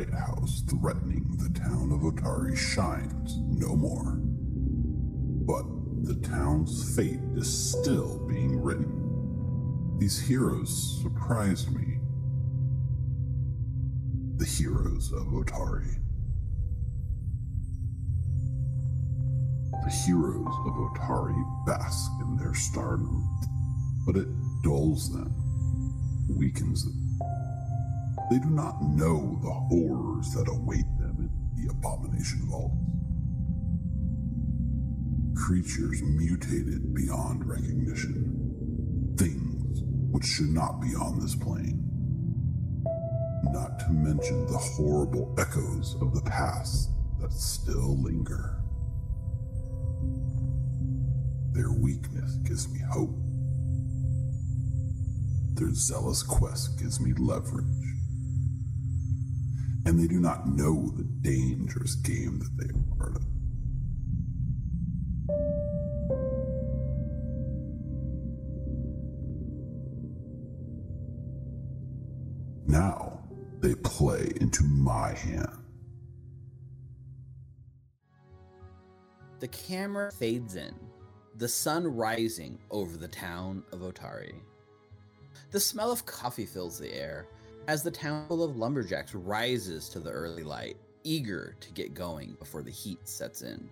lighthouse threatening the town of Otari shines no more. But the town's fate is still being written. These heroes surprised me. The heroes of Otari. The heroes of Otari bask in their stardom, but it dulls them, weakens them. They do not know the horrors that await them in the abomination vaults. Creatures mutated beyond recognition. Things which should not be on this plane. Not to mention the horrible echoes of the past that still linger. Their weakness gives me hope. Their zealous quest gives me leverage. And they do not know the dangerous game that they are part of. Now they play into my hand. The camera fades in, the sun rising over the town of Otari. The smell of coffee fills the air as the town full of lumberjacks rises to the early light, eager to get going before the heat sets in.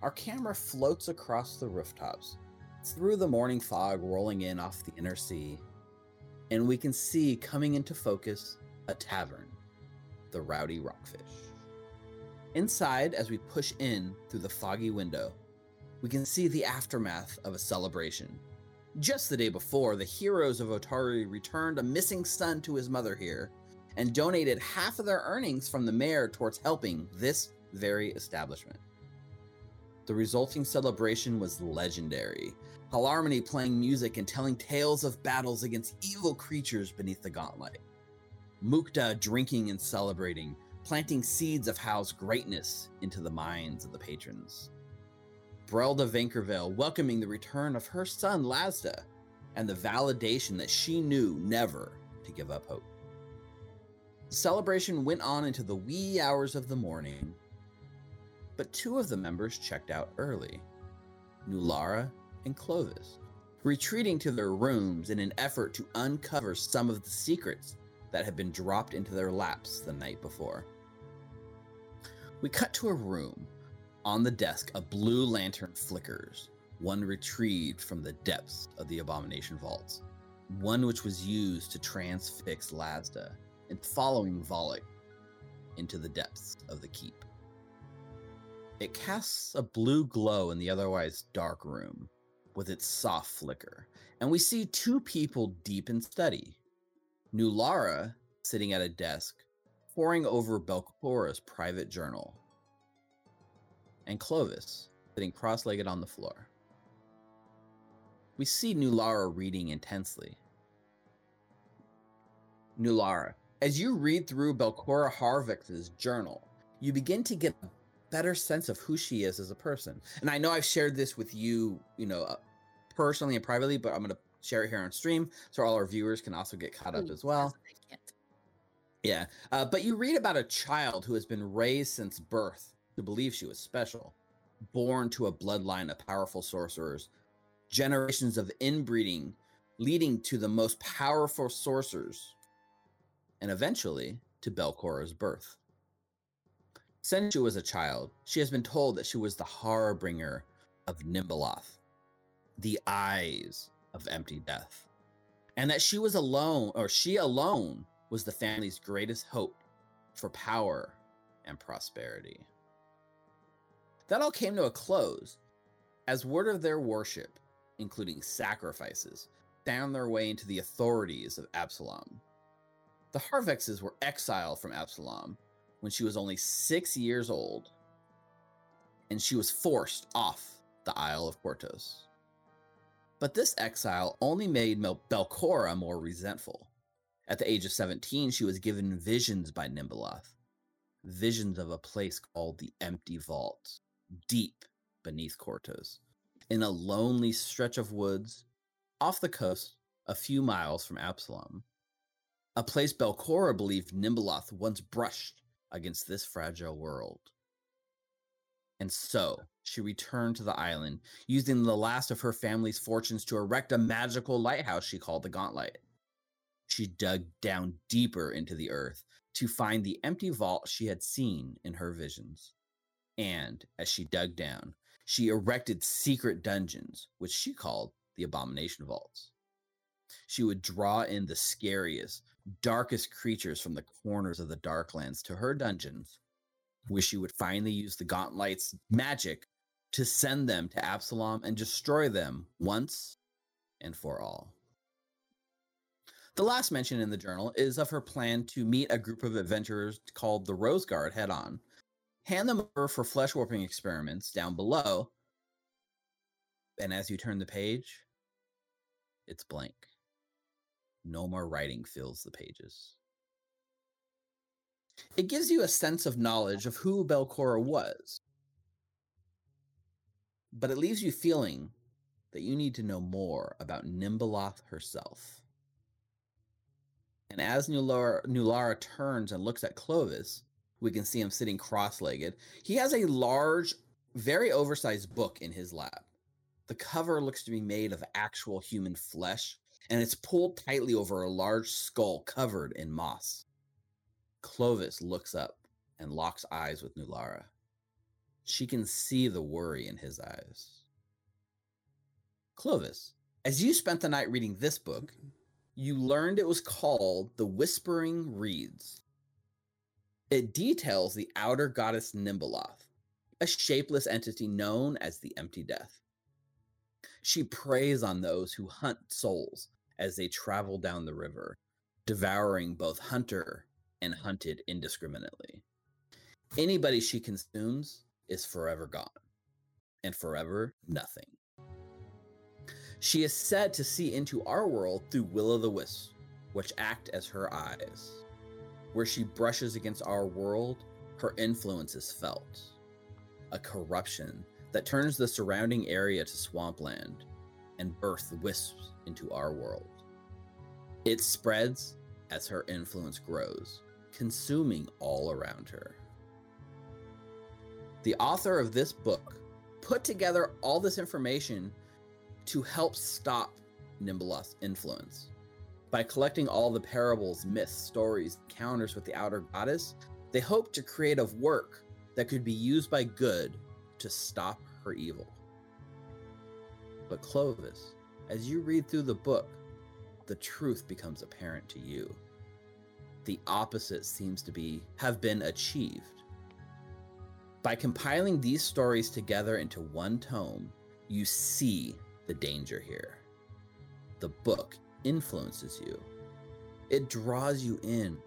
Our camera floats across the rooftops, through the morning fog rolling in off the inner sea, and we can see coming into focus a tavern, the Rowdy Rockfish. Inside, as we push in through the foggy window, we can see the aftermath of a celebration. Just the day before, the heroes of Otari returned a missing son to his mother here and donated half of their earnings from the mayor towards helping this very establishment. The resulting celebration was legendary. Halarmony playing music and telling tales of battles against evil creatures beneath the Gauntlight. Mukta drinking and celebrating, planting seeds of Hal's greatness into the minds of the patrons. Brelda Venkervale welcoming the return of her son Lasda and the validation that she knew never to give up hope. The celebration went on into the wee hours of the morning, but two of the members checked out early Nulara and Clovis, retreating to their rooms in an effort to uncover some of the secrets that had been dropped into their laps the night before. We cut to a room. On the desk, a blue lantern flickers, one retrieved from the depths of the abomination vaults, one which was used to transfix Lasda and following Volok into the depths of the keep. It casts a blue glow in the otherwise dark room with its soft flicker, and we see two people deep in study. Nulara sitting at a desk, poring over Belcora's private journal, and Clovis sitting cross legged on the floor. We see Nulara reading intensely. Nulara, as you read through Belcora Harvick's journal, you begin to get a better sense of who she is as a person. And I know I've shared this with you, you know, uh, personally and privately, but I'm going to share it here on stream so all our viewers can also get caught up as well. Yeah. Uh, but you read about a child who has been raised since birth believe she was special, born to a bloodline of powerful sorcerers, generations of inbreeding leading to the most powerful sorcerers, and eventually to Belcora's birth. Since she was a child, she has been told that she was the harbinger of Nhimbaloth, the eyes of empty death, and that she was alone, or she alone was the family's greatest hope for power and prosperity. That all came to a close as word of their worship, including sacrifices, found their way into the authorities of Absalom. The Haruvexes were exiled from Absalom when she was only six years old, and she was forced off the Isle of Kortos. But this exile only made Belcora more resentful. At the age of 17, she was given visions by Nhimbaloth, visions of a place called the Empty Vault, deep beneath Kortos, in a lonely stretch of woods off the coast a few miles from Absalom. a place Belcora believed Nhimbaloth once brushed against this fragile world. And so she returned to the island, using the last of her family's fortunes to erect a magical lighthouse she called the Gauntlight. She dug down deeper into the earth to find the empty vault she had seen in her visions. And as she dug down, she erected secret dungeons, which she called the Abomination Vaults. She would draw in the scariest, darkest creatures from the corners of the Darklands to her dungeons, where she would finally use the Gauntlight's magic to send them to Absalom and destroy them once and for all. The last mention in the journal is of her plan to meet a group of adventurers called the Rose Guard head on, hand them over for flesh warping experiments down below, and as you turn the page, it's blank. No more writing fills the pages. It gives you a sense of knowledge of who Belcora was, but it leaves you feeling that you need to know more about Nhimbaloth herself. And as Nulara, Nulara turns and looks at Clovis, we can see him sitting cross legged. He has a large, very oversized book in his lap. The cover looks to be made of actual human flesh, and it's pulled tightly over a large skull covered in moss. Clovis looks up and locks eyes with Nulara. She can see the worry in his eyes. Clovis, as you spent the night reading this book, you learned it was called The Whispering Reeds. It details the outer goddess Nhimbaloth, a shapeless entity known as the Empty Death. She preys on those who hunt souls as they travel down the river, devouring both hunter and hunted indiscriminately. Anybody she consumes is forever gone, and forever nothing. She is said to see into our world through will o' the wisps, which act as her eyes. Where she brushes against our world, her influence is felt. A corruption that turns the surrounding area to swampland and births wisps into our world. It spreads as her influence grows, consuming all around her. The author of this book put together all this information to help stop Nhimbaloth's influence. By collecting all the parables, myths, stories, encounters with the outer goddess, they hope to create a work that could be used by good to stop her evil. But Clovis, as you read through the book, the truth becomes apparent to you. The opposite seems to be have been achieved. By compiling these stories together into one tome, you see the danger here. The book influences you. It draws you in,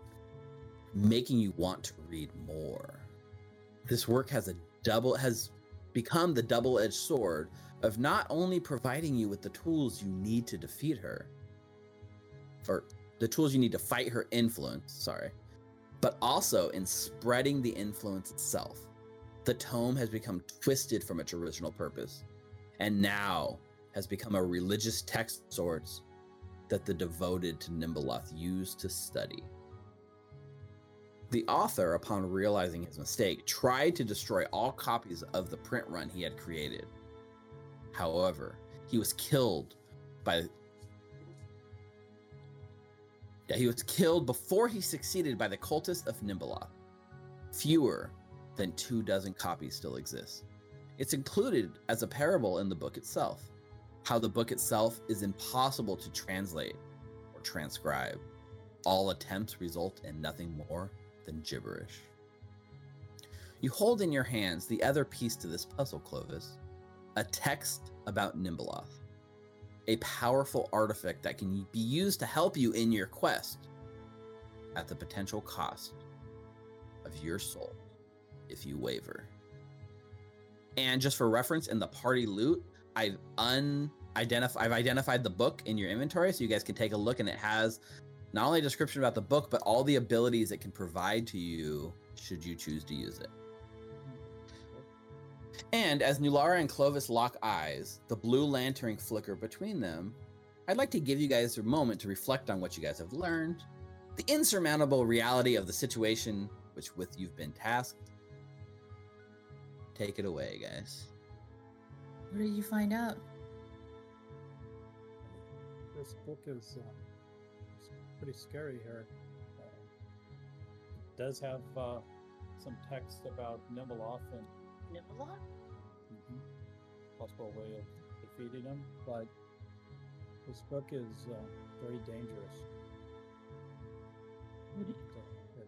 making you want to read more. This work has a double has become the double-edged sword of not only providing you with the tools you need to defeat her or the tools you need to fight her influence, sorry, but also in spreading the influence itself. The tome has become twisted from its original purpose and now has become a religious text of sorts that the devoted to Nhimbaloth used to study. The author, upon realizing his mistake, tried to destroy all copies of the print run he had created. However, he was killed by yeah, he was killed before he succeeded by the cultists of Nhimbaloth. Fewer than two dozen copies still exist. It's included as a parable in the book itself. How the book itself is impossible to translate or transcribe. All attempts result in nothing more than gibberish. You hold in your hands the other piece to this puzzle, Clovis a text about Nhimbaloth, a powerful artifact that can be used to help you in your quest at the potential cost of your soul if you waver. And just for reference, in the party loot, I've unidentified I've identified the book in your inventory so you guys can take a look and it has not only a description about the book, but all the abilities it can provide to you should you choose to use it. And as Nulara and Clovis lock eyes, the blue lantern flicker between them, I'd like to give you guys a moment to reflect on what you guys have learned the insurmountable reality of the situation which with you've been tasked. Take it away, guys. What did you find out? This book is uh, pretty scary here. Uh, it does have uh, some text about Nibelhoff and Nibelot? mhm, possible way of defeating him, but this book is uh, very dangerous. What do It,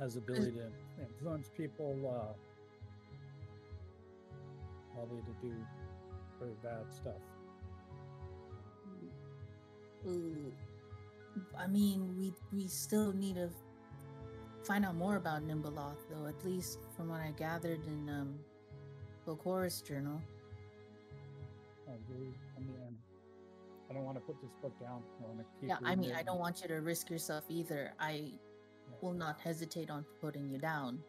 has the ability to influence people, uh, probably to do very bad stuff. I mean, we we still need to find out more about Nhimbaloth, though. At least from what I gathered in um, Bokor's journal. I agree. I mean, I don't want to put this book down. I want to keep. yeah, I mean, it I don't want you to risk yourself either. I yeah, will not hesitate on putting you down.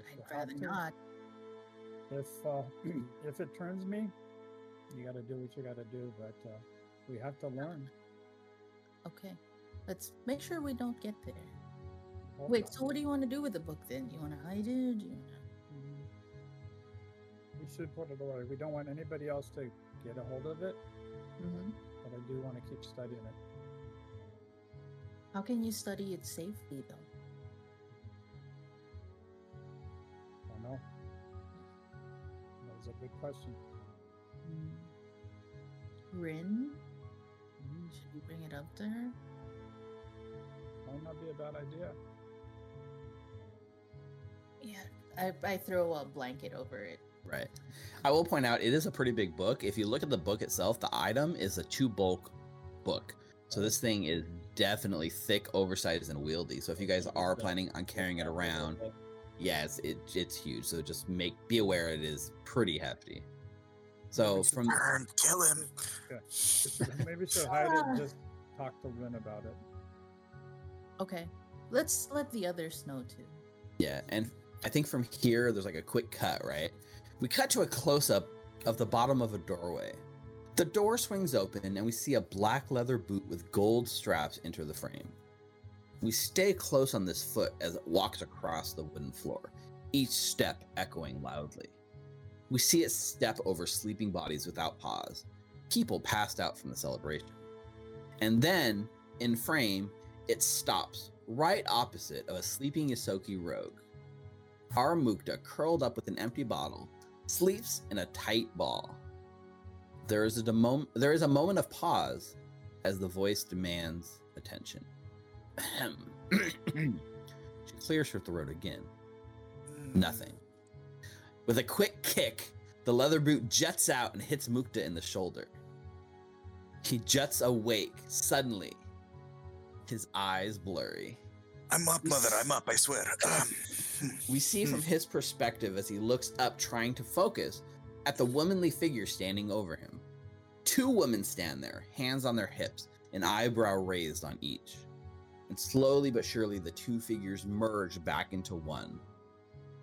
if I'd rather not. If uh, if it turns me, you got to do what you got to do. But uh, we have to learn. Okay, let's make sure we don't get there. Hold Wait, on. so what do you want to do with the book then? You want to hide it? You wanna... Mhm. we should put it away. We don't want anybody else to get a hold of it, Mhm. but I do want to keep studying it. How can you study it safely, though? That was a good question. Mm. Wrin, should we bring it up to her? Might not be a bad idea. Yeah, I, I throw a blanket over it. Right. I will point out it is a pretty big book. If you look at the book itself, the item is a two bulk book. So this thing is definitely thick, oversized, and wieldy. So if you guys are planning on carrying it around, yes, it, it's huge. So just make be aware it is pretty hefty. So from Burn, kill him. We should- Maybe we should hide it and just talk to Lynn about it. Okay, let's let the others know too. Yeah, and I think from here there's like a quick cut, right? We cut to a close up of the bottom of a doorway. The door swings open and we see a black leather boot with gold straps enter the frame. We stay close on this foot as it walks across the wooden floor, each step echoing loudly. We see it step over sleeping bodies without pause, people passed out from the celebration. And then, in frame, it stops right opposite of a sleeping Yosoki rogue. Our Mukta, curled up with an empty bottle, sleeps in a tight ball. There is a demo- there is a moment of pause as the voice demands attention. She clears her throat again. Nothing. With a quick kick, the leather boot jets out and hits Mukta in the shoulder. He juts awake suddenly, his eyes blurry. I'm up, mother. I'm up. I swear. Um, We see from his perspective as he looks up, trying to focus at the womanly figure standing over him. Two women stand there, hands on their hips, an eyebrow raised on each. And slowly but surely, the two figures merge back into one.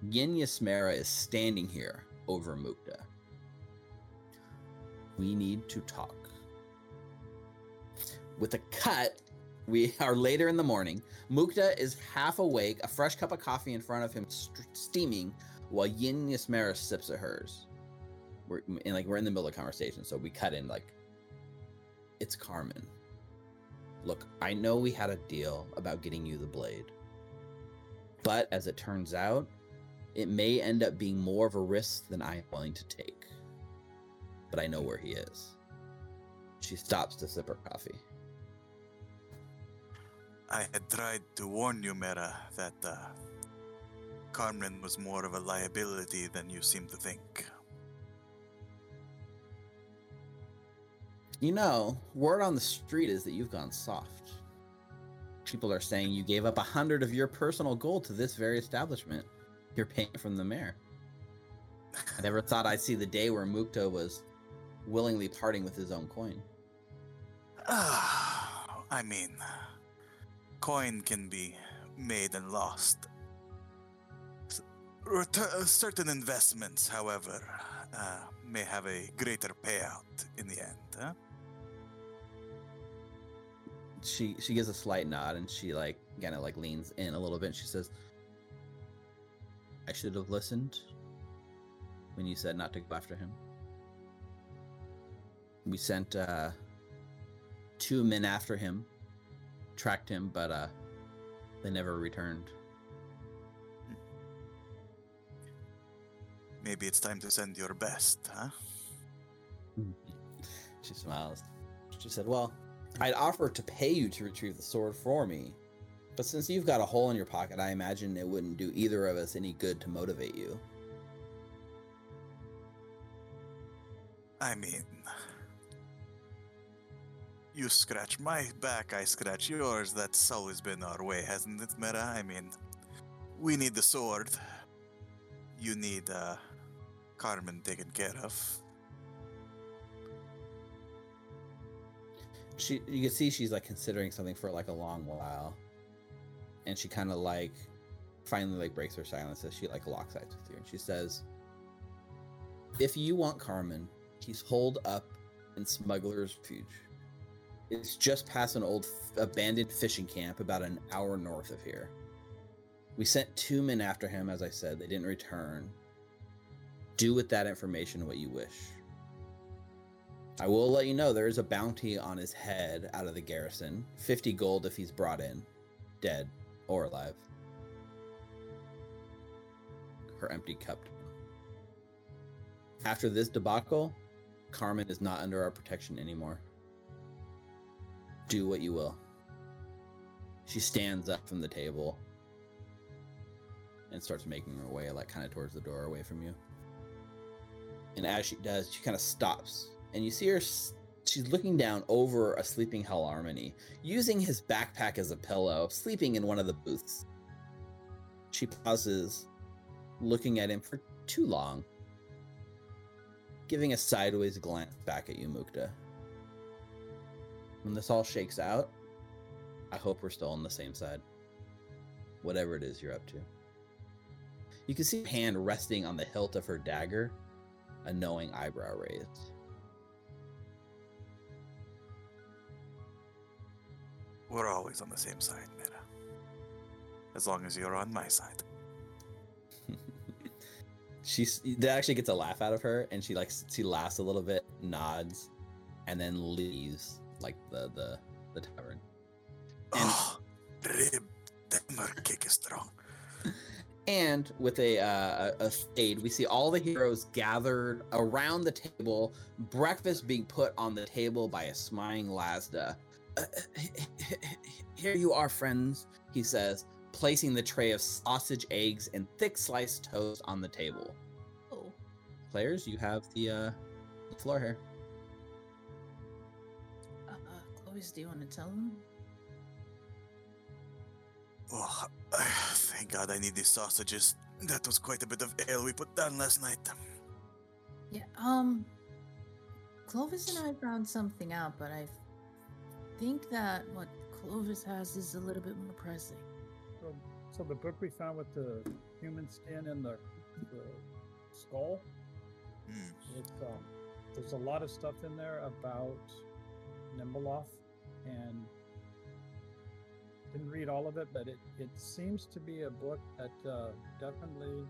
Yinyasmera is standing here over Mukta. We need to talk. With a cut, we are later in the morning. Mukta is half awake, a fresh cup of coffee in front of him, st- steaming, while Yinyasmera sips at hers. We're in like we're in the middle of conversation, so we cut in like, it's Carmen. Look, I know we had a deal about getting you the blade, but as it turns out, it may end up being more of a risk than I'm willing to take. But I know where he is. She stops to sip her coffee. I had tried to warn you, Mera, that uh, Carmen was more of a liability than you seem to think. You know, word on the street is that you've gone soft. People are saying you gave up a hundred of your personal gold to this very establishment. You're paying from the mayor. I never thought I'd see the day where Mukta was willingly parting with his own coin. Ah, I mean, coin can be made and lost. Retur- uh, certain investments, however, uh, may have a greater payout in the end. Huh? She she gives a slight nod and she like kind of like leans in a little bit. And she says, "I should have listened when you said not to go after him. We sent uh, two men after him, tracked him, but uh, they never returned. Maybe it's time to send your best, huh? She smiles. She said, Well, I'd offer to pay you to retrieve the sword for me. But since you've got a hole in your pocket, I imagine it wouldn't do either of us any good to motivate you. I mean, you scratch my back, I scratch yours. That's always been our way, hasn't it, Mera? I mean, we need the sword. You need uh, Carmen taken care of. She you can see she's like considering something for like a long while. And she kind of like finally like breaks her silence as she like locks eyes with you. And she says if you want carmen he's holed up in smuggler's refuge. It's just past an old f- abandoned fishing camp about an hour north of here. We sent two men after him as i said. They didn't return. Do with that information what you wish i will let you know there is a bounty on his head out of the garrison 50 gold if he's brought in dead or alive her empty cup. After this debacle, Carmen is not under our protection anymore. Do what you will. She stands up from the table and starts making her way, like kind of towards the door away from you. And as she does, she kind of stops, and you see her. She's looking down over a sleeping Hal Harmony, using his backpack as a pillow, sleeping in one of the booths. She pauses looking at him for too long, giving a sideways glance back at you, Mukta. When this all shakes out, I hope we're still on the same side. Whatever it is you're up to. You can see her hand resting on the hilt of her dagger, a knowing eyebrow raised. We're always on the same side, Mera. As long as you're on my side. She's that actually gets a laugh out of her, and she like she laughs a little bit, nods, and then leaves like the the the tavern. And Oh, rib. That kick is strong. and with a uh, a fade, we see all the heroes gathered around the table, breakfast being put on the table by a smiling Lasda. "Uh, Here you are, friends, he says, placing the tray of sausage, eggs, and thick sliced toast on the table. Oh, Players, you have the uh, the floor here. uh, uh, Clovis, do you want to tell him? Oh, thank God I need these sausages. That was quite a bit of ale we put down last night. Yeah, um, Clovis and I found something out, but I think that what Clovis has is a little bit more pressing. So, so the book we found with the human skin and the, the skull, Hmm. it's um, there's a lot of stuff in there about Nhimbaloth, and didn't read all of it, but it, it seems to be a book that uh, definitely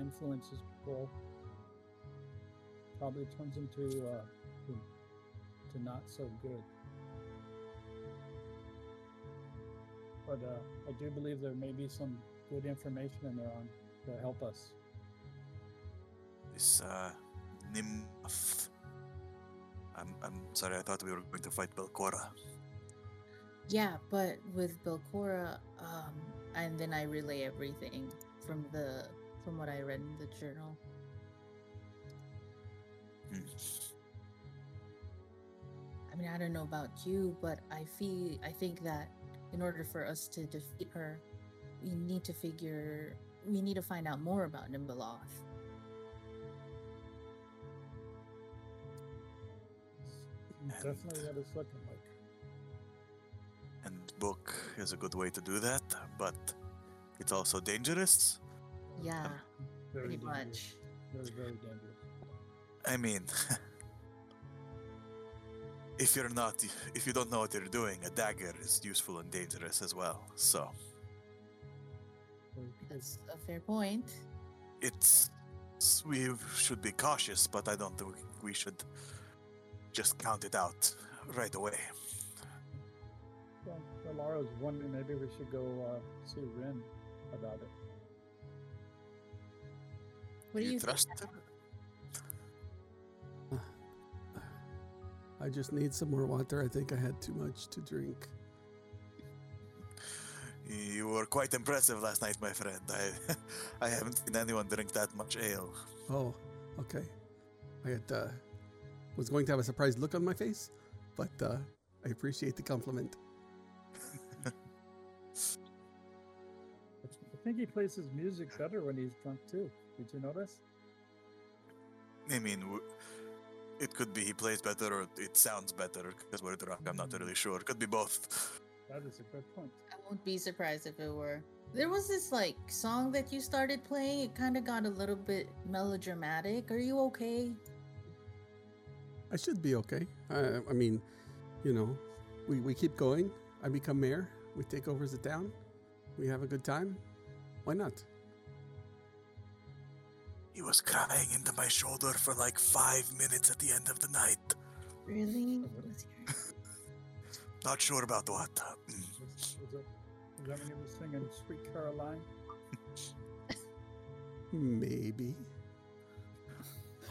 influences people. Probably turns into uh, to, to not so good. But uh, I do believe there may be some good information in there on to help us. This, uh, Nimaf. I'm, I'm sorry, I thought we were going to fight Belcora. Yeah, but with Belcora, um, and then I relay everything from the from what I read in the journal. Hmm. I mean, I don't know about you, but I feel I think that in order for us to defeat her, we need to figure we need to find out more about Nhimbaloth. It's definitely what it's looking like. And book is a good way to do that, but it's also dangerous. Yeah, Very pretty dangerous. much. Very, very dangerous. I mean, if you're not, if you don't know what you're doing, a dagger is useful and dangerous as well. So That's a fair point. it's we should be cautious, but I don't think we should just count it out right away. Well, well, Laura's wondering maybe we should go uh, see Wrin about it. What do you, think? trust him? I just need some more water. I think I had too much to drink. You were quite impressive last night, my friend. I, I haven't seen anyone drink that much ale. Oh, okay. I had uh, was going to have a surprised look on my face, but uh, I appreciate the compliment. I think he plays his music better when he's drunk too. Did you notice? I mean, w- it could be he plays better or it sounds better because we're drunk. I'm not really sure. It could be both. That is a good point. I won't be surprised if it were. There was this like song that you started playing. It kind of got a little bit melodramatic. Are you okay? I should be okay. I, I mean, you know, we, we keep going. I become mayor. We take over the town. We have a good time. Why not? He was crying into my shoulder for like five minutes at the end of the night. Really? Not sure about what. Mm. Was, was, it, was that when he was singing Sweet Caroline? Maybe.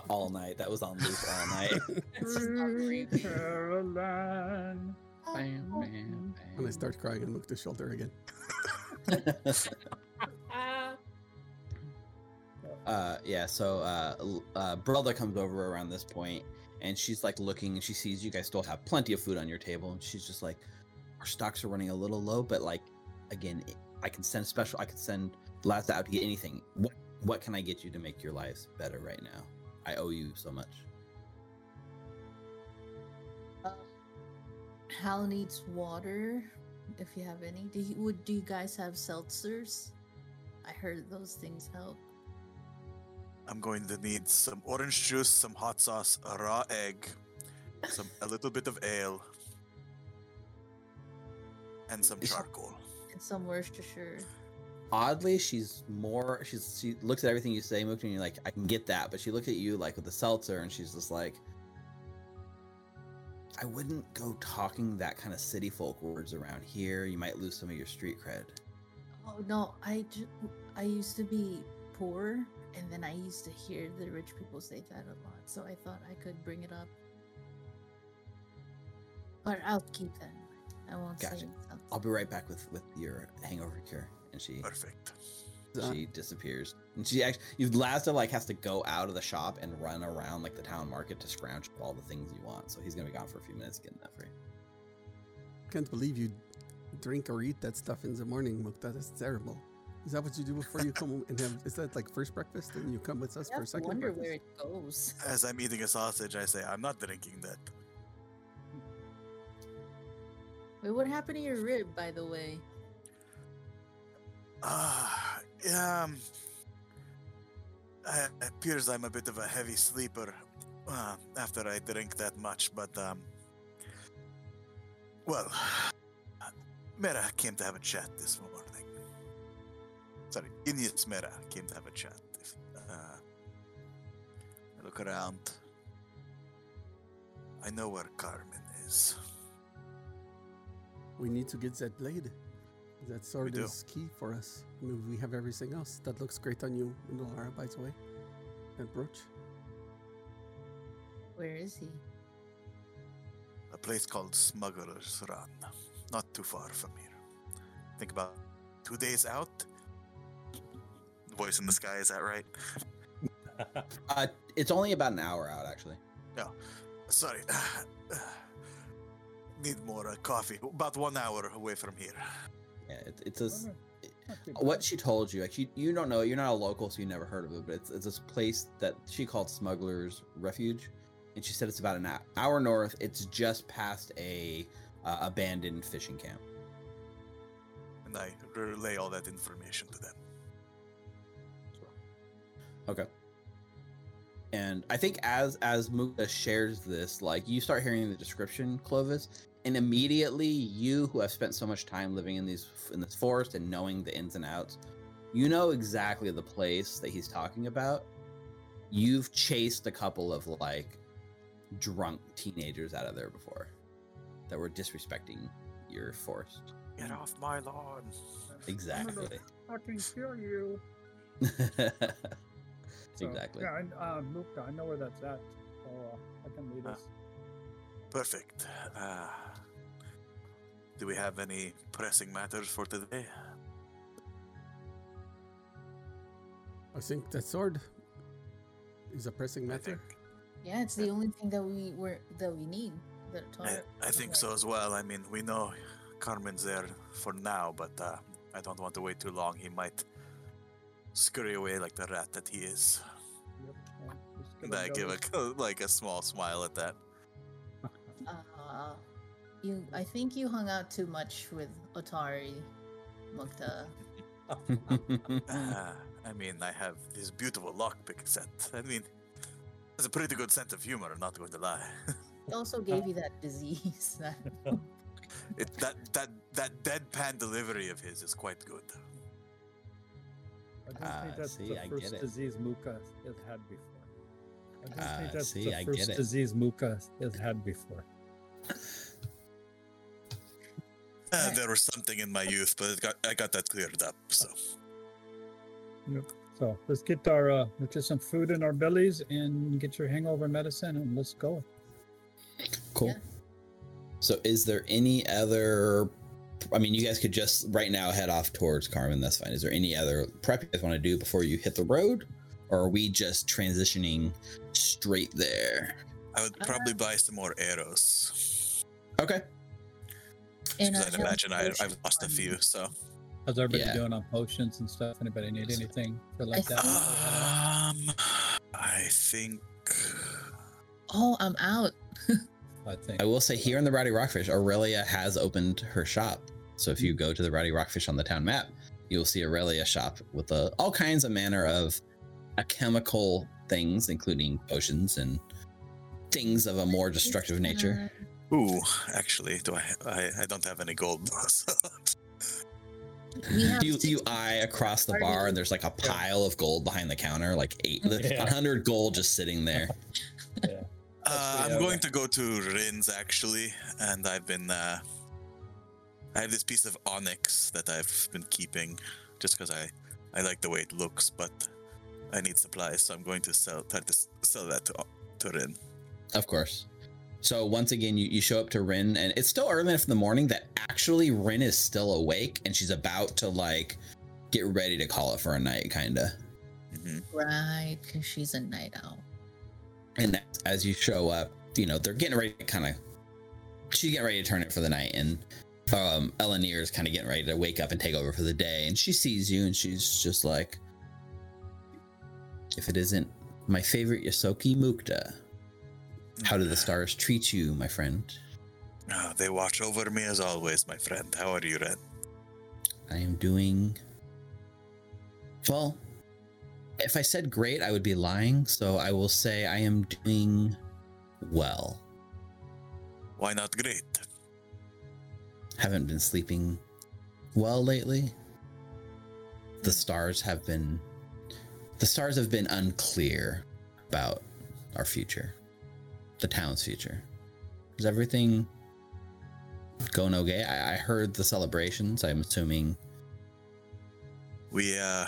All night. That was on loop all night. It's just not very- Sweet Caroline. Bam, bam, And I start crying and look to shoulder again. uh yeah so uh, uh comes over around this point and she's like looking and she sees you guys still have plenty of food on your table and she's just like our stocks are running a little low but like again i can send special i can send lads out to get anything what what can i get you to make your lives better right now i owe you so much Uh, Hal needs water, if you have any. Do you, would do you guys have seltzers? I heard those things help. I'm going to need some orange juice, some hot sauce, a raw egg, some a little bit of ale, and some Is- charcoal. And some Worcestershire. oddly she's more she's she looks at everything you say Mook, and you're like i can get that but she looks at you like with the seltzer and she's just like i wouldn't go talking that kind of city folk words around here you might lose some of your street cred Oh no, I ju- I used to be poor, and then I used to hear the rich people say that a lot. So I thought I could bring it up. But I'll keep that. I won't Gotcha. say something. i'll be right back with with your hangover cure and she Perfect. Uh, she disappears and she actually you Lasda like has to go out of the shop and run around like the town market to scrounge up all the things you want so he's gonna be gone for a few minutes getting that for you Can't believe you drink or eat that stuff in the morning, Mukta. That's terrible. Is that what you do before you come and have? Is that like first breakfast and you come with us I for have to second wonder breakfast? where it goes. As I'm eating a sausage, I say, I'm not drinking that. Wait, what happened to your rib, by the way? Ah, yeah. Um, it appears I'm a bit of a heavy sleeper uh, after I drink that much, but um, well, Mera came to have a chat this morning. Sorry, Inyas Mera came to have a chat. Uh, I look around. I know where Carmen is. We need to get that blade. That sword is key for us. I mean, we have everything else. That looks great on you, Laura, by the way. That brooch. Where is he? A place called Smuggler's Run, not too far from here. Think about two days out. Voice in the sky, is that right? uh it's only about an hour out actually No, Sorry. Need more uh, coffee. About one hour away from here. yeah it, it's a. Alright, not too what she told you, like you, you don't know, you're not a local, so you never heard of it, but it's, it's this place that she called Smuggler's Refuge, and she said it's about an hou- hour north. It's just past a uh, abandoned fishing camp. And I relay all that information to them. Okay. And I think as as Muka shares this, like you start hearing the description, Clovis, and immediately you who have spent so much time living in these in this forest and knowing the ins and outs, you know exactly the place that he's talking about. You've chased a couple of like drunk teenagers out of there before that were disrespecting your forest. Get off my lawn. Exactly. Fucking kill you. So, exactly. Yeah, I, uh, Mukta, I know where that's at. So uh, I can lead us. Perfect. Uh, do we have any pressing matters for today? I think that sword is a pressing matter. Yeah, it's the only thing that we were that we need. That I, I think so as well. I mean, we know Carmen's there for now, but uh, I don't want to wait too long. He might scurry away like the rat that he is. Yep, And I give a like a small smile at that. Uh, you, I think you hung out too much with Otari, Mukta. Uh, I mean, I have this beautiful lockpick set. I mean, it's a pretty good sense of humor. I'm not going to lie. He also gave you that disease. That It, that that that deadpan delivery of his is quite good. I just Ah, think that's see, the I first get it. disease Muka has had before. I just Ah, think that's see, the I get first it. disease Muka has had before. Uh, there was something in my youth, but it got, I got that cleared up. So yep. So let's get our uh, let's get some food in our bellies and get your hangover medicine and let's go. Cool. Yeah. So, is there any other? I mean, you guys could just right now head off towards Carmen. That's fine. Is there any other prep you guys want to do before you hit the road, or are we just transitioning straight there? I would probably buy some more arrows. Okay. Because I'd imagine I, I've lost a few. So How's everybody Yeah. doing on potions and stuff? Anybody need anything for like that? um, I think Oh, I'm out. I think. I will say here in the Rowdy Rockfish, Aurelia has opened her shop. So if you go to the Rowdy Rockfish on the town map, you'll see Aurelia shop with uh, all kinds of manner of uh, chemical things, including potions and things of a more destructive nature. Ooh, actually, do I? I, I don't have any gold. so- You six- you eye across the bar and there's like a pile of gold behind the counter, like eight, Yeah. hundred gold just sitting there. yeah. Uh, I'm going to go to Wrin's actually, and I've been. Uh, I have this piece of onyx that I've been keeping, just because I, I like the way it looks, but I need supplies, so I'm going to sell try to sell that to to Wrin. Of course. So once again, you, you show up to Wrin, and it's still early enough in the morning that actually Wrin is still awake, and she's about to like get ready to call it for a night, kinda. hmm right because she's a night owl. And as you show up, you know they're getting ready to kind of. She's getting ready to turn it for the night, and um, Elanir is kind of getting ready to wake up and take over for the day. And she sees you, and she's just like, "If it isn't my favorite Yosoki Mukta, how do the stars treat you, my friend?" Ah, they watch over me as always, my friend. How are you, Ren? I am doing well. If I said great, I would be lying. So I will say I am doing well. Why not great? Haven't been sleeping well lately. The stars have been the stars have been unclear about our future. The town's future. Is everything going okay? I, I heard the celebrations. I'm assuming We uh,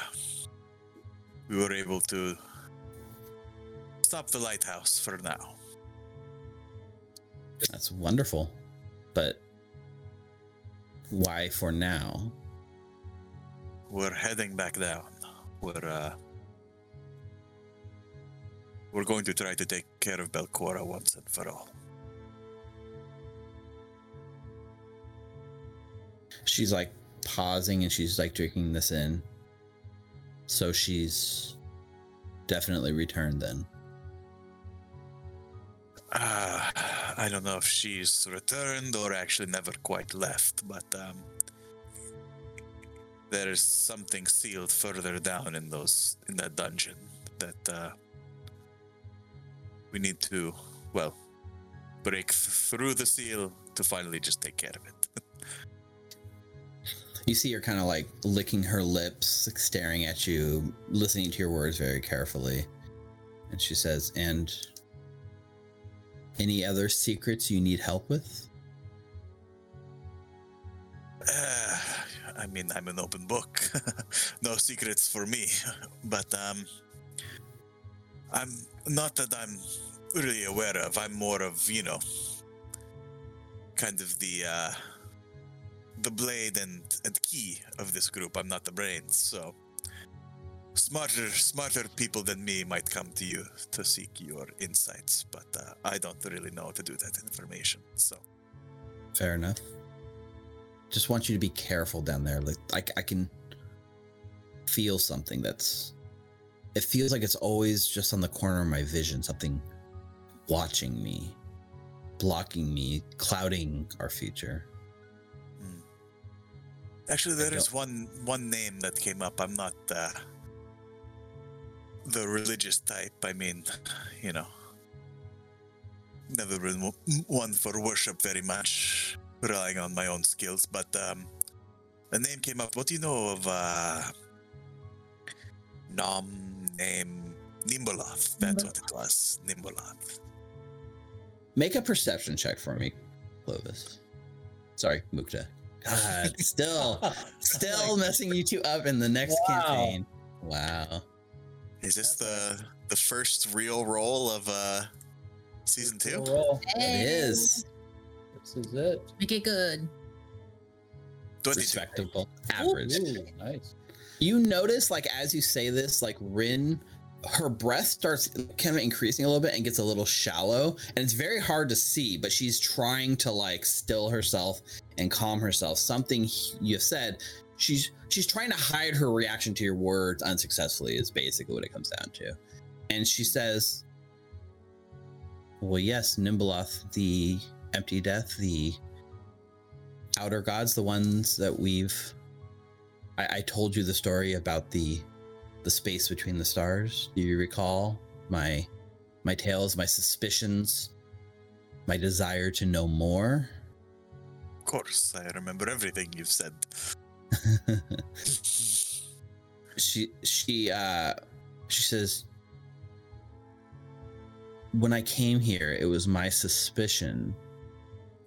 we were able to stop the lighthouse for now. That's wonderful. But why for now? We're heading back down. We're uh we're going to try to take care of Belcora once and for all. She's like pausing and she's like drinking this in. So she's definitely returned then. Uh, I don't know if she's returned or actually never quite left, but um, there is something sealed further down in those in that dungeon that uh, we need to, well, break through the seal to finally just take care of it. You see her kind of like licking her lips, staring at you, listening to your words very carefully. And she says, And any other secrets you need help with? Uh, I mean, I'm an open book. no secrets for me. But um, I'm not that I'm really aware of. I'm more of you know, kind of the uh, the blade and and key of this group. I'm not the brains, so smarter smarter people than me might come to you to seek your insights. But uh, I don't really know how to do that information. So Fair enough. Just want you to be careful down there. Like I, I can feel something that's. It feels like it's always just on the corner of my vision. Something watching me, blocking me, clouding our future. Actually, there is one one name that came up. I'm not uh, the religious type. I mean, you know, never been one for worship very much, relying on my own skills. But um, the name came up. What do you know of uh, Nom name Nhimbaloth? That's what it was. Nhimbaloth. Make a perception check for me, Clovis. Sorry, Mukta. God, still, still messing you two up in the next Wow. campaign. Wow. Is this the the first real role of uh, season two? Roll. It is This is it. Make it good. Twenty-two. respectable, average. Ooh, nice. You notice, like, as you say this, like, Wrin, her breath starts kind of increasing a little bit and gets a little shallow. And it's very hard to see, but she's trying to, like, still herself and calm herself. Something you've said, she's she's trying to hide her reaction to your words unsuccessfully, is basically what it comes down to. And she says, Well, yes, Nhimbaloth, the empty death, the outer gods, the ones that we've I, I told you the story about the the space between the stars. Do you recall my my tales, my suspicions, my desire to know more? Of course, I remember everything you've said. she she uh she says when I came here, it was my suspicion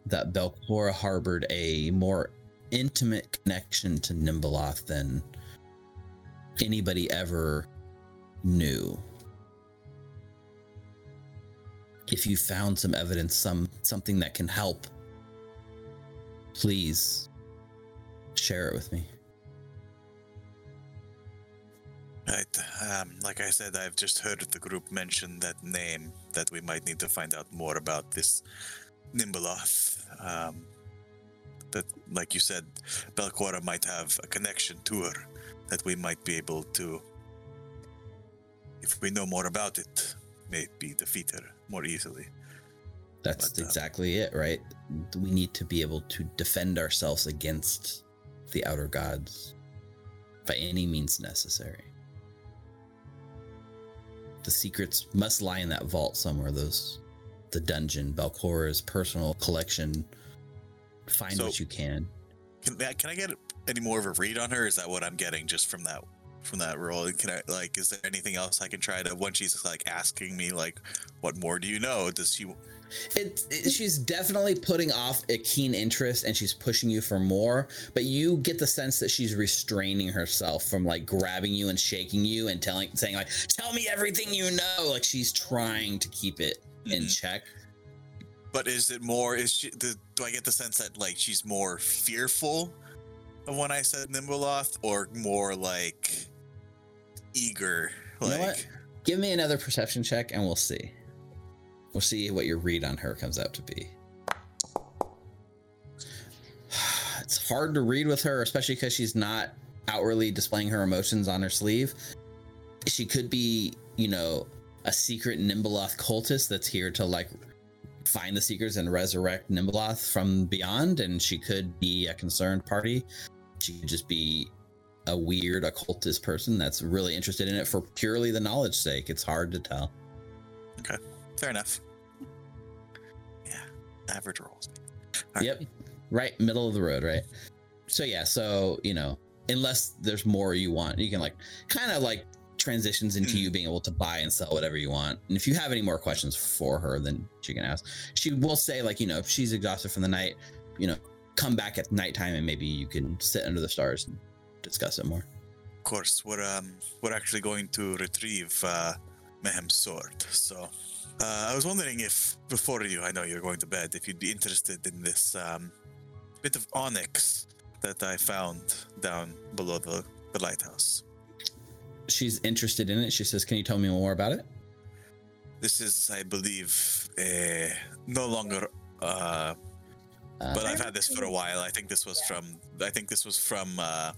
that Belcorra harbored a more intimate connection to Nhimbaloth than anybody ever knew. If you found some evidence, some something that can help, please share it with me. Um, like I said, I've just heard the group mention that name. That we might need to find out more about this Nhimbaloth. Um, that, like you said, Belcorra might have a connection to her. That we might be able to, if we know more about it, maybe defeat her more easily. That's But, uh, exactly it, right? We need to be able to defend ourselves against the outer gods by any means necessary. The secrets must lie in that vault somewhere. Those, the dungeon, Belcorra's personal collection. Find So- what you can. Can, I- can I get any more of a read on her? Is that what I'm getting just from that from that role? Can I like? Is there anything else I can try to? When she's like asking me like, "What more do you know?" Does she? It, it- she's definitely putting off a keen interest and she's pushing you for more but you get the sense that she's restraining herself from like grabbing you and shaking you and telling saying like tell me everything you know like she's trying to keep it in Mhm. check But is it more? Is she? The, do I get the sense that like she's more fearful when I said Nhimbaloth, or more like eager? You know Like, give me another perception check and we'll see. We'll see what your read on her comes out to be. It's hard to read with her especially because she's not outwardly displaying her emotions on her sleeve. She could be you know a secret Nhimbaloth cultist that's here to like find the seekers and resurrect Nhimbaloth from beyond and she could be a concerned party she could just be a weird occultist person that's really interested in it for purely the knowledge sake. It's hard to tell. Okay, fair enough. Yeah, average rolls. Alright. Yep. Right middle of the road, right? So yeah, so you know, unless there's more you want, you can like kind of like transitions into Mm. you being able to buy and sell whatever you want. And if you have any more questions for her, then she can ask. She will say, like, you know, if she's exhausted from the night, you know, come back at nighttime and maybe you can sit under the stars and discuss it more. Of course, we're um we're actually going to retrieve uh, Mehem's sword. So uh, I was wondering if before you, I know you're going to bed, if you'd be interested in this um, bit of onyx that I found down below the, the lighthouse. She's interested in it. She says, Can you tell me more about it? This is, I believe, uh, no longer. Uh, Uh, but I've had this for a while. I think this was from. I think this was from. Uh,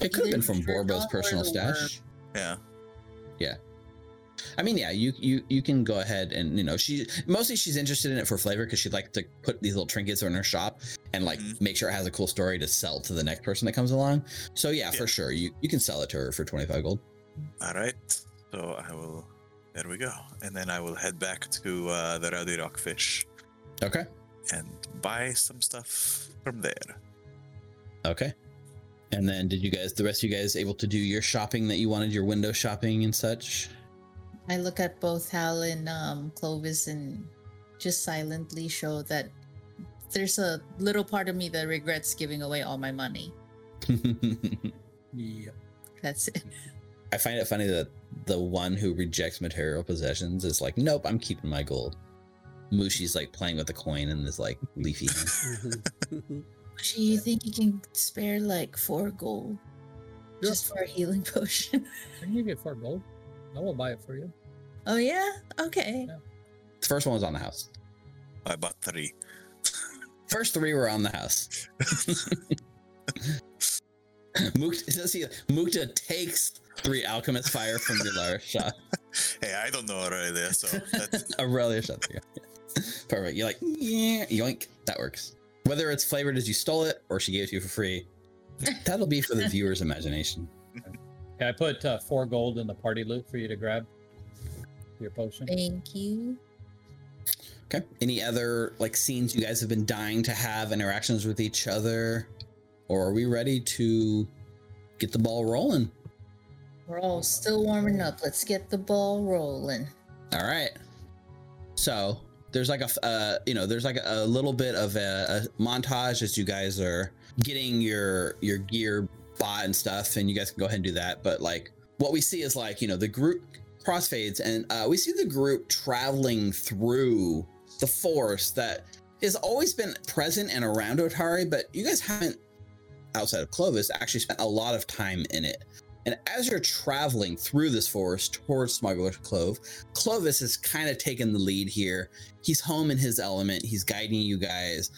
it could have been from Borbo's personal stash. yeah. Yeah. I mean, yeah, you you you can go ahead and you know she mostly she's interested in it for flavor because she'd like to put these little trinkets in her shop and like Mhm. make sure it has a cool story to sell to the next person that comes along. So yeah, Yeah. for sure, you you can sell it to her for twenty five gold. All right. So I will. There we go. And then I will head back to uh, the Rowdy Rockfish Okay, and buy some stuff from there. okay. And then did you guys, the rest of you guys, able to do your shopping that you wanted, your window shopping and such? I look at both Hal and um, Clovis and just silently show that there's a little part of me that regrets giving away all my money. Yeah. That's it. I find it funny that the one who rejects material possessions is like, nope, I'm keeping my gold. Mushi's like playing with the coin in this like leafy. hand. Mhm. You think you can spare like four gold Yeah. just for a healing potion? I can give you four gold. I will buy it for you. oh yeah, okay. the first one was on the house. I bought three. First three were on the house. Mukta, does he, Mukta takes three alchemist fire from the large shot. Hey, I don't know Aurelia, so that's, Aurelia shot there. You go. Perfect. You're like, yeah, yoink. That works. Whether it's flavored as you stole it or she gave it to you for free, that'll be for the viewer's imagination. Okay, I put uh, four gold in the party loot for you to grab your potion. Thank you. Okay. Any other like scenes you guys have been dying to have interactions with each other? Or are we ready to get the ball rolling? We're all still warming up. Let's get the ball rolling. All right. So there's like a, uh, you know, there's like a, a little bit of a, a montage as you guys are getting your your gear bought and stuff, and you guys can go ahead and do that. But like, what we see is like, you know, the group crossfades, and uh, we see the group traveling through the forest that has always been present and around Otari, but you guys haven't, outside of Clovis, actually spent a lot of time in it. And as you're traveling through this forest towards Smuggler's Clove, Clovis has kind of taken the lead here. He's home in his element. He's guiding you guys.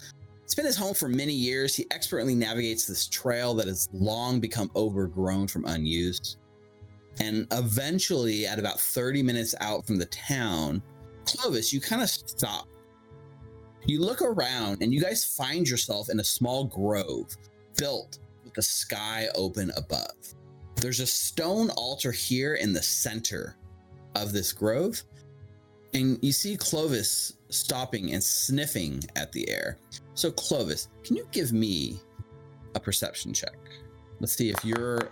It's been his home for many years. He expertly navigates this trail that has long become overgrown from unused. And eventually, at about 30 minutes out from the town, Clovis, you kind of stop. You look around and you guys find yourself in a small grove built with the sky open above. There's a stone altar here in the center of this grove. And you see Clovis stopping and sniffing at the air. So, Clovis, can you give me a perception check? Let's see if your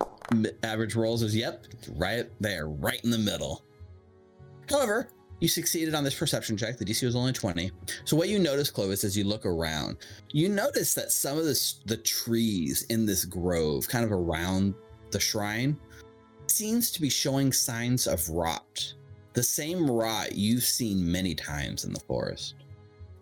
average rolls is, yep, right there, right in the middle. However, you succeeded on this perception check. The DC was only 20. So, what you notice, Clovis, as you look around, you notice that some of this, the trees in this grove, kind of around the shrine, seems to be showing signs of rot. The same rot you've seen many times in the forest.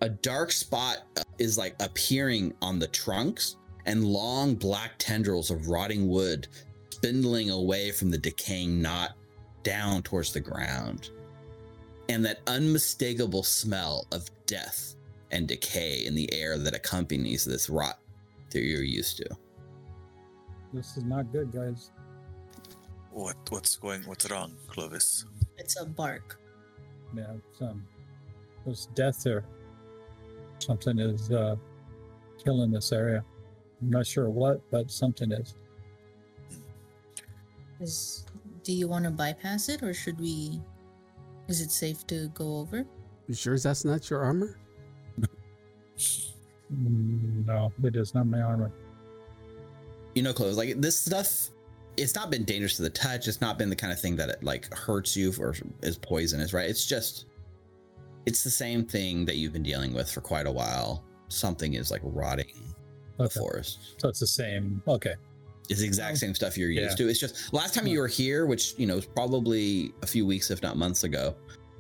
A dark spot is like appearing on the trunks, and long black tendrils of rotting wood spindling away from the decaying knot down towards the ground. And that unmistakable smell of death and decay in the air that accompanies this rot that you're used to. This is not good, guys. what what's going? What's wrong, Clovis? It's a bark. Yeah, it's, um, there's death there. Something is uh, killing this area. I'm not sure what, but something is. Is do you want to bypass it or should we Is it safe to go over? You sure that's not your armor? Mm, No, it is not my armor. You know, clothes like this stuff. It's not been dangerous to the touch. It's not been the kind of thing that it like hurts you or is poisonous, right? It's just, it's the same thing that you've been dealing with for quite a while. Something is like rotting the forest. So it's the same. Okay. It's the exact same stuff you're Yeah. used to. It's just last time you were here, which you know was probably a few weeks, if not months ago.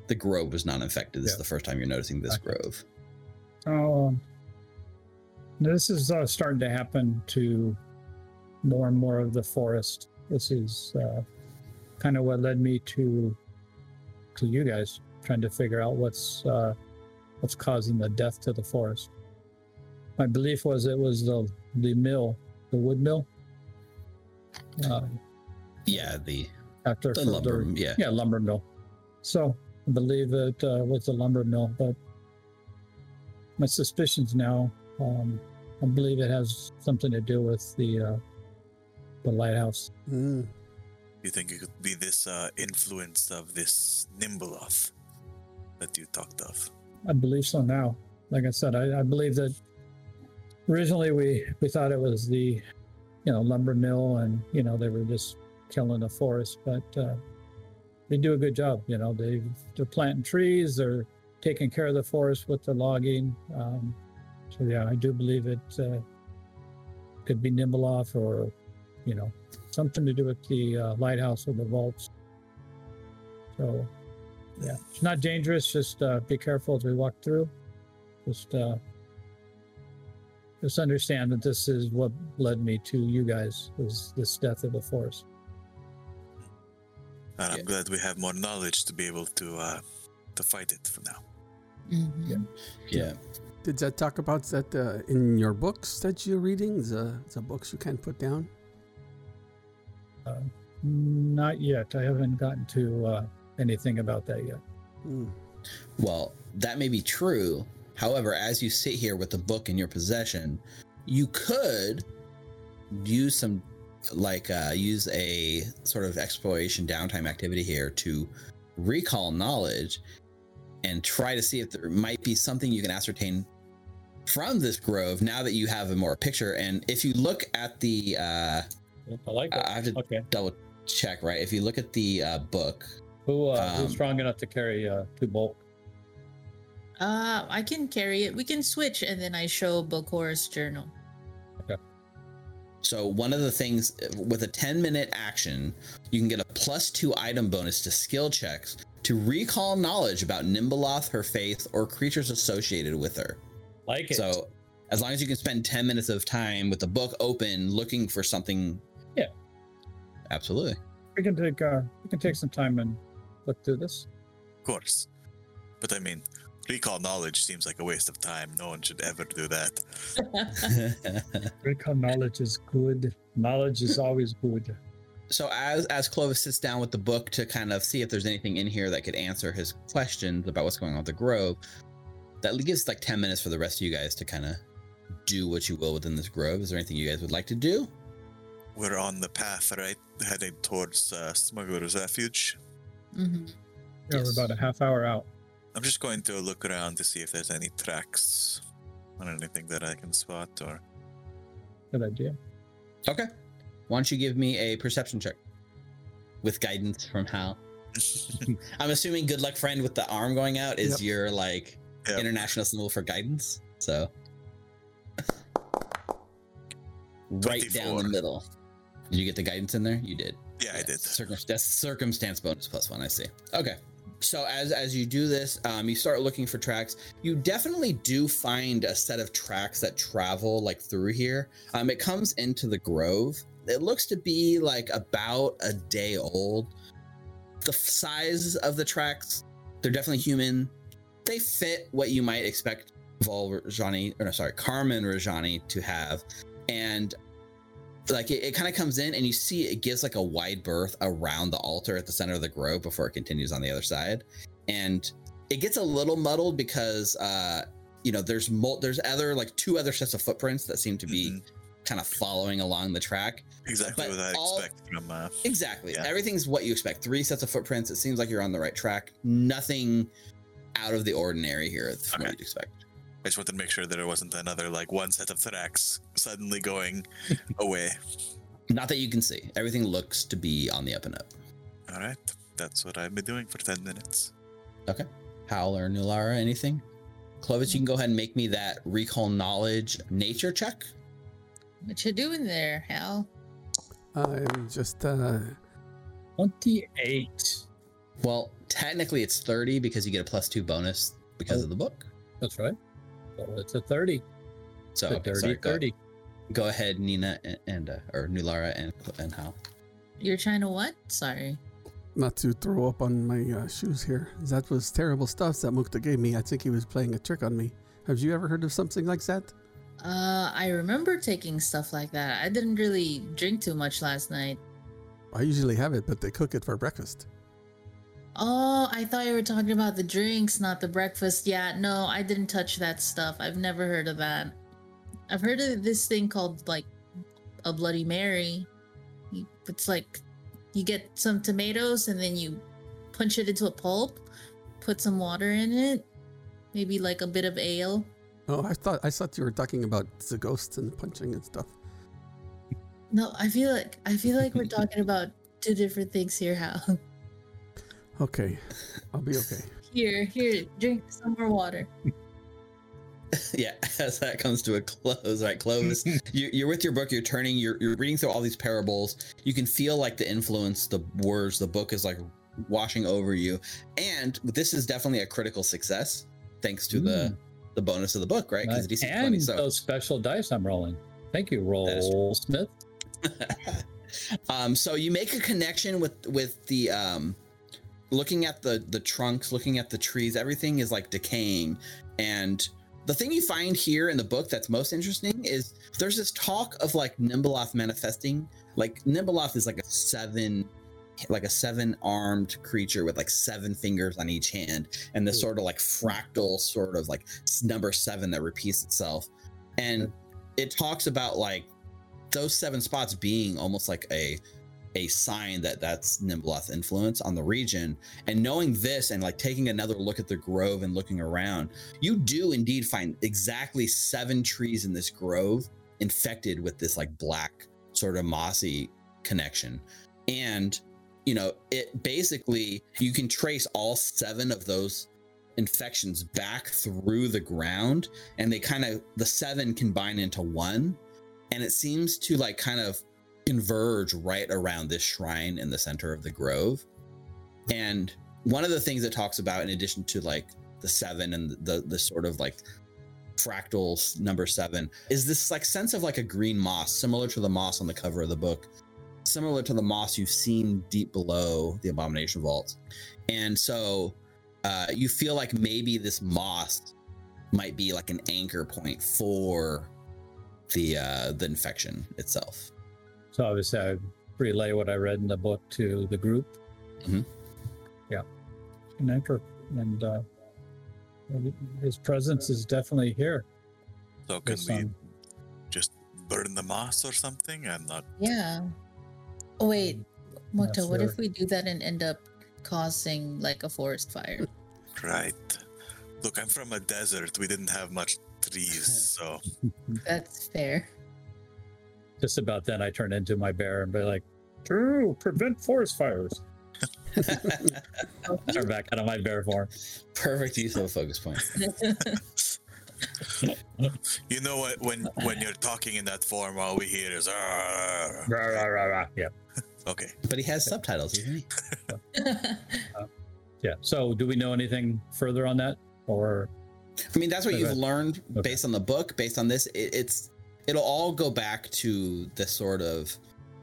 The grove was not infected. This is the first time you're noticing this Okay. grove. Um, this is uh, starting to happen to more and more of the forest. This is uh, kind of what led me to to you guys trying to figure out what's uh, what's causing the death to the forest. My belief was it was the the mill, the wood mill. Uh, Yeah, the, after the lumber. Yeah. yeah, lumber mill. So I believe it uh, was the lumber mill, but my suspicions now, um, I believe it has something to do with the uh, the lighthouse. Mm. You think it could be this uh, influence of this Nhimbaloth that you talked of? I believe so now. Like I said, I, I believe that originally we we thought it was the you know lumber mill, and you know they were just killing the forest, but uh, they do a good job. You know they they're planting trees, they're taking care of the forest with the logging. Um, so yeah, I do believe it uh, could be Nhimbaloth or you know something to do with the uh, lighthouse or the vaults. So yeah, it's not dangerous. Just uh, be careful as we walk through. Just uh, just understand that this is what led me to you guys was this death of the forest. And I'm Yeah. glad we have more knowledge to be able to uh, to fight it for now. Mhm. Yeah. Yeah. Did that talk about that uh, in your books that you're reading? The, the books you can't put down? Uh, not yet. I haven't gotten to uh, anything about that yet. Mm. Well, that may be true. However, as you sit here with the book in your possession, you could use some like uh use a sort of exploration downtime activity here to recall knowledge and try to see if there might be something you can ascertain from this grove now that you have a more picture and if you look at the uh I like it. I have to okay. double check right if you look at the uh book Who uh, um, who's strong enough to carry uh, two bulk? Uh, I can carry it. We can switch, and then I show Bokor's journal. Okay. So one of the things with a 10 minute action, you can get a plus two item bonus to skill checks to recall knowledge about Nhimbaloth, her faith, or creatures associated with her. Like it. So as long as you can spend 10 minutes of time with the book open looking for something. Yeah. Absolutely. we can take uh, we can take some time and look through this. Of course. But I mean, recall knowledge seems like a waste of time. No one should ever do that. Recall knowledge is good. Knowledge is always good. so as as Clovis sits down with the book to kind of see if there's anything in here that could answer his questions about what's going on with the grove, that gives like 10 minutes for the rest of you guys to kind of do what you will within this grove. Is there anything you guys would like to do? We're on the path, right? Heading towards uh, Smuggler's Refuge. hmm Yeah, Yes. we're about a half hour out. I'm just going to look around to see if there's any tracks on anything that I can spot or. Good idea. Okay. Why don't you give me a perception check with guidance from Hal? I'm assuming good luck friend with the arm going out is Yep. your like Yep. international symbol for guidance. So right down the middle. Did you get the guidance in there? You did. yeah, I did. Circum- that's circumstance bonus plus one. I see. Okay. So as as you do this, um, you start looking for tracks. You definitely do find a set of tracks that travel like through here. Um, it comes into the grove. It looks to be like about a day old. The f- size of the tracks, they're definitely human. They fit what you might expect Vol Rajani, or no, sorry, Carman Rajani to have, and like it, it kind of comes in and you see it gives like a wide berth around the altar at the center of the grove before it continues on the other side and it gets a little muddled because uh you know there's mul- there's other like two other sets of footprints that seem to be Mhm. kind of following along the track. Exactly But what I all- expect from. Uh, Exactly. Yeah. Everything's what you expect. Three sets of footprints. It seems like you're on the right track. Nothing out of the ordinary here from what you'd expect. I just wanted to make sure that there wasn't another like one set of tracks suddenly going away. Not that you can see. Everything looks to be on the up and up. All right, that's what I've been doing for ten minutes. Okay. Hal or Nulara, anything? Clovis, you can go ahead and make me that recall knowledge nature check. What you doing there, Hal? I'm just uh, 28. Well, technically it's 30 because you get a plus two bonus because Oh. of the book. That's right. So it's a 30. So It's a okay, dirty sorry, go, 30. go ahead, Nina and, and uh, or Nulara and and Hal. You're trying to what? Sorry. not to throw up on my uh, shoes here. That was terrible stuff that Mukta gave me. I think he was playing a trick on me. Have you ever heard of something like that? Uh, I remember taking stuff like that. I didn't really drink too much last night. I usually have it, but they cook it for breakfast. Oh, I thought you were talking about the drinks, not the breakfast. Yeah, no, I didn't touch that stuff. I've never heard of that. I've heard of this thing called like a Bloody Mary. It's like you get some tomatoes and then you punch it into a pulp, put some water in it, maybe like a bit of ale. Oh, I thought I thought you were talking about the ghosts and the punching and stuff. No, I feel like I feel like we're talking about two different things here. Hal. Okay, I'll be okay. Here, here, drink some more water. yeah, as that comes to a close, right, Clovis, you, you're with your book. You're turning. You're you're reading through all these parables. You can feel like the influence, the words, the book is like washing over you, and this is definitely a critical success thanks to the the bonus of the book, right? Because Nice. And twenty. So those special dice I'm rolling. Thank you, That is. Roll Smith. um, so you make a connection with with the um, looking at the the trunks, looking at the trees. Everything is like decaying, and the thing you find here in the book that's most interesting is there's this talk of like Nhimbaloth manifesting. Like Nhimbaloth is like a seven like a seven armed creature with like seven fingers on each hand and this sort of like fractal sort of like number seven that repeats itself and it talks about like those seven spots being almost like a a sign that that's Nhimbaloth influence on the region. And knowing this and like taking another look at the grove and looking around you do indeed find exactly seven trees in this grove infected with this like black sort of mossy connection. And you know it basically you can trace all seven of those infections back through the ground and they kind of the seven combine into one. And it seems to like kind of converge right around this shrine in the center of the grove and one of the things it talks about in addition to like the seven and the the sort of like fractals number seven is this like sense of like a green moss similar to the moss on the cover of the book similar to the moss you've seen deep below the abomination vault and so uh, you feel like maybe this moss might be like an anchor point for the uh, the infection itself. So obviously, I relay what I read in the book to the group. Mhm. Yeah, an anchor, and uh, his presence is definitely here. So can we um, just burn the moss or something? I'm not. Yeah. Oh wait, Mokta, Yes, what if we do that and end up causing like a forest fire? Right. Look, I'm from a desert. We didn't have much trees, so That's fair. Just about then, I turn into my bear and be like, "True, prevent forest fires." Turn back out of my bear form. Perfect use of a focus point. you know what? When when you're talking in that form, all we hear is "Arr." Rah, rah, rah, rah. Yeah, okay. But he has subtitles, doesn't he? Uh, yeah. So, do we know anything further on that, or I mean, that's what you've learned Okay. based on the book. Based on this, it, it's it'll all go back to this sort of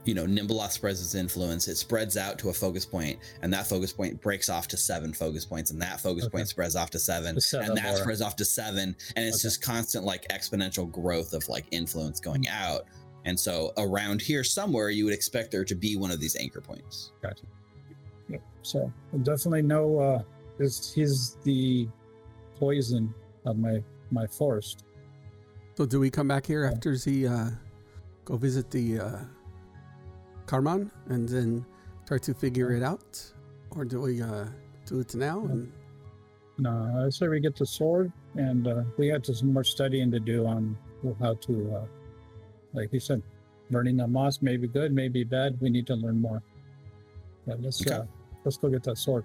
you know Nhimbaloth spreads its influence. It spreads out to a focus point, and that focus point breaks off to seven focus points, and that focus Okay. point spreads off to seven, and that more. spreads off to seven, and it's Okay. just constant like exponential growth of like influence going out. And so around here somewhere, you would expect there to be one of these anchor points. Gotcha yep. So definitely know uh is he's the poison of my my forest. So do we come back here after the uh, go visit the uh, Carman and then try to figure it out, or do we uh, do it now? And No, I say we get the sword, and uh, we had some more studying to do on how to, uh, like you said, learning the moss may be good, may be bad. We need to learn more. But let's Okay. uh, let's go get that sword.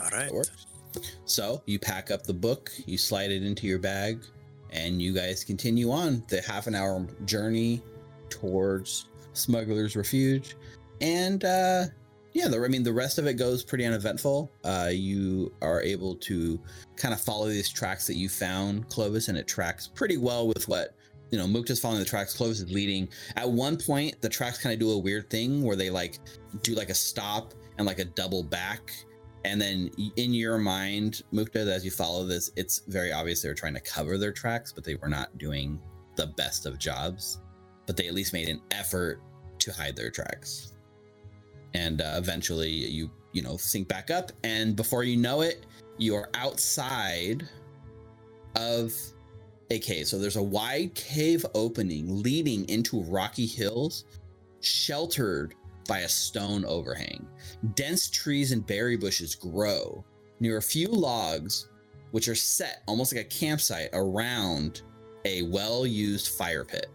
All right. So you pack up the book, you slide it into your bag, and you guys continue on the half an hour journey towards Smuggler's Refuge. And uh, yeah, the, I mean, the rest of it goes pretty uneventful. Uh, you are able to kind of follow these tracks that you found, Clovis, and it tracks pretty well with what. You know, Mukta's following the tracks, Clovis is leading. At one point, the tracks kind of do a weird thing where they like do like a stop and like a double back and then in your mind, Mukta, as you follow this, it's very obvious they were trying to cover their tracks, but they were not doing the best of jobs. But they at least made an effort to hide their tracks. And uh, eventually, you you know sink back up, and before you know it, you are outside of a cave. So there's a wide cave opening leading into rocky hills, sheltered by a stone overhang dense trees and berry bushes grow near a few logs, which are set almost like a campsite around a well used fire pit.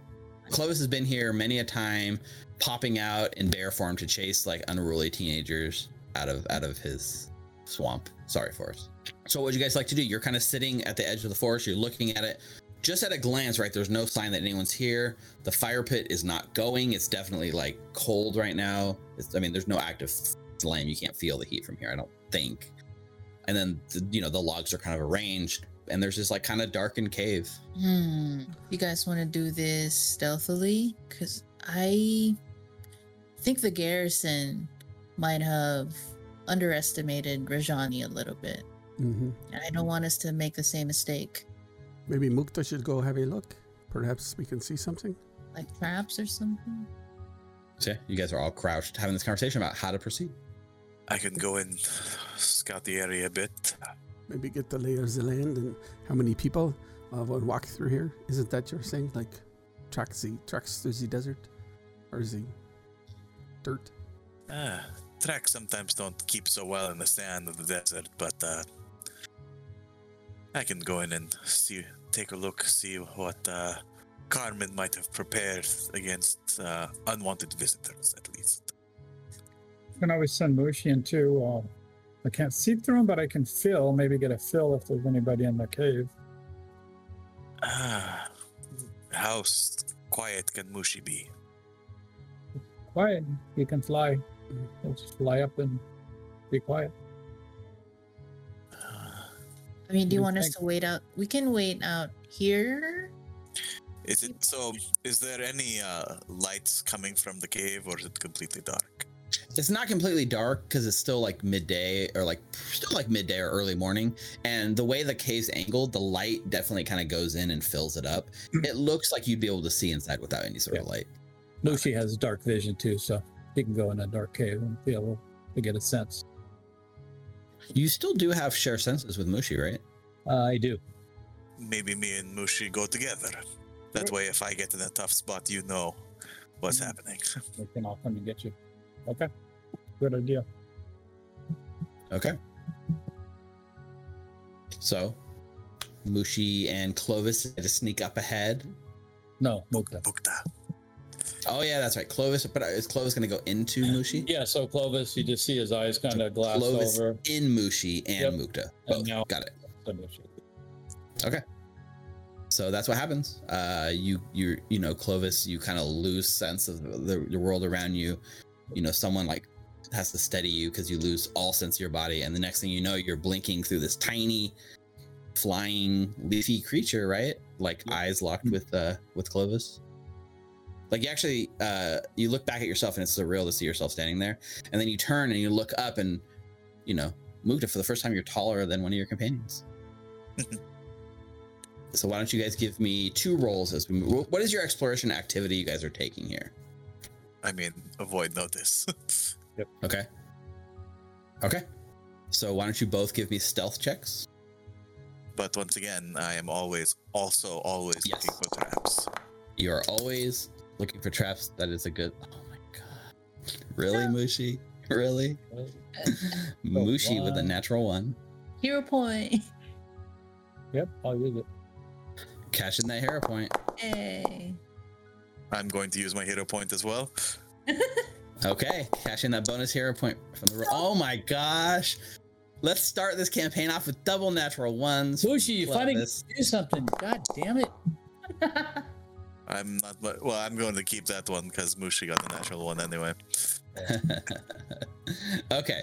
Clovis has been here many a time, popping out in bear form to chase like unruly teenagers out of out of his swamp. Sorry, forest. So, what would you guys like to do? You're kind of sitting at the edge of the forest. You're looking at it. Just at a glance, right? There's no sign that anyone's here. The fire pit is not going. It's definitely like cold right now. It's, I mean, there's no active flame. You can't feel the heat from here. I don't think. And then the, you know the logs are kind of arranged, and there's this like kind of darkened cave. Hmm. You guys want to do this stealthily? Because I think the garrison might have underestimated Rajani a little bit. hmm And I don't want us to make the same mistake, maybe Mukta should go have a look. Perhaps we can see something. like traps or something. So yeah, you guys are all crouched, having this conversation about how to proceed. I can go and scout the area a bit. Maybe get the layers of land and how many people uh, will walk through here. Isn't that you're saying? Like tracks the tracks through the desert, or is the dirt? Ah, tracks sometimes don't keep so well in the sand of the desert, but uh, I can go in and see, take a look, see what uh, Carman might have prepared against uh, unwanted visitors, at least. You can always send Mushi into. Uh, I can't see through him, but I can feel. Maybe get a feel if there's anybody in the cave. Ah, how quiet can Mushi be? Quiet. He can fly. He'll Just fly up and be quiet. I mean, do you you want us to wait out? We can wait out here. Is it so? Is there any uh, lights coming from the cave, or is it completely dark? It's not completely dark because it's still like midday or like still like midday or early morning. And the way the cave's angled, the light definitely kind of goes in and fills it up. It looks like you'd be able to see inside without any sort of light. Mushi has dark vision too, so he can go in a dark cave and be able to get a sense. You still do have share senses with Mushi, right? Uh, I do. Maybe me and Mushi go together. That way, if I get in a tough spot, you know what's Mhm. happening. We can all come and get you. Okay. Good idea. Okay. So, Mushi and Clovis had to sneak up ahead. No, Mukta. Bukta. Oh yeah, that's right. Clovis, but is Clovis going to go into Mushi? Yeah, so Clovis, you just see his eyes kind of glass Clovis over. in Mushi and Yep. Mukta. And Both. now- Got it. Mushi. So that's what happens. Uh, you you you know Clovis, you kind of lose sense of the, the world around you. You know, someone like has to steady you because you lose all sense of your body, and the next thing you know, you're blinking through this tiny, flying, leafy creature, right? Like eyes locked with uh with Clovis. Like you actually uh you look back at yourself and it's surreal to see yourself standing there, and then you turn and you look up and you know Mukta for the first time you're taller than one of your companions. So why don't you guys give me two rolls as we move? What is your exploration activity you guys are taking here? I mean, avoid notice. Okay. Okay. So why don't you both give me stealth checks? but once again, I am always, also always Yes. looking for traps. You are always looking for traps. That is a good. Oh my god! Really, Mushi? Really? Mushi with a natural one. Hero point. Yep, I'll use it. Cash in that hero point. Hey. I'm going to use my hero point as well. Okay, cash in that bonus hero point from the. ro- Oh my gosh! Let's start this campaign off with double natural ones. Mushi, you finally Clovis. do something. God damn it. I'm not. mu- Well, I'm going to keep that one because Mushi got the natural one anyway. okay,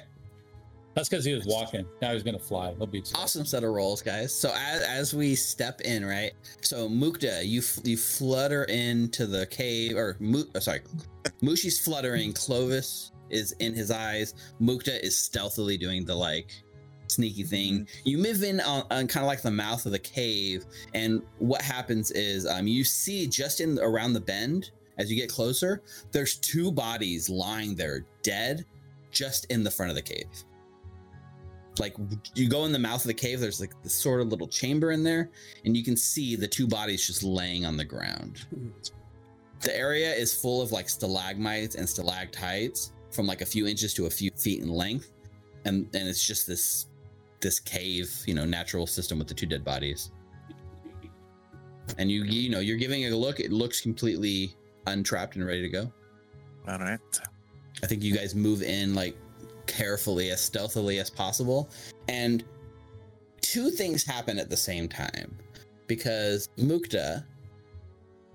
That's because he was walking. Now he's gonna fly. He'll be awesome set of rolls, guys. So as, as we step in, right? So Mukta, you f- you flutter into the cave, or Mu- uh, sorry, Mushi's fluttering. Clovis is in his eyes. Mukta is stealthily doing the like sneaky thing. You move in on, on kind of like the mouth of the cave, and what happens is um, you see just in around the bend as you get closer, there's two bodies lying there dead, just in the front of the cave. Like you go in the mouth of the cave there's like this sort of little chamber in there and you can see the two bodies just laying on the ground. The area is full of like stalagmites and stalactites from like a few inches to a few feet in length and and it's just this this cave you know natural system with the two dead bodies and you you know you're giving it a look it looks completely untrapped and ready to go All right. I think you guys move in like carefully, as stealthily as possible. And two things happen at the same time because Mukta,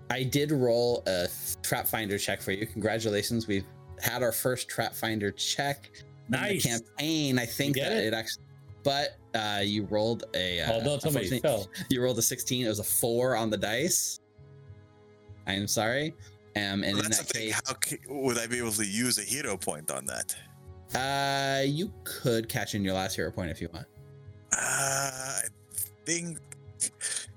I did roll a trap finder check for you. Congratulations. We've had our first trap finder check in Nice. the campaign. I think that it? it? actually, but uh, you rolled a. Uh, Oh, don't tell me he unfortunately- fell. you rolled a 16. It was a four on the dice. I am sorry. Um, and Well, in that's that the thing. case, How ca- would I be able to use a hero point on that? Uh, you could catch in your last hero point if you want. Uh, I think.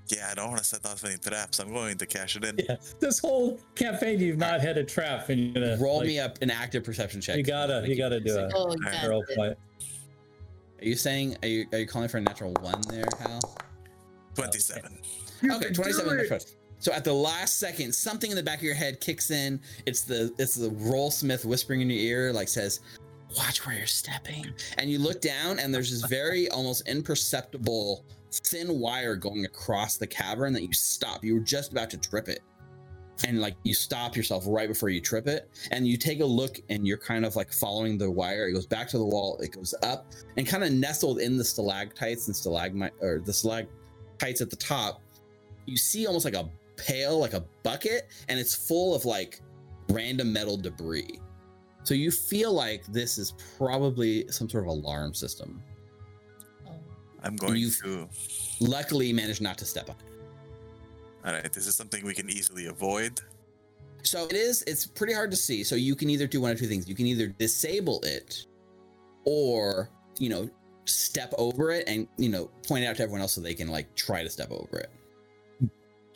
Yeah, I don't want to set off any traps. I'm going to cash it in. Yeah. This whole campaign, you've not had a trap, and you're gonna Roll like, me up an active perception check. You gotta, you gotta do it. Oh, Alright. Are you saying? Are you are you calling for a natural one there, Hal? 27. Okay, twenty-seven. So at the last second, something in the back of your head kicks in. It's the it's the roll smith whispering in your ear, like says, "Watch where you're stepping." And you look down, and there's this very almost imperceptible thin wire going across the cavern that you stop. You were just about to trip it. And like you stop yourself right before you trip it, and you take a look, and you're kind of like following the wire. It goes back to the wall, it goes up, and kind of nestled in the stalactites and stalagmite, or the stalactites at the top. You see almost like a pail, like a bucket, and it's full of like random metal debris. So you feel like this is probably some sort of alarm system. Oh. I'm going you've- to. Luckily, you managed not to step on it. All right, this is something we can easily avoid. So it is, it's pretty hard to see. So you can either do one of two things. You can either disable it or, you know, step over it and, you know, point it out to everyone else so they can like try to step over it.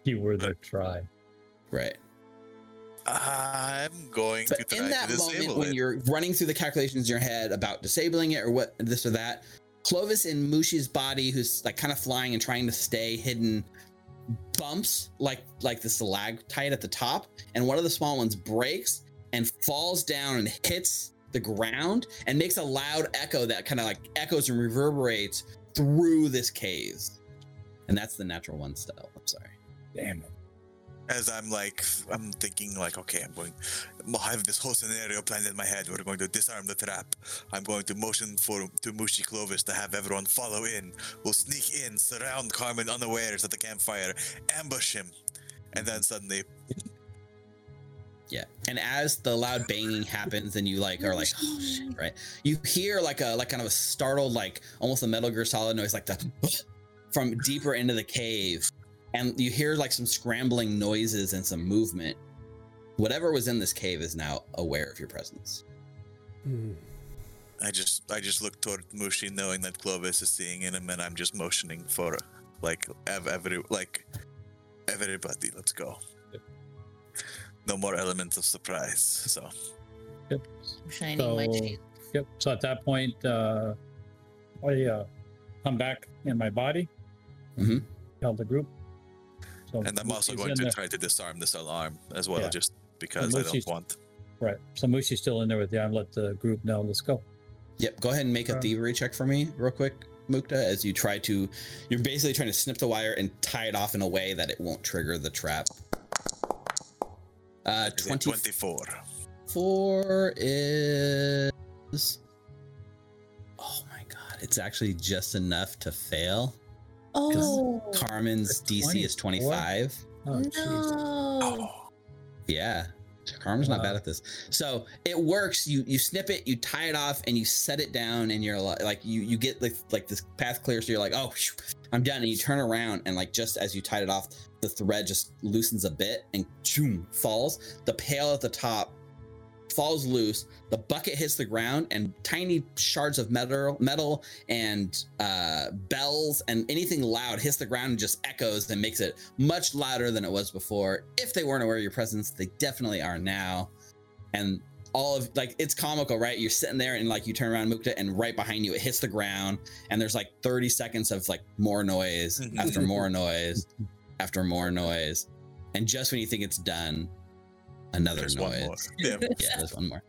You were the try. Right. I'm going to But try in to that disable moment when it. you're running through the calculations in your head about disabling it or what this or that, Clovis in Mushi's body, who's like kind of flying and trying to stay hidden, bumps like like the stalactite at the top, and one of the small ones breaks and falls down and hits the ground and makes a loud echo that kind of like echoes and reverberates through this cave. And that's the natural one style. I'm sorry. Damn it. As I'm like, I'm thinking like, okay, I'm going. I have this whole scenario planned in my head. We're going to disarm the trap. I'm going to motion for to Mushi Clovis to have everyone follow in. We'll sneak in, surround Carman unawares at the campfire, ambush him, and then suddenly, Yeah. And as the loud banging happens and you like are like, oh shit, right? You hear like a like kind of a startled, like almost a Metal Gear Solid noise, like the from deeper into the cave. And you hear like some scrambling noises and some movement. Whatever was in this cave is now aware of your presence. Hmm. I just, I just look toward Mushi, knowing that Clovis is seeing in him, and I'm just motioning for like every like everybody. Let's go. No more elements of surprise. So Yep. I'm shining my So- shield. Yep. So at that point, uh, I uh, come back in my body. Mm-hmm. Tell the group. So And I'm also going to there. try to disarm this alarm as well, Yeah. just because I don't want. Right. So Mushi's still in there with you. I'll let the group know. Let's go. Yep. Go ahead and make a thievery check for me, real quick, Mukta, as you try to. You're basically trying to snip the wire and tie it off in a way that it won't trigger the trap. Uh, Is it 24 Four is. Oh my god. It's actually just enough to fail. Oh Carman's DC is 25. Oh, no! Oh, Yeah. Carman's not Wow. bad at this. So it works. You you snip it, you tie it off, and you set it down, and you're like you you get like like this path clear, so you're like, oh, phew, I'm done. And you turn around, and like just as you tied it off, the thread just loosens a bit and choom, falls. The pail at the top falls loose. The bucket hits the ground, and tiny shards of metal, metal and uh, bells and anything loud hits the ground and just echoes and makes it much louder than it was before. If they weren't aware of your presence, they definitely are now. And all of like it's comical, right? You're sitting there and like you turn around, Mukta, and right behind you it hits the ground, and there's like 30 seconds of like more noise Mhm. after more noise after more noise. And just when you think it's done, another there's noise. Yeah. yeah, there's one more.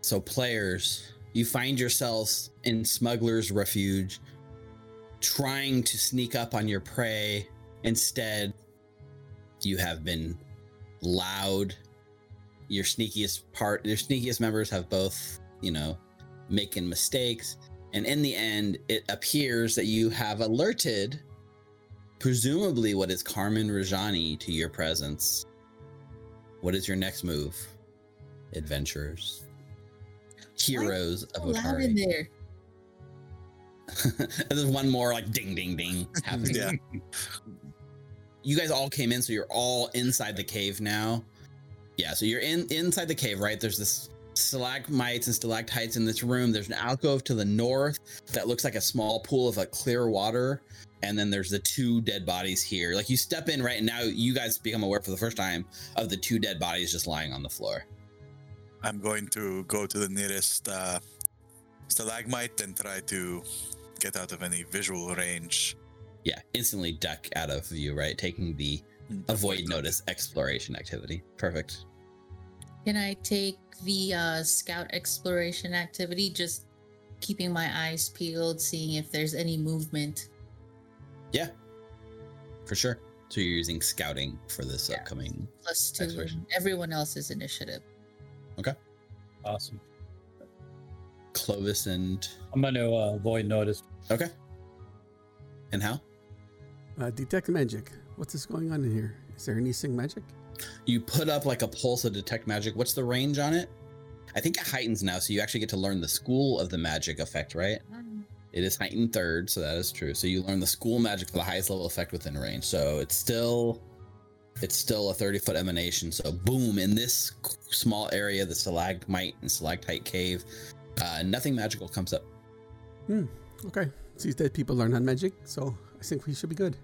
So, players, you find yourselves in Smuggler's Refuge, trying to sneak up on your prey. Instead, you have been loud. Your sneakiest part, your sneakiest members have both, you know, making mistakes. And in the end, it appears that you have alerted, presumably, what is Carman Rajani to your presence. What is your next move? adventurers, heroes of So in Otari. there. There's one more like ding ding ding happening. Yeah. You guys all came in, so you're all inside the cave now. Yeah, so you're in inside the cave, right? There's this stalagmites and stalactites in this room. There's an alcove to the north that looks like a small pool of like clear water. And then there's the two dead bodies here. Like you step in right and now you guys become aware for the first time of the two dead bodies just lying on the floor. I'm going to go to the nearest uh, stalagmite and try to get out of any visual range. Yeah, instantly duck out of view, right? Taking the avoid notice exploration activity. Perfect. Can I take the uh, scout exploration activity, just keeping my eyes peeled, seeing if there's any movement? Yeah, for sure. So you're using scouting for this Yeah. upcoming. two to Exploration. everyone else's initiative. Okay. Awesome. Clovis and I'm going to uh, avoid notice. okay. And how? Uh, detect magic. What's this going on in here? Is there any sing magic? You put up like a pulse of detect magic. What's the range on it? I think it heightens now, so you actually get to learn the school of the magic effect, right? It is heightened third, so that is true. So you learn the school magic for the highest level effect within range. So it's still it's still a 30 foot emanation. So boom, in this small area, the stalagmite and stalactite cave, uh, nothing magical comes up. Hmm. Okay. These dead people learn not magic, so I think we should be good.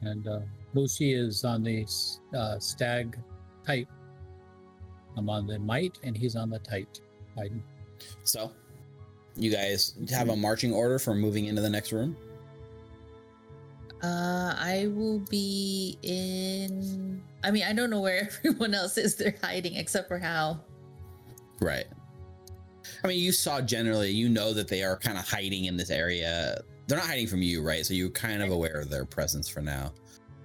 And uh, Lucy is on the uh, stag type. I'm on the might, and he's on the tight. Biden. So you guys have a marching order for moving into the next room. Uh, I will be in. I mean, I don't know where everyone else is. They're hiding, except for Hal. Right. I mean, you saw generally, you know that they are kind of hiding in this area. They're not hiding from you, right? So you're kind of aware of their presence for now.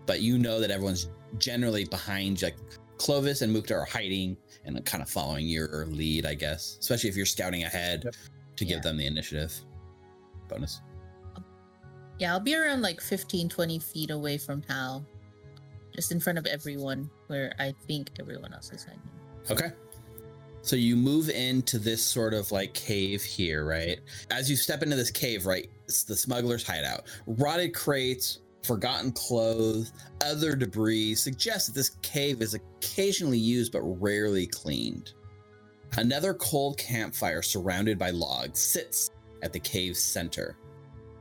But you know that everyone's generally behind, like Clovis and Mukta are hiding and kind of following your lead, I guess. Especially if you're scouting ahead Yep. To give Yeah. them the initiative bonus. Yeah, I'll be around like 15, 20 feet away from Hal. Just in front of everyone, where I think everyone else is hiding. Okay. So you move into this sort of like cave here, right? As you step into this cave, right? It's the smuggler's hideout. Rotted crates, forgotten clothes, other debris suggest that this cave is occasionally used but rarely cleaned. Another cold campfire surrounded by logs sits at the cave's center.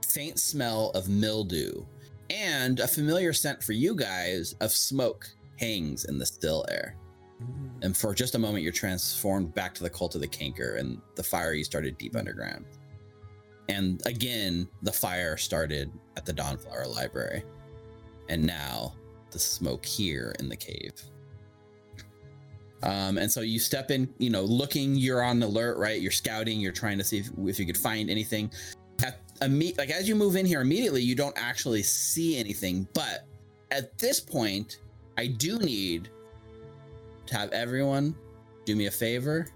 Faint smell of mildew and a familiar scent for you guys of smoke hangs in the still air. Mm. And for just a moment, you're transformed back to the cult of the Canker and the fire you started deep underground. And again, the fire started at the Dawnflower Library. And now the smoke here in the cave. Um, and so you step in, you know, looking, you're on alert, right? You're scouting, you're trying to see if, if you could find anything. At imme- like as you move in here immediately, you don't actually see anything. But at this point, I do need to have everyone do me a favor.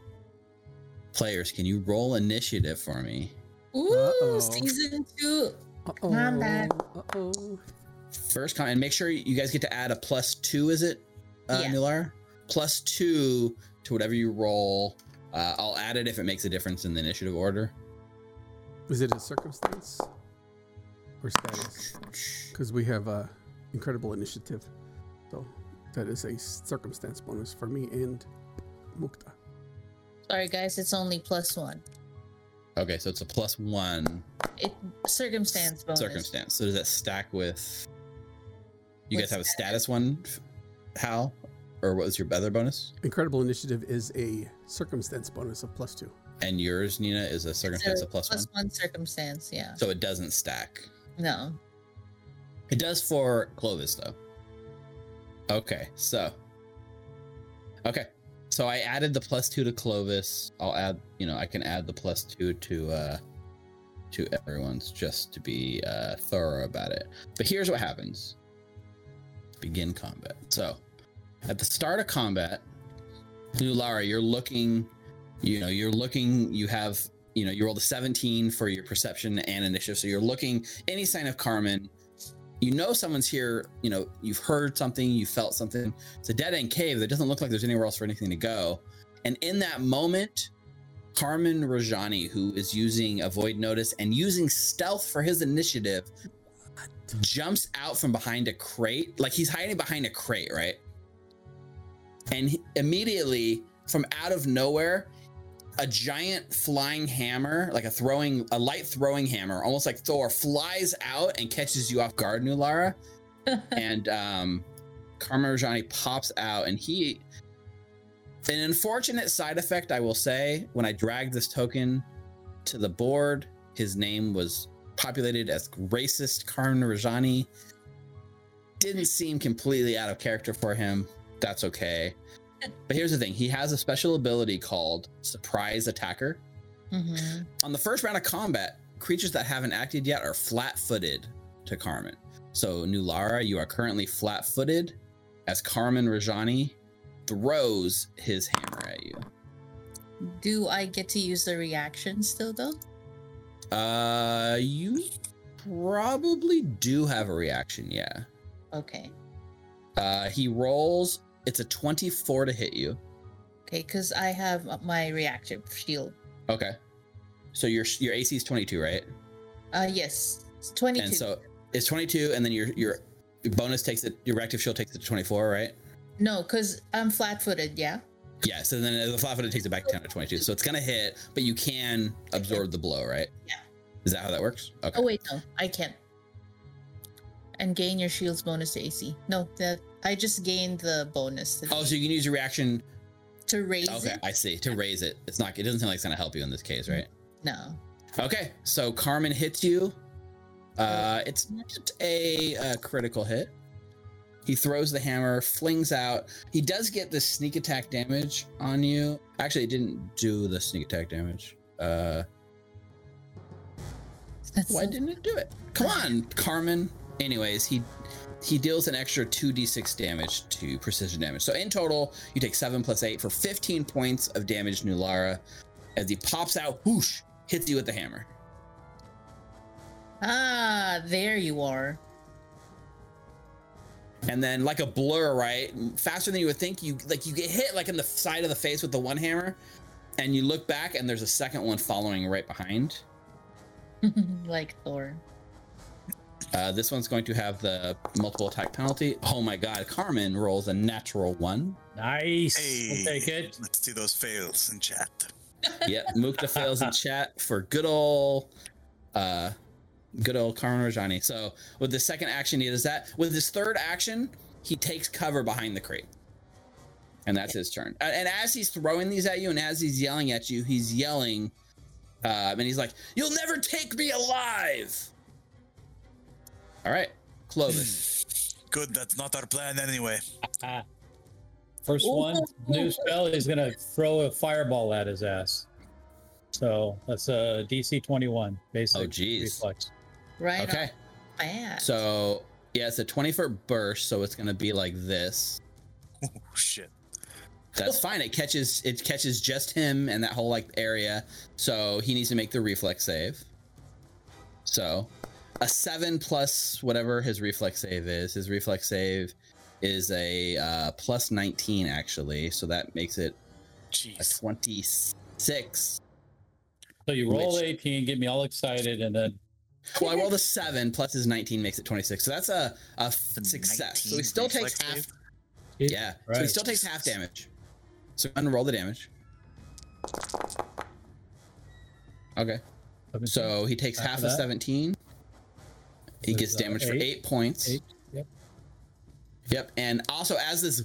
Players, can you roll initiative for me? Ooh, Uh-oh. season two. Uh-oh. Combat. Uh-oh. First comment, and make sure you guys get to add a plus two. Is it, uh, Yeah. Nular? Plus two to whatever you roll. Uh, I'll add it if it makes a difference in the initiative order. Is it a circumstance or status? Because we have uh, incredible initiative, so that is a circumstance bonus for me and Mukta. Sorry, guys, it's only plus one. Okay, so it's a plus one It circumstance bonus. circumstance. So does that stack with? You With guys have a status one, Hal, or what was your other bonus? Incredible initiative is a circumstance bonus of plus two. And yours, Nina, is a It's circumstance a of plus one. plus one circumstance. Yeah. So it doesn't stack. No. It does for Clovis though. Okay, so okay, so I added the plus two to Clovis. I'll add, you know, I can add the plus two to uh to everyone's just to be uh thorough about it. But here's what happens: begin combat. So at the start of combat, Lara, you're looking, you know, you're looking. You have, you know, you rolled a 17 for your perception and initiative. So you're looking any sign of Carman you know someone's here you know you've heard something you felt something it's a dead end cave there doesn't look like there's anywhere else for anything to go and in that moment carman rajani who is using avoid notice and using stealth for his initiative jumps out from behind a crate like he's hiding behind a crate right and he- immediately from out of nowhere a giant flying hammer, like a throwing, a light throwing hammer, almost like Thor, flies out and catches you off guard, Nulara. and um, Carman Rajani pops out, and he. An unfortunate side effect, I will say, when I dragged this token to the board, his name was populated as racist Carman Rajani. Didn't seem completely out of character for him. That's okay. But here's the thing he has a special ability called Surprise Attacker. hmm On the first round of combat, creatures that haven't acted yet are flat footed to Carman. So, Nulara, you are currently flat footed as Carman Rajani throws his hammer at you. Do I get to use the reaction still though? Uh, you probably do have a reaction, yeah. Okay. Uh, he rolls, it's a 24 to hit you. Okay, because I have my reactive shield. Okay. So your your AC is 22, right? Uh yes. It's 22. And so it's 22, and then your your bonus takes it. Your reactive shield takes it to 24, right? no, because I'm flat footed, yeah? Yeah. So then the flat footed takes it back down to 22. So it's gonna hit, but you can absorb the blow, right? Yeah. Is that how that works? Okay. Oh wait, no, I can't. And gain your shield's bonus to AC. No, that I just gained the bonus to, Oh, so you can use your reaction. to raise it. Okay, it. I see. To raise it, it's not. It doesn't seem like it's gonna help you in this case, right? No. Okay. So Carman hits you. Uh, it's not a, uh critical hit. He throws the hammer, flings out. He does get the sneak attack damage on you. Actually, it didn't do the sneak attack damage. Uh, That's why so- didn't it do it? Come on, Carman. Anyways, he he deals an extra 2d6 damage to precision damage. So in total, you take 7 plus 8 for 15 points of damage, to Nulara, as he pops out, whoosh, hits you with the hammer. Ah, there you are. and then like a blur right faster than you would think you like you get hit like in the side of the face with the one hammer and you look back and there's a second one following right behind like Thor. Uh, this one's going to have the multiple attack penalty. Oh my god carman rolls a natural one. Nice. Hey, We'll take it. Let's see those fails in chat. yep mukta fails in chat for good old uh good old carman rajani so with the second action he does that. With his third action he takes cover behind the crate. And that's his turn. And, and as he's throwing these at you and as he's yelling at you he's yelling um, and he's like you'll never take me alive all right clovis hmm. Good, that's not our plan anyway. First one, new spell, he's gonna throw a fireball at his ass. So that's a DC 21, basic Oh, jeez. reflex. Right. Okay. Bad. So yeah, it's a 20 foot burst, so it's gonna be like this. Oh shit. That's fine. It catches it catches just him and that whole like area. So he needs to make the reflex save. So a seven plus whatever his reflex save is. His reflex save is a uh, plus 19 actually. So that makes it a 26. So you roll Which- 18, get me all excited, and then Well, I rolled a seven plus his 19 makes it 26. So that's a, The success. So he still takes half. save? Yeah. So he still takes half damage. So go ahead and roll the damage. Okay. So he takes Half half of of that? 17. He gets uh, damage for eight? eight points. eight. Yep. Yep. And also, as this,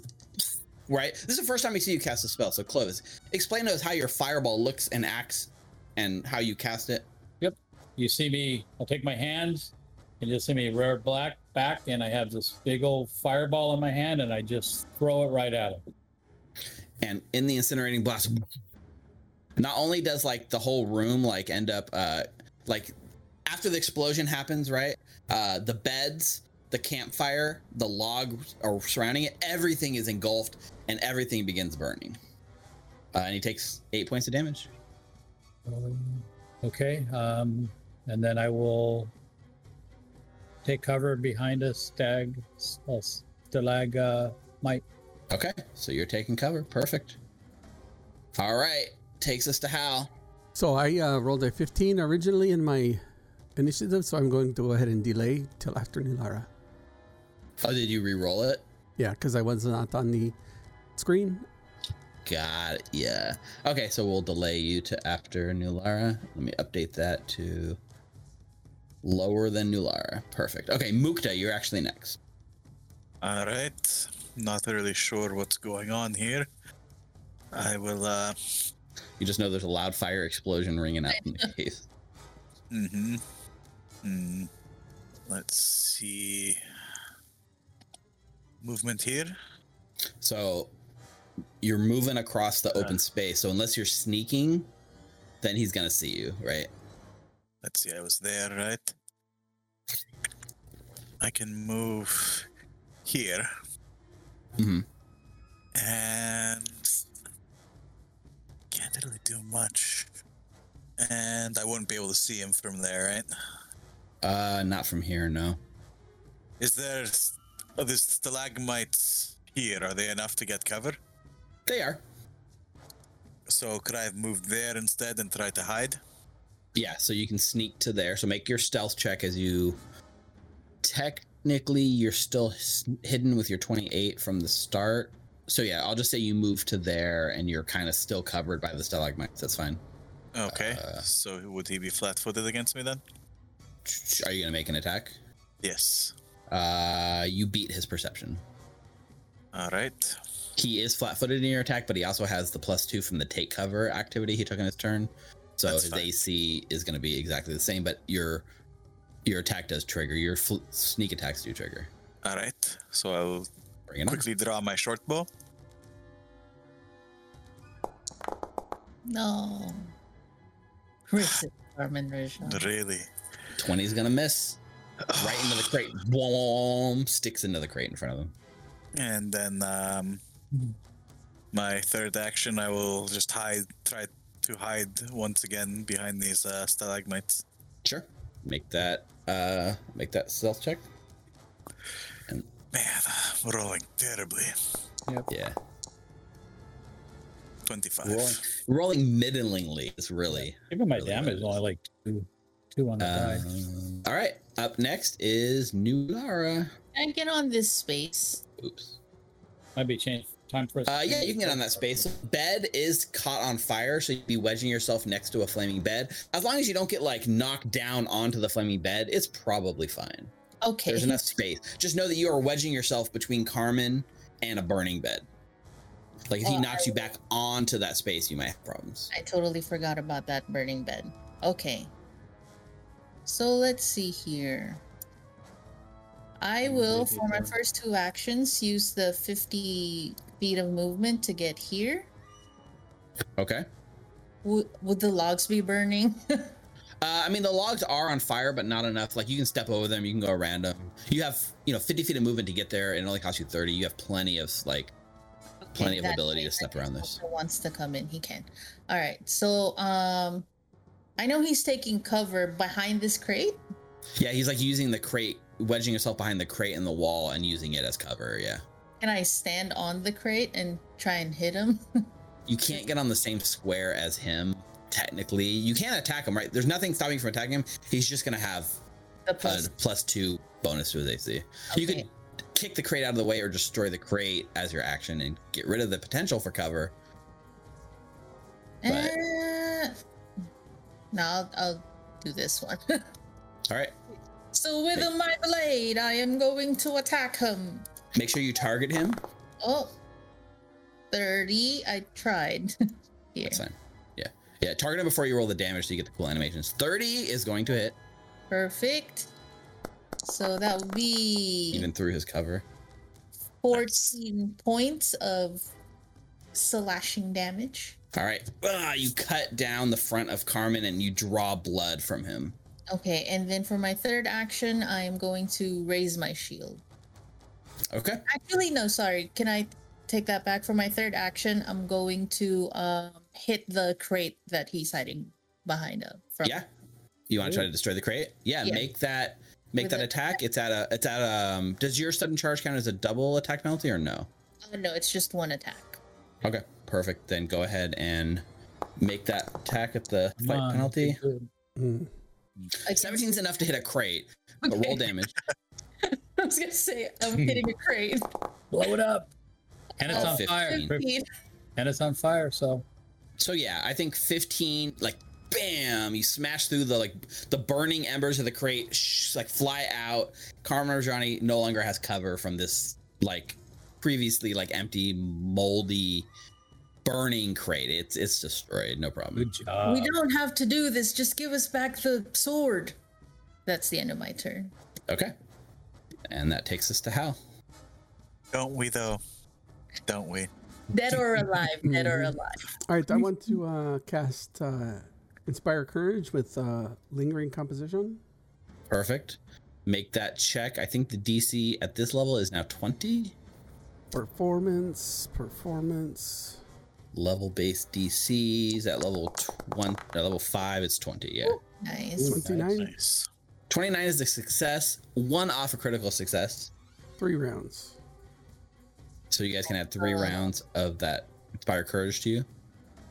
right, this is the first time we see you cast a spell. So, close. explain to us how your fireball looks and acts and how you cast it. Yep. You see me, I'll take my hands, and you'll see me rear black back, and I have this big old fireball in my hand, and I just throw it right at him. And in the incinerating blast, not only does like the whole room like end up, uh, like after the explosion happens, right? Uh, the beds, the campfire, the log are surrounding it. Everything is engulfed and everything begins burning. Uh, and he takes eight points of damage. Um, okay. Um, and then I will take cover behind a stag, a stalag, uh, might. Okay, so you're taking cover. Perfect. All right, takes us to Hal. So I uh, rolled a 15 originally in my initiative, so I'm going to go ahead and delay till after Nulara. Oh, did you re-roll it? Yeah, because I was not on the screen. Got it. Yeah. Okay, so we'll delay you to after Nulara. Let me update that to lower than Nulara. Perfect. Okay, Mukta, you're actually next. All right. Not really sure what's going on here. I will. uh You just know there's a loud fire explosion ringing out in the cave. Mm-hmm. Hmm. Let's see. Movement here. So you're moving across the open Uh. space. So unless you're sneaking, then he's gonna see you, right? Let's see. I was there, right? I can move here hmm and can't really do much. And I wouldn't be able to see him from there, right? Uh, not from here, no. Is there are these stalagmites here? Are they enough to get cover? They are. So could I have moved there instead and try to hide? Yeah, so you can sneak to there. So make your stealth check as you. Technically, you're still hidden with your 28 from the start. So yeah, I'll just say you move to there and you're kind of still covered by the stalagmites. That's fine. Okay. Uh, so would he be flat-footed against me then? Are you gonna make an attack? Yes. Uh, you beat his perception. All right. He is flat-footed in your attack, but he also has the plus two from the take cover activity he took in his turn. So That's his fine. AC is going to be exactly the same, but your your attack does trigger. Your fl- sneak attacks do trigger. All right. So I'll Bring it on. quickly draw my short bow. No. Resist, Carman Really. 20 is gonna miss. Right into the crate. Boom! Sticks into the crate in front of him. And then um, my third action, I will just hide, try to hide once again behind these uh, stalagmites. Sure. Make that uh make that stealth check. Man, I'm rolling terribly. Yep. Yeah. 25. Rolling rolling middlingly is really Even my Really damage is only like two, two on the die. um, all right. Up next is New Lara. Can I get on this space? Oops. Might be changed. Time for us. Uh, yeah, you can get on that space. Bed is caught on fire, so you'd be wedging yourself next to a flaming bed. As long as you don't get like knocked down onto the flaming bed, it's probably fine. Okay. There's enough space. Just know that you are wedging yourself between Carman and a burning bed. Like if he Oh, knocks you back onto that space, you might have problems. I totally forgot about that burning bed. Okay. So let's see here. I will, for my first two actions, use the 50 feet of movement to get here. Okay. Would, would the logs be burning? Uh, I mean, the logs are on fire, but not enough. Like you can step over them, you can go around them. You have, you know, 50 feet of movement to get there, and it only costs you 30. You have plenty of like, plenty of ability to step around this. wants to come in, he can. All right. So, um, I know he's taking cover behind this crate. Yeah, he's like using the crate, wedging himself behind the crate in the wall, and using it as cover. Yeah. Can I stand on the crate and try and hit him? You can't get on the same square as him. Technically, you can't attack him, right? There's nothing stopping you from attacking him. He's just gonna have a plus. plus two bonus to his AC. You could kick the crate out of the way or destroy the crate as your action and get rid of the potential for cover. but- Uh, no, I'll, I'll do this one. All right. so with my blade, I am going to attack him. Make sure you target him. Oh, 30. I tried. Here. That's fine. Yeah. Yeah. Target him before you roll the damage so you get the cool animations. 30 is going to hit, Perfect. So that would be even through his cover. 14 points of slashing damage. All right. Ah, you cut down the front of Carman and you draw blood from him. Okay, and then for my third action, I am going to raise my shield. Okay. Actually, no, sorry. Can I take that back? For my third action, I'm going to um, hit the crate that he's hiding behind. Uh, from. Yeah. You want to try to destroy the crate? Yeah. Yeah. Make that. Make With that a- attack. It's at a. It's at a. Um, does your sudden charge count as a double attack penalty or no? Uh, no, it's just one attack. Okay. Perfect. Then go ahead and make that attack at the fight on, penalty. good. Mm. Against- 17 is enough to hit a crate, but roll damage. I was gonna say I'm hitting a crate. Blow it up. And it's Oh, on fire. 15. Fifteen. And it's on fire, so So yeah, I think 15 like bam, you smash through the like the burning embers of the crate, sh- like fly out. Carman Rajani no longer has cover from this like previously like empty, moldy, burning crate. It's it's destroyed, no problem. good job. we don't have to do this. Just give us back the sword. That's the end of my turn. Okay. And that takes us to Hal. Don't we though? Don't we? Dead or alive, dead or alive. All right, I want to uh, cast uh, Inspire Courage with uh, Lingering Composition. Perfect. Make that check. I think the DC at this level is now 20. Performance, performance. Level based DCs at level 20, uh, level 5 it's 20, yeah. Nice. 29, Nice. 29 is the success, one off a critical success. three rounds. So you guys can add three rounds of that inspire courage to you.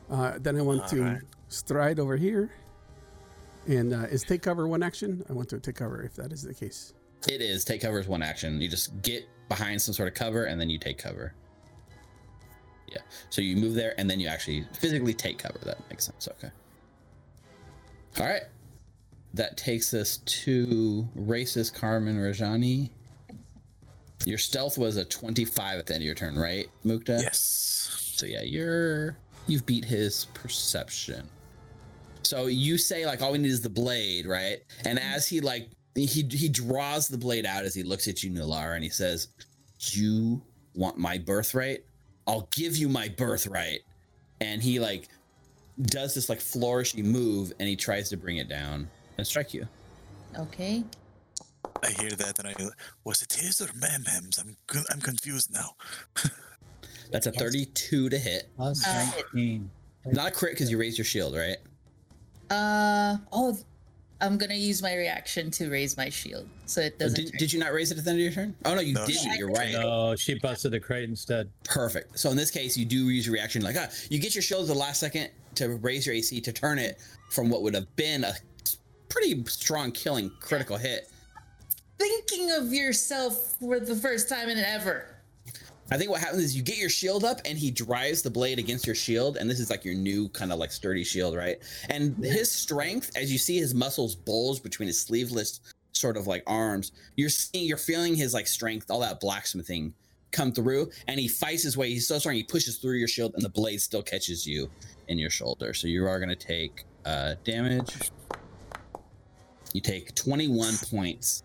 Uh, then I want to Alright. stride over here. And uh, is take cover one action? I want to take cover if that is the case. It is take cover is one action. You just get behind some sort of cover and then you take cover. Yeah. So you move there and then you actually physically take cover. That makes sense. Okay. All right. That takes us to racist Carman Rajani. Your stealth was a 25 at the end of your turn, right, Mukta? Yes. So yeah, you're you've beat his perception. So you say like all we need is the blade, right? And as he like he he draws the blade out as he looks at you, Nulara, and he says, "You want my birthright? I'll give you my birthright." And he like does this like flourishy move, and he tries to bring it down and strike you. Okay. I hear that and I was it his or Memhem's? I'm I'm confused now. That's a 32 to hit. Uh, 19. Not a crit because you raised your shield, right? Uh oh, I'm gonna use my reaction to raise my shield, so it doesn't. Did, did you not raise it at the end of your turn? Oh no, you No, didn't. You're right. No, she busted the crate instead. Perfect. So in this case, you do use your reaction. Like, ah, you get your shield at the last second to raise your AC to turn it from what would have been a pretty strong killing critical hit. Thinking of yourself for the first time in ever. I think what happens is you get your shield up and he drives the blade against your shield. And this is like your new kind of like sturdy shield, right? And his strength, as you see his muscles bulge between his sleeveless sort of like arms, you're seeing, you're feeling his like strength, all that blacksmithing come through. And he fights his way. He's so strong, he pushes through your shield and the blade still catches you in your shoulder. So you are going to take uh, damage. You take 21 points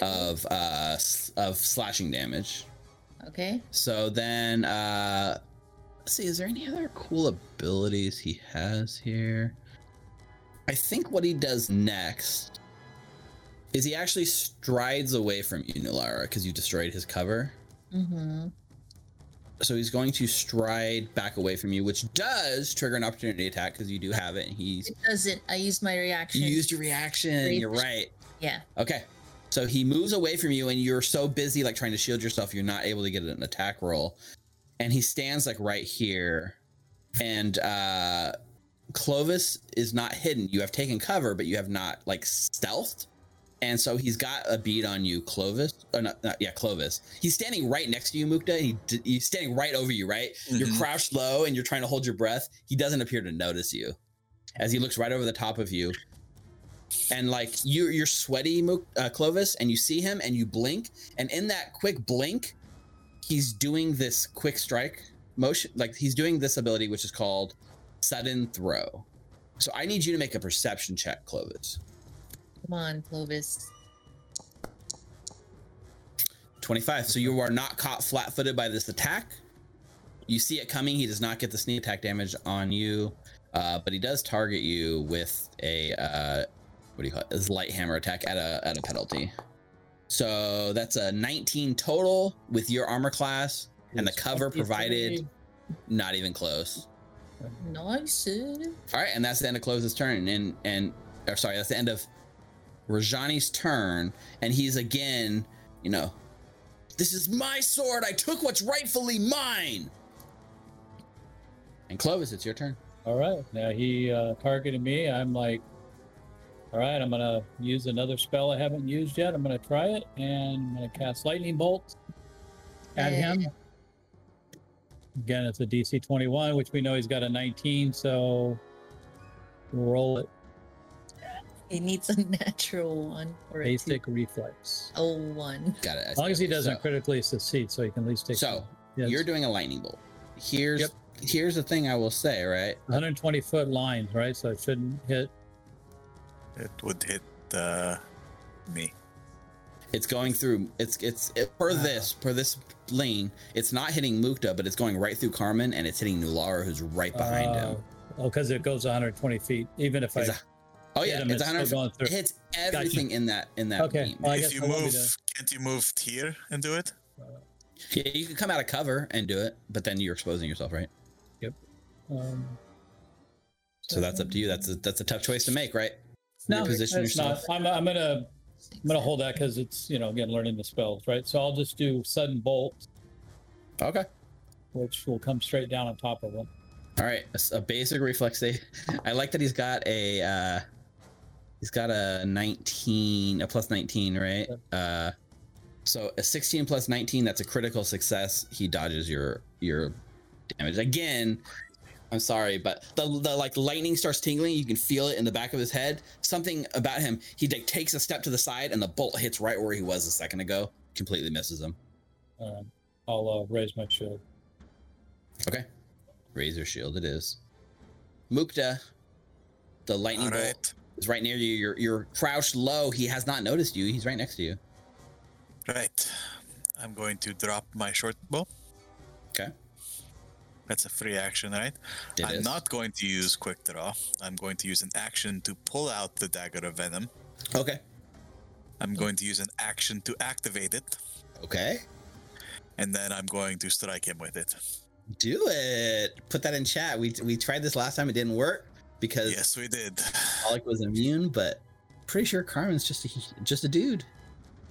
of uh, of slashing damage. Okay. So then, uh, let's see, is there any other cool abilities he has here? I think what he does next is he actually strides away from you, Nulara, because you destroyed his cover. Mm-hmm. So he's going to stride back away from you, which does trigger an opportunity attack because you do have it. And he's It doesn't. I used my reaction. you used your reaction. You're right. Yeah. Okay. So he moves away from you, and you're so busy like trying to shield yourself, you're not able to get an attack roll. And he stands like right here, and uh, Clovis is not hidden. You have taken cover, but you have not like stealthed. And so he's got a bead on you, Clovis. Or not, not yeah, Clovis. He's standing right next to you, Mukta. He, he's standing right over you, right? You're Mhm. crouched low and you're trying to hold your breath. He doesn't appear to notice you as he looks right over the top of you. And like you, you're sweaty, uh, Clovis, and you see him and you blink. And in that quick blink, he's doing this quick strike motion. Like he's doing this ability, which is called sudden throw. So I need you to make a perception check, Clovis. Come on, Clovis. 25. So you are not caught flat footed by this attack. You see it coming. He does not get the sneak attack damage on you, uh, but he does target you with a uh, what do you call it? His light hammer attack at a at a penalty. So that's a 19 total with your armor class and the cover 23. provided. Not even close. Nice. All right, and that's the end of Close's turn, and and or sorry, that's the end of Rajani's turn, and he's again, you know, this is my sword. I took what's rightfully mine. And Clovis, it's your turn. All right. Now he uh, targeted me. I'm like, all right, I'm going to use another spell I haven't used yet. I'm going to try it and I'm going to cast Lightning Bolt at him. Again, it's a DC 21, which we know he's got a 19. So roll it. He needs a natural one or a two. Basic reflex. Oh, one. Got it. As long as he doesn't So- critically succeed, so he can at least take. So yeah, you're doing a lightning bolt. Here's Yep. here's the thing I will say, right? 120 foot lines, right? So it shouldn't hit. It would hit uh, me. It's going through. It's it's it, per Ah. this per this lane. It's not hitting Mukta, but it's going right through Carman, and it's hitting Nulara, who's right behind him. Uh, Oh, because it goes 120 feet. Even if I It's a- oh yeah, him, it's it's 100. going through. It hits everything in that in that Okay, beam. well, if you I move, the- can't you move here and do it? Yeah, you can come out of cover and do it, but then you're exposing yourself, right? Yep. Um, So that's up to you. That's a, that's a tough choice to make, right? No, Reposition it's yourself. not. I'm, I'm gonna I'm gonna hold that because it's you know again learning the spells, right? So I'll just do sudden bolt, Okay. which will come straight down on top of him. All right, a basic reflex save. I like that he's got a uh he's got a 19, a plus 19, right? Uh so a 16 plus 19, that's a critical success. He dodges your your damage. Again, I'm sorry, but the, the like lightning starts tingling. You can feel it in the back of his head. Something about him. He like, takes a step to the side, and the bolt hits right where he was a second ago. Completely misses him. Um, I'll uh, raise my shield. Okay. Razor shield it is. Mukta, the lightning All bolt right. is right near you. You're you're crouched low. He has not noticed you. He's right next to you. Right. I'm going to drop my short bow. That's a free action, right? It I'm is. not going to use quick draw. I'm going to use an action to pull out the dagger of venom. Okay. I'm going to use an action to activate it, Okay. and then I'm going to strike him with it. Do it. Put that in chat. We we tried this last time. It didn't work because Yes, we did. Alec was immune, but pretty sure Carman's just a just a dude.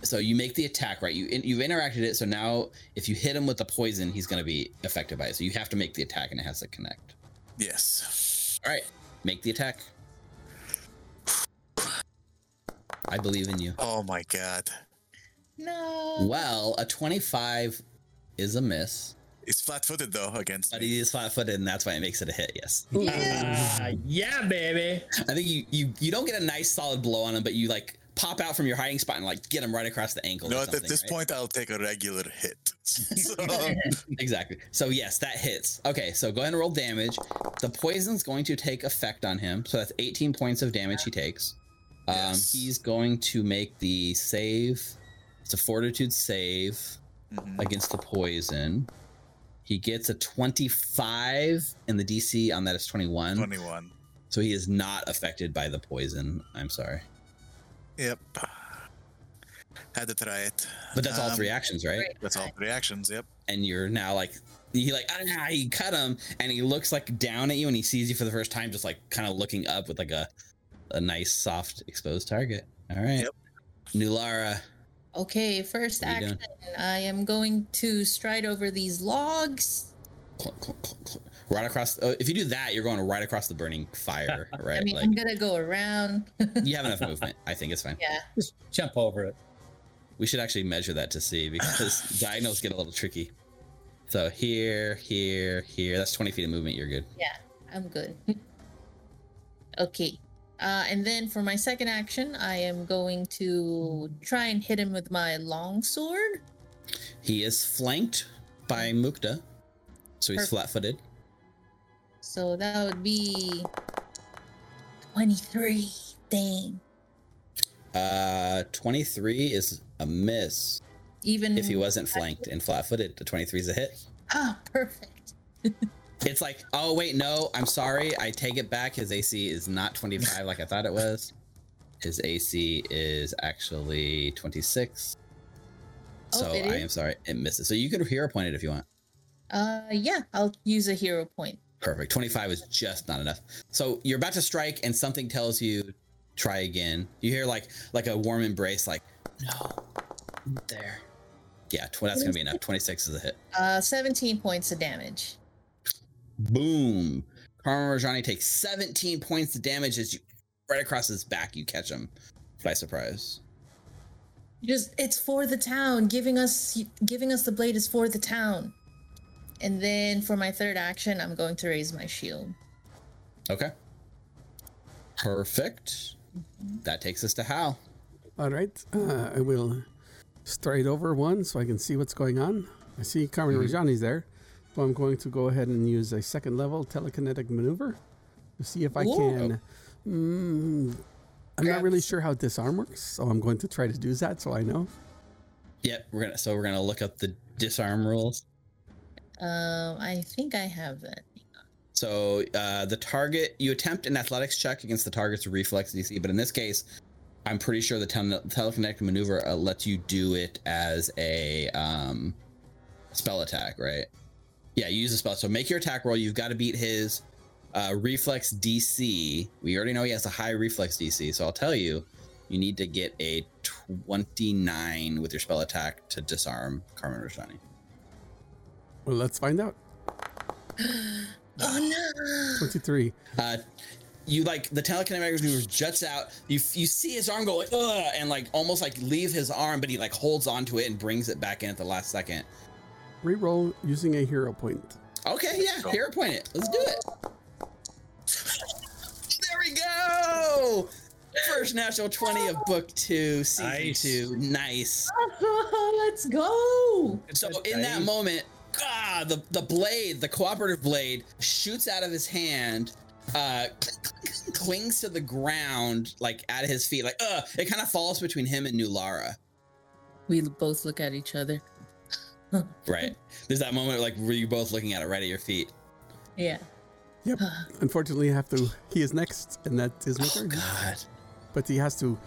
So you make the attack, right? You you've interacted it. So now if you hit him with the poison, he's going to be affected by it. So you have to make the attack, and it has to connect. Yes. All right, make the attack. I believe in you. Oh my god. No. Well, a 25 is a miss, It's flat-footed though against but me. he is flat-footed, and that's why it makes it a hit. Yes, Ah, yeah, baby. I think you you you don't get a nice solid blow on him, but you like pop out from your hiding spot and like get him right across the ankle. No, at this right? point, I'll take a regular hit. so, exactly. So yes, that hits. Okay, so go ahead and roll damage. The poison's going to take effect on him, so that's 18 points of damage he takes. Um, Yes. he's going to make the save. It's a fortitude save. Mhm. against the poison. He gets a 25, and the DC on that is 21. 21. So he is not affected by the poison. I'm sorry. Yep. Had to try it. But that's all Um, three actions, right? Right. That's all three actions. Yep. And you're now like, he like, ah, he cut him, and he looks like down at you, and he sees you for the first time, just like kind of looking up with like a, a nice, soft, exposed target. All right. Yep. Nulara. Okay, first What are you action. I am going to stride over these logs. clunk, clunk, clunk, clunk. Right across. Oh, if you do that, you're going right across the burning fire, right? I mean, like I'm gonna go around. you have enough movement. I think it's fine. yeah. Just jump over it. We should actually measure that to see because diagonals get a little tricky. So here, here, here. That's 20 feet of movement. You're good. Yeah, I'm good. okay. Uh, and then for my second action, I am going to try and hit him with my long sword. He is flanked by Mukta, so he's Perfect. flat-footed. So that would be 23. Dang. Uh, 23 is a miss. Even If he wasn't flanked and flat-footed, the 23 is a hit. Ah, perfect. It's like, oh wait, no, I'm sorry. I take it back. His AC is not 25 like I thought it was. His AC is actually 26. Oh, So I am sorry, it misses. So you could hero point it if you want. Uh, yeah, I'll use a hero point. Perfect. 25 is just not enough. So you're about to strike and something tells you try again. You hear like like a warm embrace like no. There. Yeah, tw- that's going to be enough. 26 is a hit. Uh, 17 points of damage. Boom. Carman Rajani takes 17 points of damage as you right across his back you catch him by surprise. Just it's for the town. Giving us giving us the blade is for the town. And then for my third action, I'm going to raise my shield. Okay. Perfect. That takes us to Hal. All right. Uh, I will stride over one so I can see what's going on. I see Carman Mhm. Rajani's there. So I'm going to go ahead and use a second level telekinetic maneuver to see if I Ooh. can. Mm, I'm not really sure how disarm works, so I'm going to try to do that so I know. Yep, we're gonna so we're gonna look up the disarm rules. Um, I think I have that. So uh, the target, you attempt an athletics check against the target's reflex DC, but in this case, I'm pretty sure the tel- telekinetic maneuver uh, lets you do it as a um, spell attack, right? Yeah, you use a spell. So make your attack roll. You've got to beat his uh, reflex DC. We already know he has a high reflex DC, so I'll tell you, you need to get a 29 with your spell attack to disarm Carman Rashani. Well, let's find out. Oh no! 23. uh, you like the telekinetic maneuver juts out. You you see his arm go like Ugh, and like almost like leave his arm, but he like holds onto it and brings it back in at the last second. Reroll using a hero point. Okay, yeah, hero point it. Let's do it. There we go. First natural twenty of book two, season Nice. two. Nice. Let's go! So in that moment, ah, the the blade, the cooperative blade, shoots out of his hand, uh, clings to the ground like at his feet, like uh, it kind of falls between him and Nulara. We both look at each other. Right. There's that moment like where you're both looking at it right at your feet. Yeah. Yep. Unfortunately, I have to. He is next, and that is my Oh turn. God. But he has to.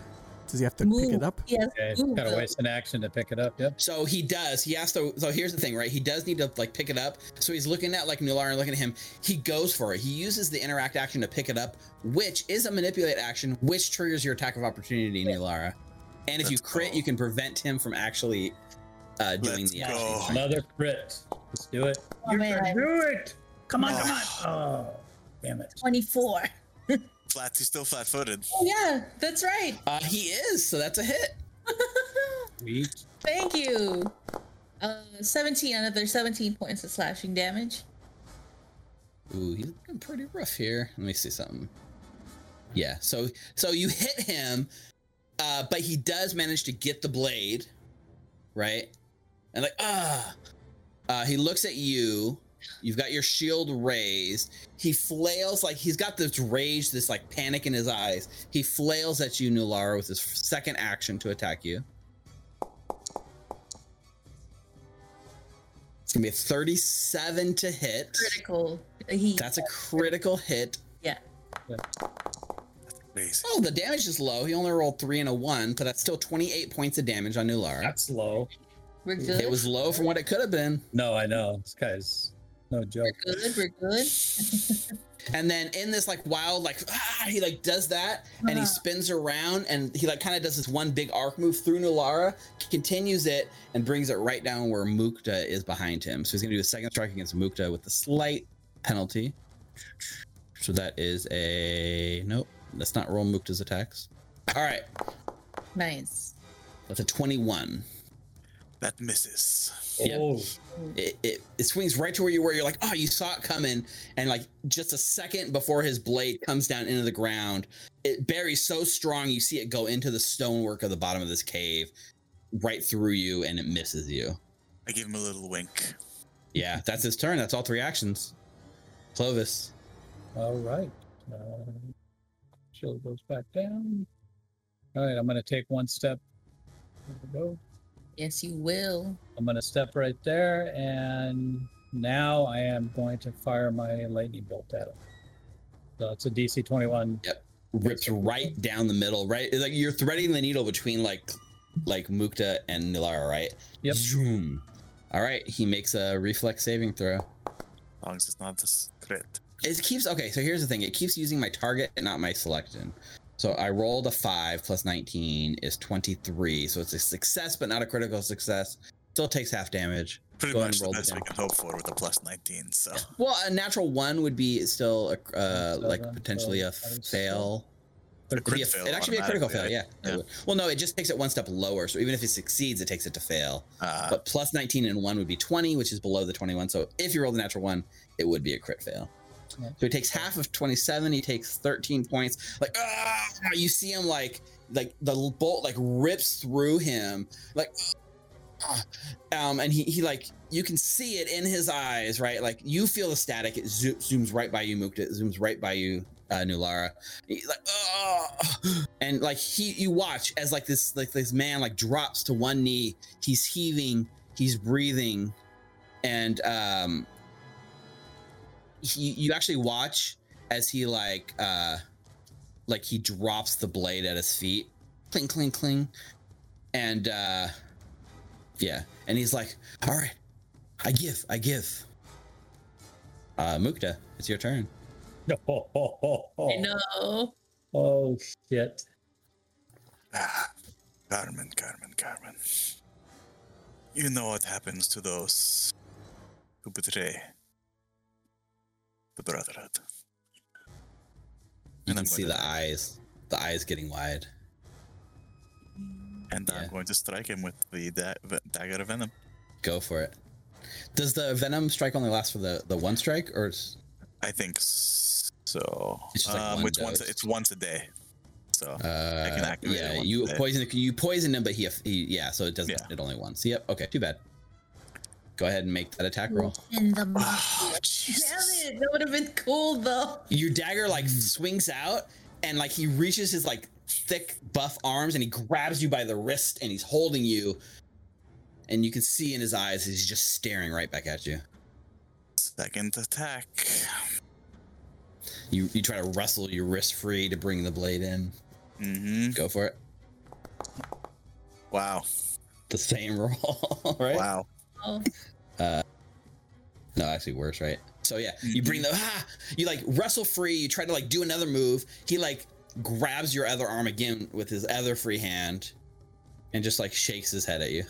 Does he have to pick it up? Yes. Okay, move, gotta waste an action to pick it up. Yep. So he does. He has to. So here's the thing, right? He does need to like pick it up. So he's looking at like Nular and looking at him. He goes for it. He uses the interact action to pick it up, which is a manipulate action, which triggers your attack of opportunity, Nulara. And if you Let's crit, go. you can prevent him from actually uh, doing Let's the go. action. Another crit. Let's do it. Oh, man, I- do it. Come on, come on. Oh, damn it. 24. Flat. He's still flat-footed. Oh, yeah, that's right. Uh, he is. So that's a hit. Thank you. Uh, 17, another 17 points of slashing damage. Ooh, he's looking pretty rough here. Let me see something. Yeah, so so you hit him, uh, but he does manage to get the blade, right? And like ah, uh, he looks at you. You've got your shield raised. He flails like he's got this rage, this like panic in his eyes. He flails at you, Nulara, with his second action to attack you. It's gonna be a 37 to hit. Critical. He. That's a critical hit. yeah. Crazy. Oh, the damage is low. He only rolled three and a one, but that's still 28 points of damage on Nulara. That's low. We're good. It was low from what it could have been. No, I know. This guy's no joke. We're joke. good. We're good. And then in this like wild like ah, he like does that and he Ah. spins around and he like kind of does this one big arc move through Nulara, continues it and brings it right down where Mukta is behind him. So he's gonna do a second strike against Mukta with a slight penalty. So that is a nope. Let's not roll Mukta's attacks. All right, nice. that's a 21. That misses. Yeah. Oh, it, it, it swings right to where you were. You're like, oh, you saw it coming. And like just a second before his blade comes down into the ground, it buries so strong you see it go into the stonework of the bottom of this cave, right through you, and it misses you. I give him a little wink. Yeah, that's his turn. That's all three actions. Clovis. all right. Uh, shield goes back down. All right, I'm going to take one step. There we go. Yes, you will. I'm going to step right there, and now I am going to fire my lightning bolt at him. So it's a DC 21. Yep. Rips right down the middle, right? It's like you're threading the needle between like like Mukta and Nulara, right? Yep. Zoom. All right, he makes a reflex saving throw. As long as it's not this crit. It keeps okay. So here's the thing: it keeps using my target and not my selection. So I rolled a five plus 19 is 23. So it's a success, but not a critical success. Still takes half damage. Pretty Go ahead much and roll the the best we can hope for with a plus 19. So Well, a natural one would be still a, uh, like potentially a so that is fail. a It'd, be crit a, fail it'd actually be a critical fail. automatically, Yeah. right? it would. Well, no, it just takes it one step lower. So even if it succeeds, it takes it to fail. Uh, But plus 19 and one would be 20, which is below the 21. So if you roll the natural one, it would be a crit fail. So he takes half of 27. He takes 13 points. Like, ah, you see him like, like the bolt like rips through him, like, ah. um, and he he like you can see it in his eyes, right? Like you feel the static. It zo- zooms right by you, Mukta. It zooms right by you, uh, Nulara. He's like, oh, and like he, you watch as like this, like this man like drops to one knee. He's heaving. He's breathing, and um, he, you actually watch as he like, uh, like he drops the blade at his feet, cling, cling, cling, and uh, yeah, and he's like, all right, I give, I give. Uh, Mukta, it's your turn. no Oh, I know. oh shit. ah, Carman, Carman, Carman. You know what happens to those who betray the Brotherhood. You And can see going the eyes, the eyes getting wide. And Yeah. I'm going to strike him with the da- dagger of venom. Go for it. Does the venom strike only last for the the one strike, or I think so. It's just like um, one it's once. It's once a day. So uh, can activate it yeah, you poison you poison him, but he, he yeah, so it doesn't Yeah. it only once. Yep. Okay. Too bad. Go ahead and make that attack roll. In the mouth. Oh, Damn it! That would have been cool though. Your dagger like swings out, and like he reaches his like thick buff arms, and he grabs you by the wrist, and he's holding you, and you can see in his eyes he's just staring right back at you. Second attack. You you try to wrestle your wrist free to bring the blade in. Mm-hmm. Go for it. Wow. The same roll, right? Wow. Oh, No, actually worse, right? So yeah, you bring the ah, you like wrestle free. You try to like do another move. He like grabs your other arm again with his other free hand, and just like shakes his head at you.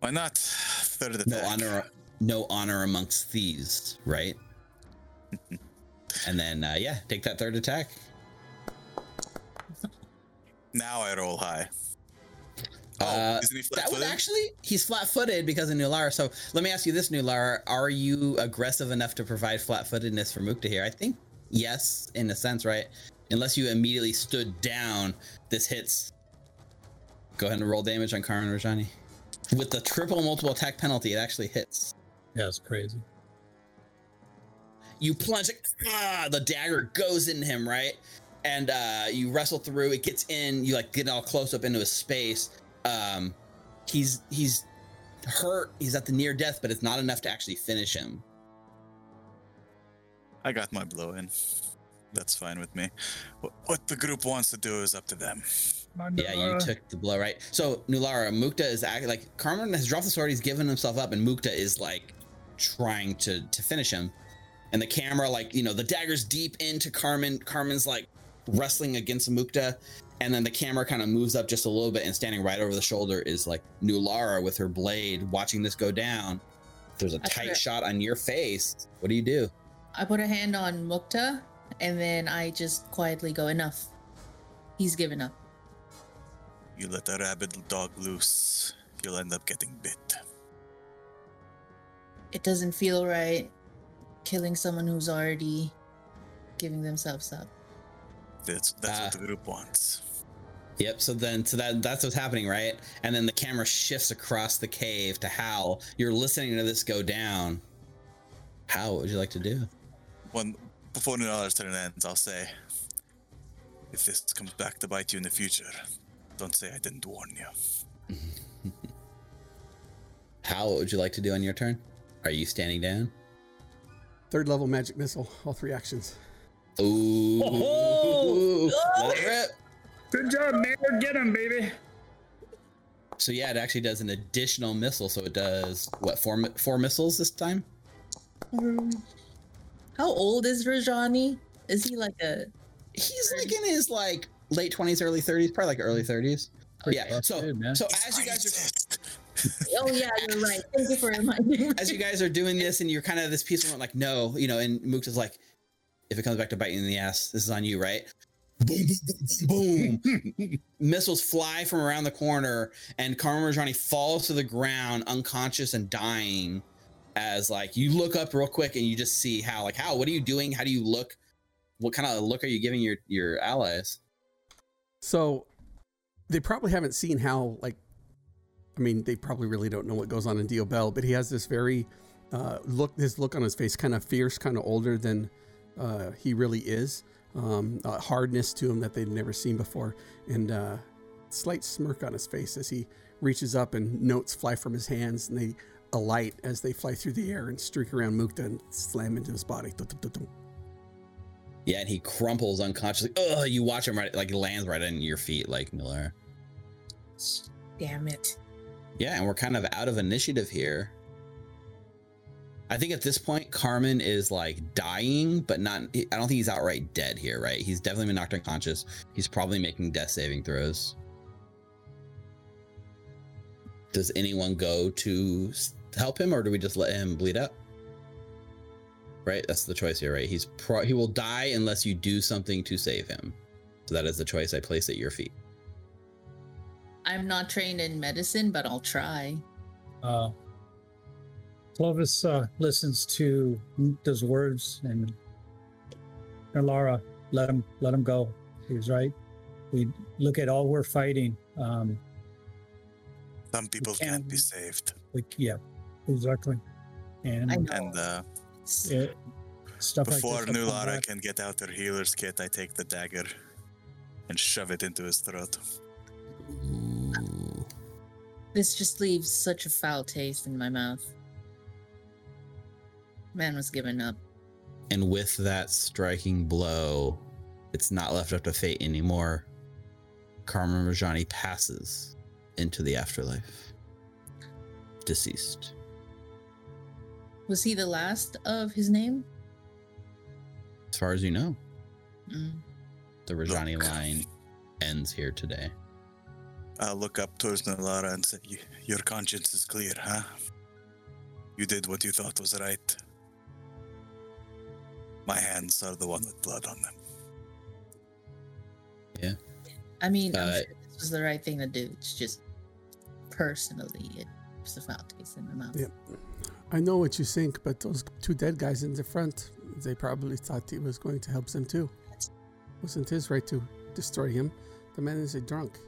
Why not? Third attack. No honor, no honor amongst thieves, right? and then uh, yeah, take that third attack. Now I roll high. Oh, Uh, isn't he That would flat-footed? actually he's flat-footed because of Nulara. So let me ask you this, Nulara: Are you aggressive enough to provide flat-footedness for Mukta here? I think yes, in a sense, right? Unless you immediately stood down, this hits. Go ahead and roll damage on Carman Rajani. With the triple multiple attack penalty, it actually hits. Yeah, it's crazy. You plunge, like, ah, the dagger goes in him, right? And uh, you wrestle through. It gets in. You like get all close up into his space. Um, he's he's hurt. He's at the near death, but it's not enough to actually finish him. I got my blow in. That's fine with me. What, what the group wants to do is up to them. Yeah, you took the blow, right? So Nulara, Mukta is acting like Carman has dropped the sword. He's given himself up, and Mukta is like trying to to finish him. And the camera, like you know, the dagger's deep into Carman. Carman's like wrestling against Mukta, and then the camera kind of moves up just a little bit, and standing right over the shoulder is like Nulara with her blade, watching this go down. There's a I tight put- shot on your face. What do you do? I put a hand on Mukta, and then I just quietly go, "Enough. He's given up." You let a rabid dog loose, you'll end up getting bit. It doesn't feel right killing someone who's already giving themselves up. That's that's Ah. what the group wants. Yep. So then, so that that's what's happening, right? And then the camera shifts across the cave to Hal. You're listening to this go down. Hal, what would you like to do? When before Nulara's turn ends, I'll say, if this comes back to bite you in the future, don't say I didn't warn you. Hal, what would you like to do on your turn? Are you standing down? Third level magic missile, all three actions. Ooh. Oh! oh, oh. Let it rip. Good job, Mayor. Get him, baby. So yeah, it actually does an additional missile. So it does what four four missiles this time? Um, how old is Rajani? Is he like a? He's like in his like late twenties, early thirties, probably like early thirties. Yeah. So dude, so as you guys are Oh yeah, you're right. Thank you for reminding me. as you guys are doing this and you're kind of this peaceful like no you know and mook is like if it comes back to bite you in the ass this is on you right boom boom, boom, boom. missiles fly from around the corner and Carman falls to the ground unconscious and dying as like you look up real quick and you just see how like how what are you doing how do you look what kind of look are you giving your your allies So they probably haven't seen how like I mean, they probably really don't know what goes on in Dio Bell, but he has this very uh, look his look on his face kind of fierce, kind of older than uh, he really is. Um, a hardness to him that they'd never seen before, and uh, slight smirk on his face as he reaches up and notes fly from his hands and they alight as they fly through the air and streak around Mukta and slam into his body. Yeah and he crumples unconsciously oh you watch him right like he lands right on your feet like Miller Damn it. Yeah, and we're kind of out of initiative here. I think at this point, Carman is like dying, but not. I don't think he's outright dead here, right? He's definitely been knocked unconscious. He's probably making death saving throws. Does anyone go to help him, or do we just let him bleed out? Right, that's the choice here, right? He's pro- he will die unless you do something to save him. So that is the choice I place at your feet. I'm not trained in medicine, but I'll try. Uh, Clovis uh, listens to those words and, and Laura, let him let him go. He's right. We look at all we're fighting. Um, Some people can't be saved. we, yeah, exactly. And And uh, it, stuff before like this. will come Nulara back. can get out her healer's kit, I take the dagger and shove it into his throat. This just leaves such a foul taste in my mouth. Man was giving up. And with that striking blow, it's not left up to fate anymore. Carman Rajani passes into the afterlife. Deceased. Was he the last of his name? As far as you know, Mm. the Rajani Look. line ends here today. I'll look up towards Nulara and say, Your conscience is clear, huh? You did what you thought was right. My hands are the one with blood on them. Yeah. I mean, I'm Uh, sure this was the right thing to do. It's just personally, it's was a foul taste in my mouth. Yep. I know what you think, but those two dead guys in the front, they probably thought he was going to help them too. Wasn't his right to destroy him. The man is a drunk.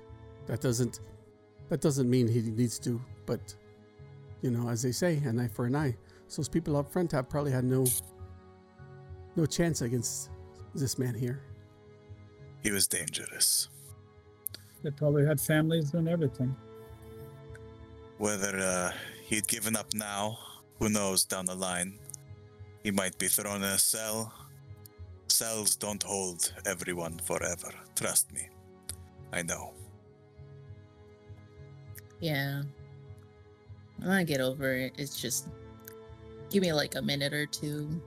That doesn't that doesn't mean he needs to, but you know, as they say, an eye for an eye. So those people up front have probably had no no chance against this man here. He was dangerous. They probably had families and everything. Whether uh, he'd given up now, who knows down the line? He might be thrown in a cell. Cells don't hold everyone forever. Trust me. I know. Yeah. I want to get over it. It's just give me like a minute or two.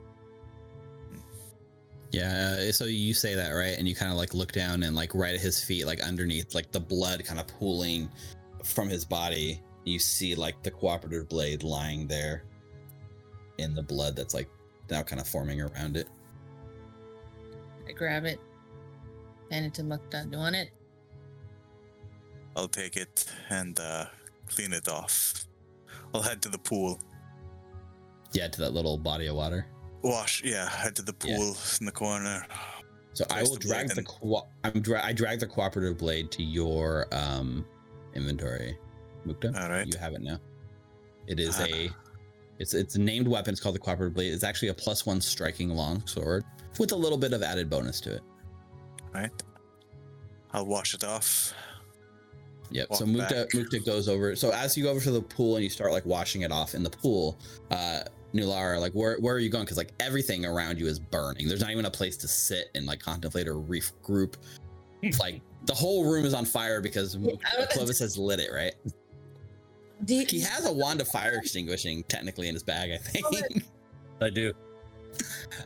Yeah, uh, so you say that, right? And you kind of like look down and like right at his feet, like underneath, like the blood kind of pooling from his body. You see like the cooperative blade lying there in the blood that's like now kind of forming around it. I grab it, hand it to Mukta. Do you want it? I'll take it and uh, clean it off. I'll head to the pool. Yeah, to that little body of water. Wash, yeah, head to the Yeah. pool in the corner. So I will the drag the co- I'm dra- I drag the cooperative blade to your um inventory. Mukta, All right. you have it now. It is Ah. a it's it's a named weapon. It's called the cooperative blade. It's actually a plus one striking long sword with a little bit of added bonus to it. Right. I'll wash it off. Yep. so Mukta back. Mukta goes over. So as you go over to the pool and you start like washing it off in the pool, uh Nulara, like where where are you going? Because like everything around you is burning. There's not even a place to sit and like contemplate or regroup. like the whole room is on fire because Clovis has lit it, right? Do you, He has a wand of fire extinguishing technically in his bag, I think. I do.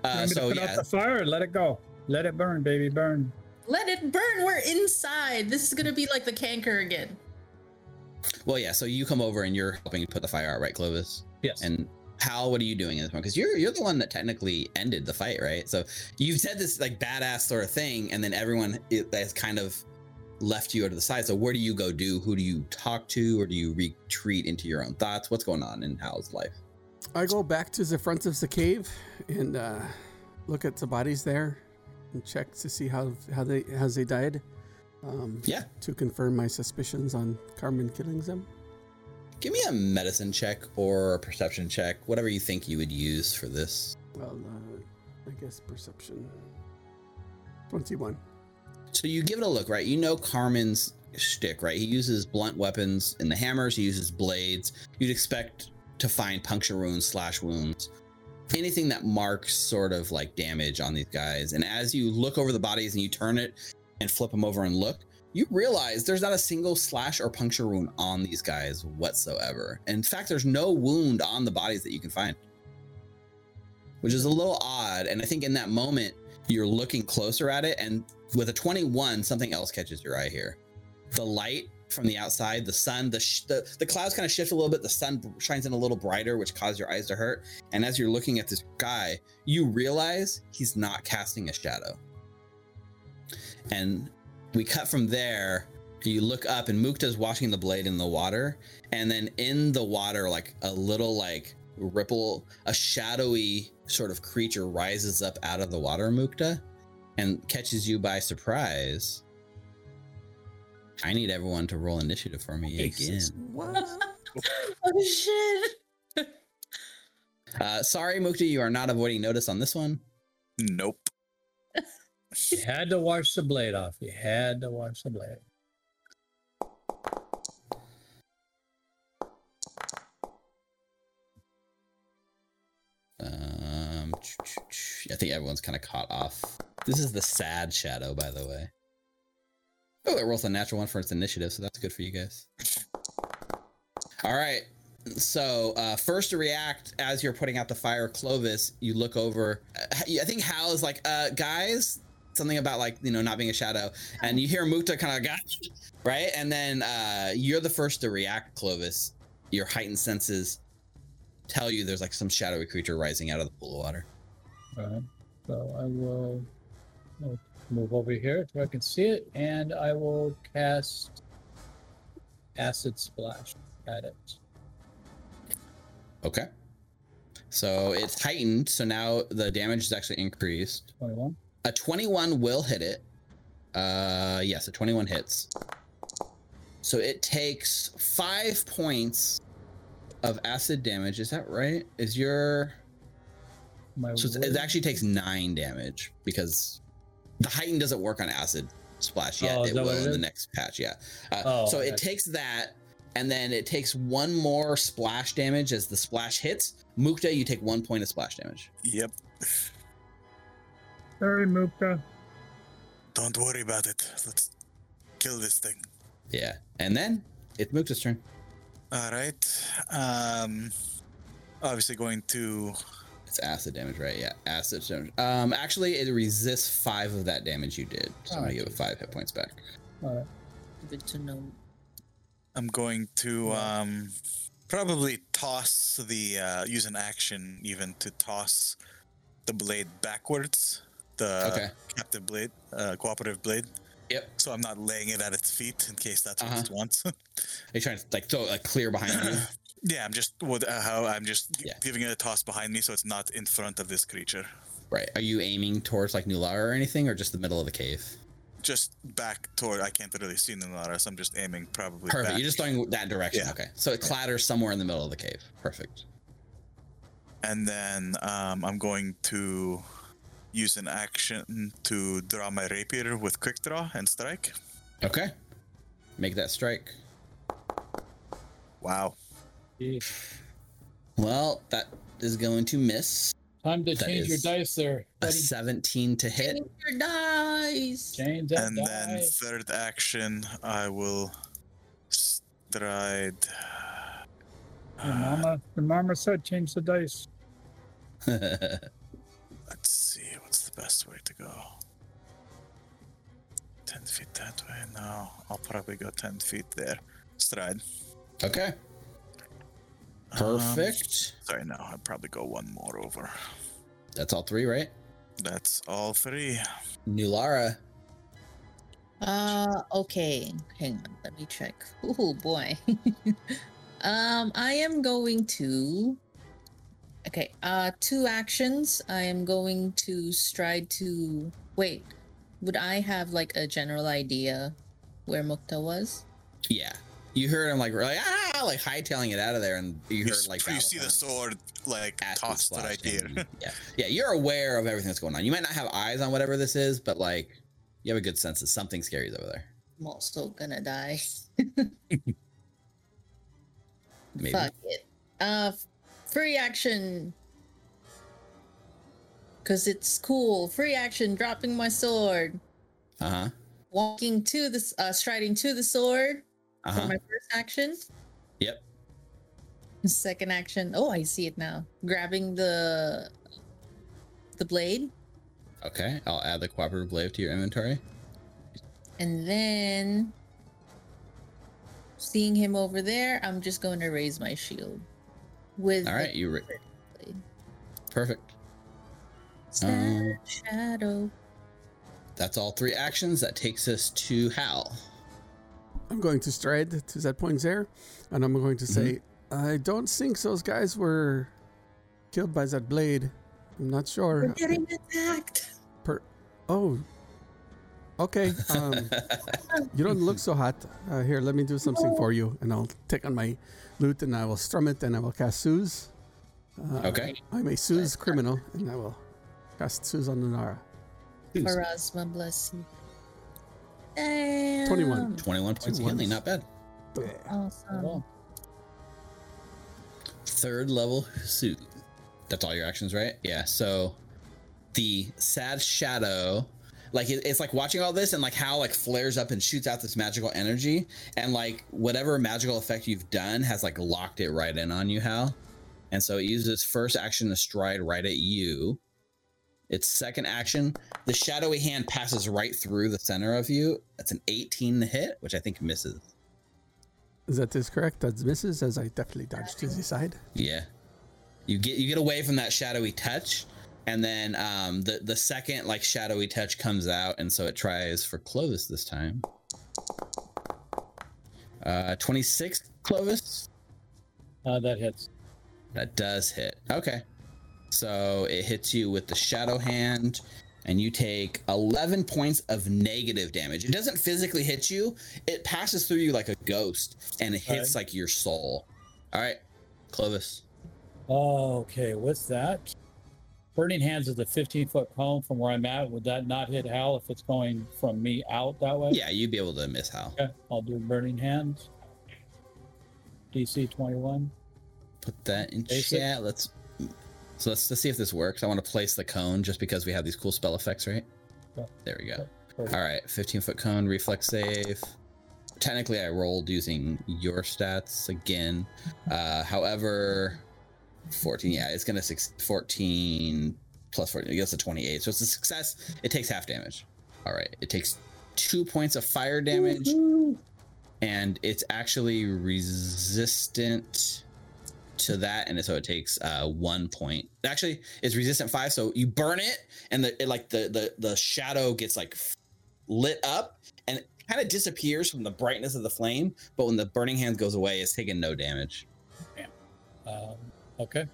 Uh, Want me to so put yeah, out the fire. Let it go. Let it burn, baby, burn. let it burn. We're inside. This is gonna be like the canker again. well, yeah. So you come over and you're helping put the fire out, right, Clovis? Yes. And Hal, what are you doing in this one? Because you're you're the one that technically ended the fight, right? So you've said this like badass sort of thing, and then everyone has kind of left you to the side. So where do you go? Do who do you talk to, or do you retreat into your own thoughts? What's going on in Hal's life? I go back to the front of the cave and uh, look at the bodies there and check to see how how they how they died. Um, Yeah. To confirm my suspicions on Carman killing them. Give me a medicine check or a perception check, whatever you think you would use for this. Well, uh, I guess perception. Twenty-one. So you give it a look, right? You know Carman's shtick, right? He uses blunt weapons in the hammers. He uses blades. You'd expect to find puncture wounds, slash wounds, anything that marks sort of like damage on these guys. And as you look over the bodies and you turn it and flip them over and look, you realize there's not a single slash or puncture wound on these guys whatsoever. In fact, there's no wound on the bodies that you can find, which is a little odd. And I think in that moment, you're looking closer at it, and with a 21, something else catches your eye here. The light from the outside, the sun, the sh- the, the clouds kind of shift a little bit. The sun shines in a little brighter, which causes your eyes to hurt. And as you're looking at this guy, you realize he's not casting a shadow. And we cut from there. You look up, and Mukta's washing the blade in the water, and then in the water, like a little like ripple, a shadowy sort of creature rises up out of the water, Mukta, and catches you by surprise. I need everyone to roll initiative for me again. What? oh shit! Uh, sorry, Mukta, you are not avoiding notice on this one. Nope. You had to wash the blade off. You had to wash the blade. Um, I think everyone's kind of caught off. This is the sad shadow, by the way. Oh, it rolls a natural one for its initiative, so that's good for you guys. All right. So, uh, first to react as you're putting out the fire, Clovis, you look over. uh, I think Hal is like, uh, guys, something about like, you know, not being a shadow. And you hear Mukta kind of got, right? And then uh, you're the first to react, Clovis. Your heightened senses tell you there's like some shadowy creature rising out of the pool of water. All right. So I will I'll move over here so I can see it, and I will cast acid splash at it. Okay. So it's heightened, so now the damage is actually increased. Twenty-one. A 21 will hit it. Uh yes, a 21 hits. So it takes five points of acid damage. Is that right? Is your My so it's, it actually takes nine damage because the heighten doesn't work on acid splash yet. Oh, it will it in the next patch. Yeah. Uh, Oh, so it takes that, and then it takes one more splash damage as the splash hits. Mukta, you take one point of splash damage. Yep. Sorry, Mukta. Don't worry about it. Let's kill this thing. Yeah, and then it's Mukta's turn. All right. Um, obviously going to. It's acid damage, right? Yeah, acid damage. Um, actually, it resists five of that damage you did, so I'm gonna give it five hit points back. All right. Good to know. I'm going to um, probably toss the uh, use an action even to toss the blade backwards. The Okay. captive blade, uh, cooperative blade. Yep. So I'm not laying it at its feet in case that's what Uh-huh. it wants. Are You're trying to like throw it like clear behind you. yeah, I'm just with uh, how I'm just Yeah. giving it a toss behind me so it's not in front of this creature. Right. Are you aiming towards like Nulara or anything, or just the middle of the cave? Just back toward. I can't really see Nulara, so I'm just aiming probably. Perfect. back. You're just throwing that direction. Yeah. Okay. So it clatters somewhere in the middle of the cave. Perfect. And then um, I'm going to use an action to draw my rapier with quick draw and strike. Okay. Make that strike. Wow. Well, that is going to miss. Time to That change your dice there. A 17 to hit. Change your dice. Change that and then third action, I will stride. Your mama, your mama said change the dice. Let's see, what's the best way to go? 10 feet that way? No, I'll probably go 10 feet there. Stride. okay. Um, Perfect. sorry, no, I'd probably go one more over. That's all three, right? That's all three. Nulara. Uh, okay. Hang on. Let me check. Oh boy. um, I am going to. Okay. Uh, two actions. I am going to stride to. Wait. Would I have like a general idea where Mukta was? Yeah. You heard him like like ah like hightailing it out of there, and you You, heard s- like you see the sword like acid tossed splash right here. yeah, yeah. You're aware of everything that's going on. You might not have eyes on whatever this is, but like you have a good sense that something scary is over there. I'm also gonna die. Maybe. Fuck it. Uh, f- free action. Cause it's cool. Free action. Dropping my sword. Uh huh. Walking to the uh, striding to the sword Uh for my first action. Yep. Second action. Oh, I see it now. Grabbing the the blade, Okay. I'll add the cooperative blade to your inventory. and then seeing him over there, I'm just going to raise my shield with All the right. You ra- blade. perfect. Stand shadow. That's all three actions. That takes us to Hal. I'm going to stride to that point there, and I'm going to say, I don't think those guys were killed by that blade. I'm not sure. We're getting attacked. Per- oh, okay. Um, you don't look so hot. Uh, here, let me do something for you, and I'll take on my lute and I will strum it, and I will cast Soothe. Uh, Okay. I'm a Soothe criminal, and I will cast Soothe on Nara. Pharasma, bless you. Damn. 21. 21 points Two of healing. Not bad. Awesome. Third level suit. That's all your actions, right? Yeah. So the sad shadow, like it, it's like watching all this and like Hal like flares up and shoots out this magical energy, and like whatever magical effect you've done has like locked it right in on you, Hal. And so it uses its first action to stride right at you. Its second action, the shadowy hand passes right through the center of you. That's an 18 to hit, which I think misses. That is correct. That misses, as I definitely dodged to the side. Yeah. You get you get away from that shadowy touch, and then um, the the second like shadowy touch comes out, and so it tries for Clovis this time. Uh, twenty six Clovis. uh, that hits. That does hit. Okay. So it hits you with the shadow hand, and you take 11 points of negative damage. It doesn't physically hit you, it passes through you like a ghost, and it hits like your soul. All right, Clovis. Okay, what's that, Burning Hands is a 15 foot cone from where I'm at. Would that not hit Hal if it's going from me out that way? Yeah, you'd be able to miss Hal. Okay, I'll do Burning Hands. DC 21. Put that in Basic. chat. Let's so let's, let's see if this works. I want to place the cone just because we have these cool spell effects, right? There we go. All right, 15 foot cone, reflex save. Technically, I rolled using your stats again. Uh, however, 14, yeah, it's going to six 14 plus 14, it gets a 28. So it's a success. It takes half damage. All right, it takes two points of fire damage, and it's actually resistant to that and so it takes uh one point actually it's resistant five so you burn it and the it, like the the the shadow gets like lit up and kind of disappears from the brightness of the flame but when the burning hand goes away it's taking no damage Yeah. Um, okay.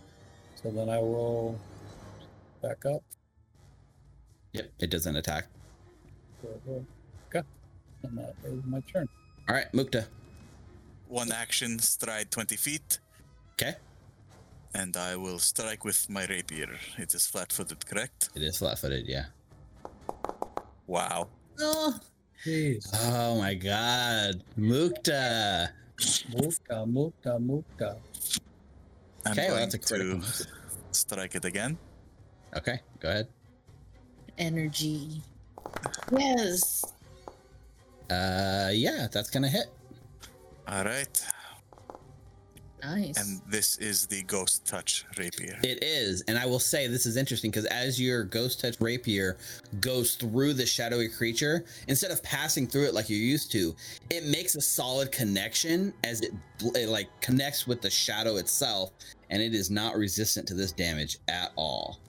So then I will back up. yep it doesn't attack Okay. And that is my turn. all right mukta One action, stride 20 feet, okay and I will strike with my rapier. It is flat footed, correct? it is flat-footed yeah Wow. Oh, Jeez. oh my god mukta Mukta, mukta, mukta. I'm Okay, well, going that's a critical to strike it again. okay go ahead energy. Yes. uh yeah that's gonna hit All right. Nice. And this is the ghost touch rapier. It is, and I will say this is interesting because as your ghost touch rapier goes through the shadowy creature, instead of passing through it like you're used to, it makes a solid connection as it, it like connects with the shadow itself, and it is not resistant to this damage at all.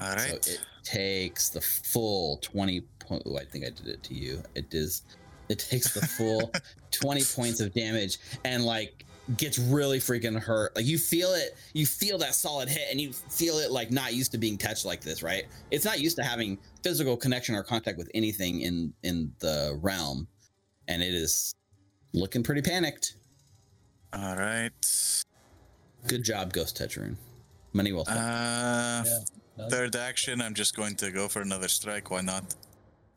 All right. So it takes the full twenty point. Oh, I think I did it to you. It is. It takes the full twenty points of damage, and like gets really freaking hurt. Like you feel it, you feel that solid hit, and you feel it like not used to being touched like this, right? It's not used to having physical connection or contact with anything in in the realm, and it is looking pretty panicked. All right. Good job, Ghost Touch Rune. Money well spent. Uh, Yeah. Third action, I'm just going to go for another strike. Why not?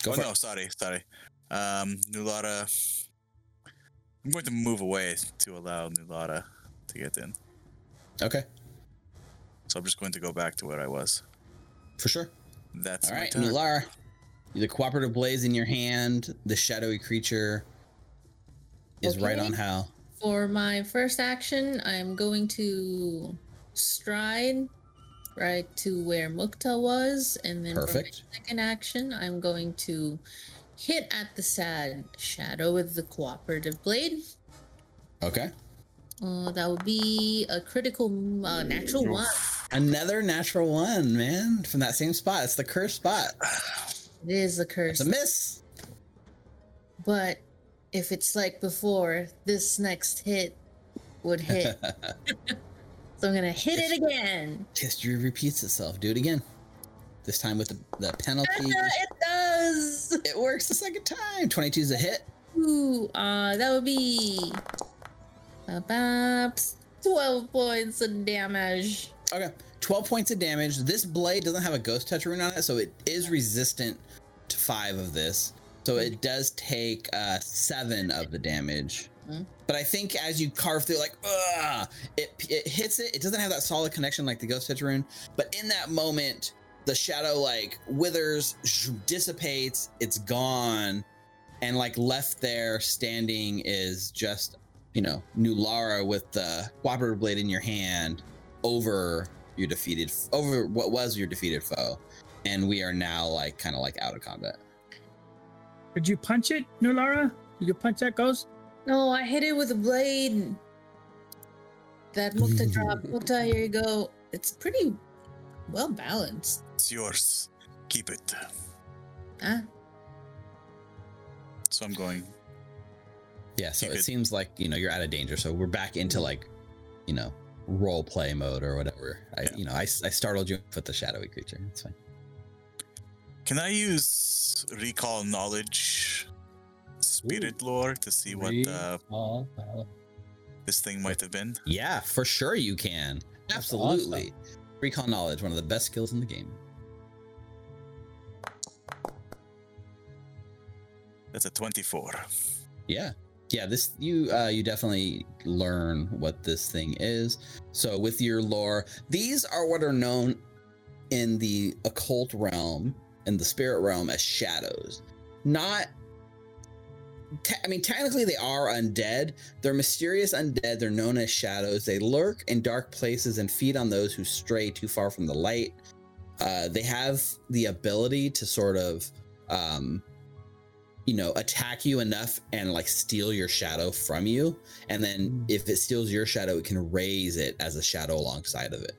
Go oh for no, it. sorry, sorry. Um, Nulara. I'm going to move away to allow Nulara to get in. Okay, So I'm just going to go back to where I was. for sure. That's all right, my right, turn. Nulara. The cooperative blaze in your hand. The shadowy creature is right on Hal. For my first action, I'm going to stride right to where Mukta was, and then for my second action, I'm going to hit at the sad shadow with the cooperative blade. Okay. Uh, that would be a critical uh, natural one. Another natural one, man, from that same spot. It's the cursed spot. It is a curse, It's a miss. but if it's like before, this next hit would hit. so I'm gonna hit it again. History repeats itself. Do it again. This time with the, the penalty. it does. It works the second time. 22 is a hit. Ooh, uh, that would be about 12 points of damage. Okay. 12 points of damage. This blade doesn't have a ghost touch rune on it, so it is resistant to five of this. So it does take uh, seven of the damage. Mhm. But I think as you carve through, like, ugh, it, it hits it. It doesn't have that solid connection like the ghost touch rune. But in that moment, the shadow like withers, dissipates, it's gone. And like left there standing is just, you know, Nulara with the cooperative blade in your hand over your defeated over what was your defeated foe and we are now like kind of like out of combat Did you punch it, Nulara? Did you punch that ghost? No, I hit it with a blade. That Mukta drop. Mukta, here you go. It's pretty well balanced. It's yours. Keep it. Huh? So I'm going. yeah so You it seems like you know you're out of danger so we're back into like you know role play mode or whatever i Yeah. you know I, I startled you with the shadowy creature it's fine Can I use recall knowledge, spirit lore to see what Three, uh, this thing might have been? yeah for sure you can That's absolutely recall knowledge one of the best skills in the game That's a 24. yeah yeah, this you uh, you definitely learn what this thing is. So with your lore, these are what are known in the occult realm and the spirit realm as shadows. Not te- I mean, technically they are undead. They're mysterious undead. They're known as shadows. They lurk in dark places and feed on those who stray too far from the light. Uh, they have the ability to sort of, um, you know, attack you enough and like steal your shadow from you. And then hmm. if it steals your shadow, it can raise it as a shadow alongside of it.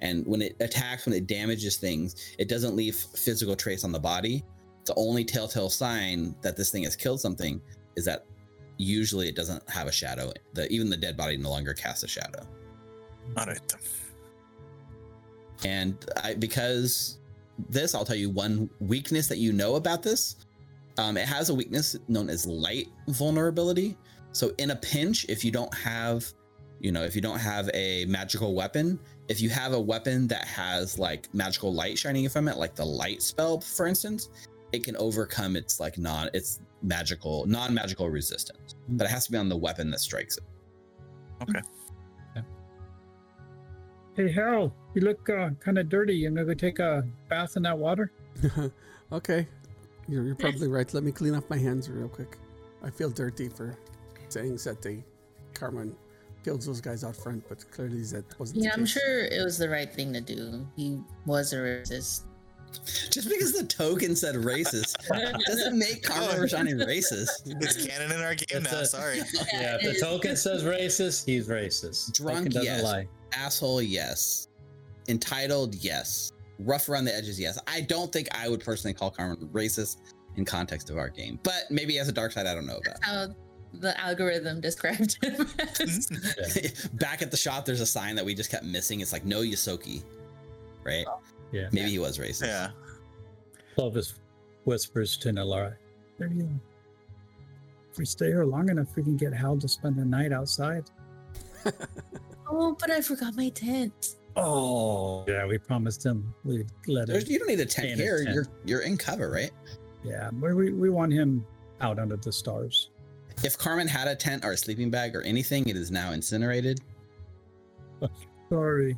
And when it attacks, when it damages things, it doesn't leave physical trace on the body. The only telltale sign that this thing has killed something is that usually it doesn't have a shadow. The even the dead body no longer casts a shadow. All right. And I, because this, I'll tell you one weakness that you know about this. Um, it has a weakness known as light vulnerability. So in a pinch, if you don't have, you know, if you don't have a magical weapon, if you have a weapon that has like magical light shining from it, like the light spell, for instance, it can overcome its like non its magical non-magical resistance. But it has to be on the weapon that strikes it. Okay. Hey, Harold, you look uh, kind of dirty. You gonna go take a bath in that water? okay. You're, you're probably right. Let me clean off my hands real quick. I feel dirty for saying that they Carman killed those guys out front, but clearly that wasn't Yeah, the I'm case. sure it was the right thing to do. He was a racist. Just because the token said racist doesn't make Carman Rajani racist. It's canon in our game It's now. a- Sorry. Yeah, if the token says racist, he's racist. Drunk, Token doesn't yes. lie. Asshole, yes. Entitled, yes. Rough around the edges, yes. I don't think I would personally call Carman racist in context of our game, but maybe as a dark side I don't know about. How the algorithm described him. as. Back at the shop, there's a sign that we just kept missing. It's like no Yosoki, right? Yeah. Maybe he was racist. Yeah. Clovis whispers to Nulara. There you go. If we stay here long enough, we can get Hal to spend the night outside. oh, but I forgot my tent. Oh, yeah. We promised him we'd let There's, him. you don't need a tent here. tent. You're you're in cover, right? Yeah, we, we we want him out under the stars. If Carman had a tent or a sleeping bag or anything, it is now incinerated. Sorry.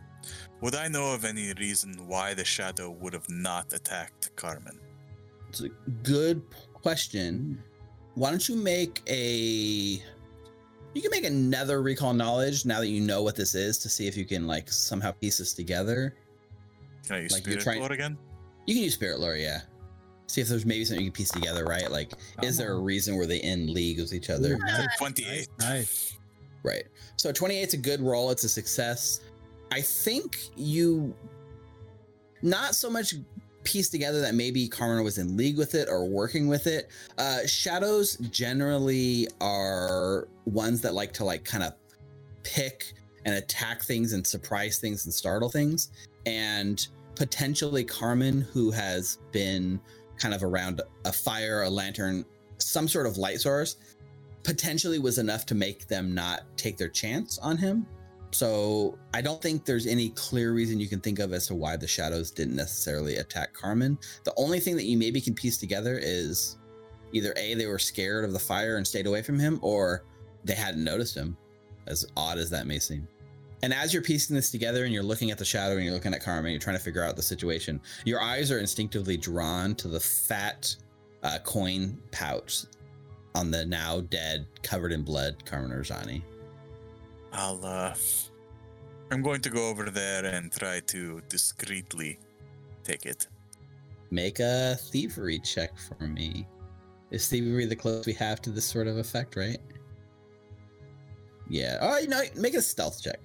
Would I know of any reason why the shadow would have not attacked Carman? It's a good question. Why don't you make a you can make another recall knowledge now that you know what this is to see if you can like somehow piece this together. Can I use Like, you're spirit trying- lore again? You can use spirit lore, yeah. See if there's maybe something you can piece together, right? Like, is there a uh-huh. reason where they in league with each other? Ooh, nice, 28. Nice. Right. So 28's a good roll. It's a success. I think you not so much piece together that maybe Carman was in league with it or working with it. Uh, shadows generally are ones that like to like kind of pick and attack things and surprise things and startle things. And potentially Carman, who has been kind of around a fire, a lantern, some sort of light source, potentially was enough to make them not take their chance on him. So I don't think there's any clear reason you can think of as to why the shadows didn't necessarily attack Carman. The only thing that you maybe can piece together is either A, they were scared of the fire and stayed away from him, or they hadn't noticed him, as odd as that may seem. And as you're piecing this together and you're looking at the shadow and you're looking at Carman, you're trying to figure out the situation, your eyes are instinctively drawn to the fat uh, coin pouch on the now dead, covered in blood Carman Rajani. I'll, uh. I'm going to go over there and try to discreetly take it. Make a thievery check for me. Is thievery the closest we have to this sort of effect, right? Yeah. Oh, you know, make a stealth check.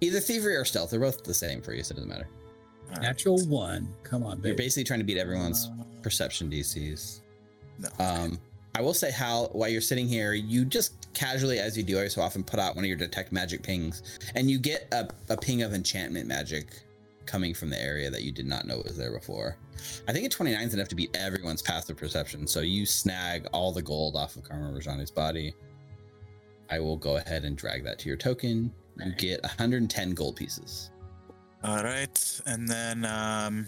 Either thievery or stealth. They're both the same for you, so it doesn't matter. Alright. Natural one. Come on, You're basically trying to beat everyone's Uh, perception DCs. No. Um, I will say, Hal, while you're sitting here, you just casually, as you do every so often, put out one of your detect magic pings, and you get a, a ping of enchantment magic coming from the area that you did not know was there before. I think a 29 is enough to beat everyone's passive perception, so you snag all the gold off of Carman Rajani's body. I will go ahead and drag that to your token. You get 110 gold pieces. All right, and then um,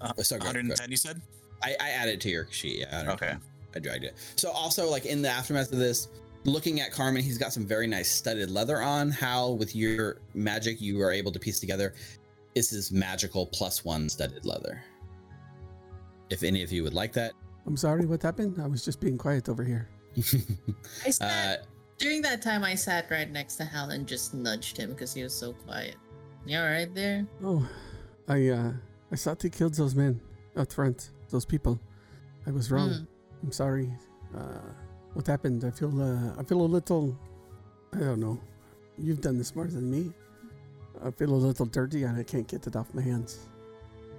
uh, Oh, sorry, go ahead, go 110. You said? I, I added to your sheet. Yeah, I don't know. Okay. I dragged it. So also like in the aftermath of this, looking at Carman, he's got some very nice studded leather on. Hal, with your magic, you are able to piece together this is his magical plus one studded leather. If any of you would like that, I'm sorry, what happened? I was just being quiet over here. I sat uh, during that time. I sat right next to Hal and just nudged him because he was so quiet. You all right there? Oh, I uh, I thought they killed those men out front, those people. I was wrong. Hmm. I'm sorry. Uh, what happened? I feel uh, I feel a little. I don't know. You've done this more than me. I feel a little dirty and I can't get it off my hands.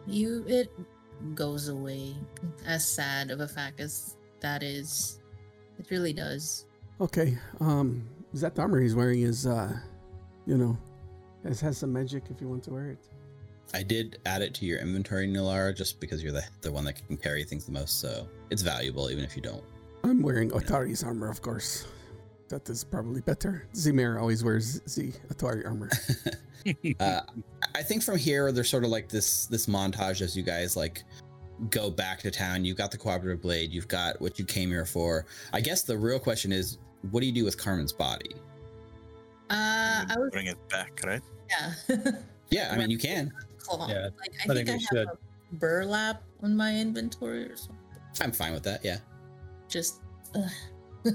You it goes away. As sad of a fact as that is, it really does. Okay. Um, is that the armor he's wearing is uh, you know, it has some magic if you want to wear it. I did add it to your inventory, Nulara, just because you're the, the one that can carry things the most. So it's valuable, even if you don't. I'm wearing Otari's armor, of course. That is probably better. Zemir always wears the Atari armor. uh, I think from here there's sort of like this this montage as you guys like go back to town. You've got the cooperative blade. You've got what you came here for. I guess the real question is, what do you do with Carman's body? Uh, I was Bring it back, right? yeah. Yeah, I mean you can. Claw. Yeah, like I, I think, think I have should. a burlap on my inventory or something. I'm fine with that. Yeah. Just ugh.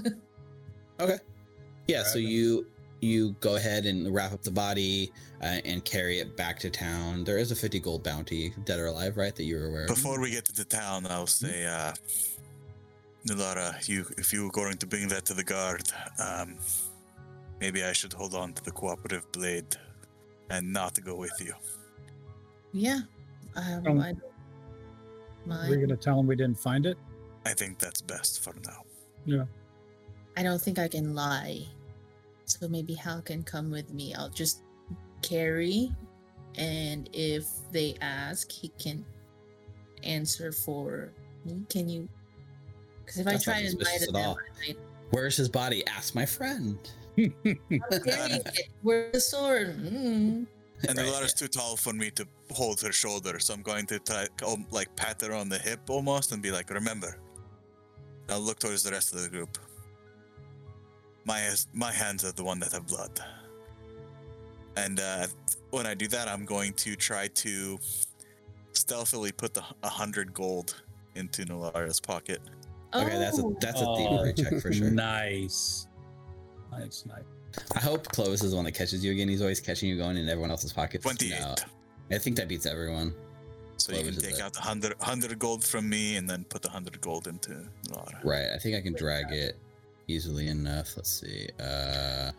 Okay. Yeah. So Right. you you go ahead and wrap up the body uh, and carry it back to town. There is a 50 gold bounty, dead or alive, right? That you were aware. of? Before we get to the town, I'll say, uh, Nulara, you if you were going to bring that to the guard, um, maybe I should hold on to the cooperative blade and not go with you. yeah. Um, Um, I don't We're mind. gonna tell him we didn't find it. I think that's best for now. Yeah. I don't think I can lie. So maybe Hal can come with me. I'll just carry, and if they ask, he can answer for me. Can you? Because if I That's try not and lie to at them, all. I might Where's his body? Ask my friend. I'm carrying it. Where's the sword? Mm. And Right, Nulara's too tall for me to hold her shoulder, so I'm going to try, like pat her on the hip almost and be like, "Remember." I'll look towards the rest of the group. My my hands are the one that have blood. And uh, when I do that, I'm going to try to stealthily put the a hundred gold into Nulara's pocket. Okay, that's a Oh, that's a Oh. check for sure. Nice. Nice, nice. I hope Clovis is the one that catches you again. He's always catching you going in everyone else's pockets. Twenty-eight. No, I think that beats everyone. So you can take it. out the hundred hundred gold from me, and then put the hundred gold into Nulara. Right. I think I can drag it easily enough. Let's see. Uh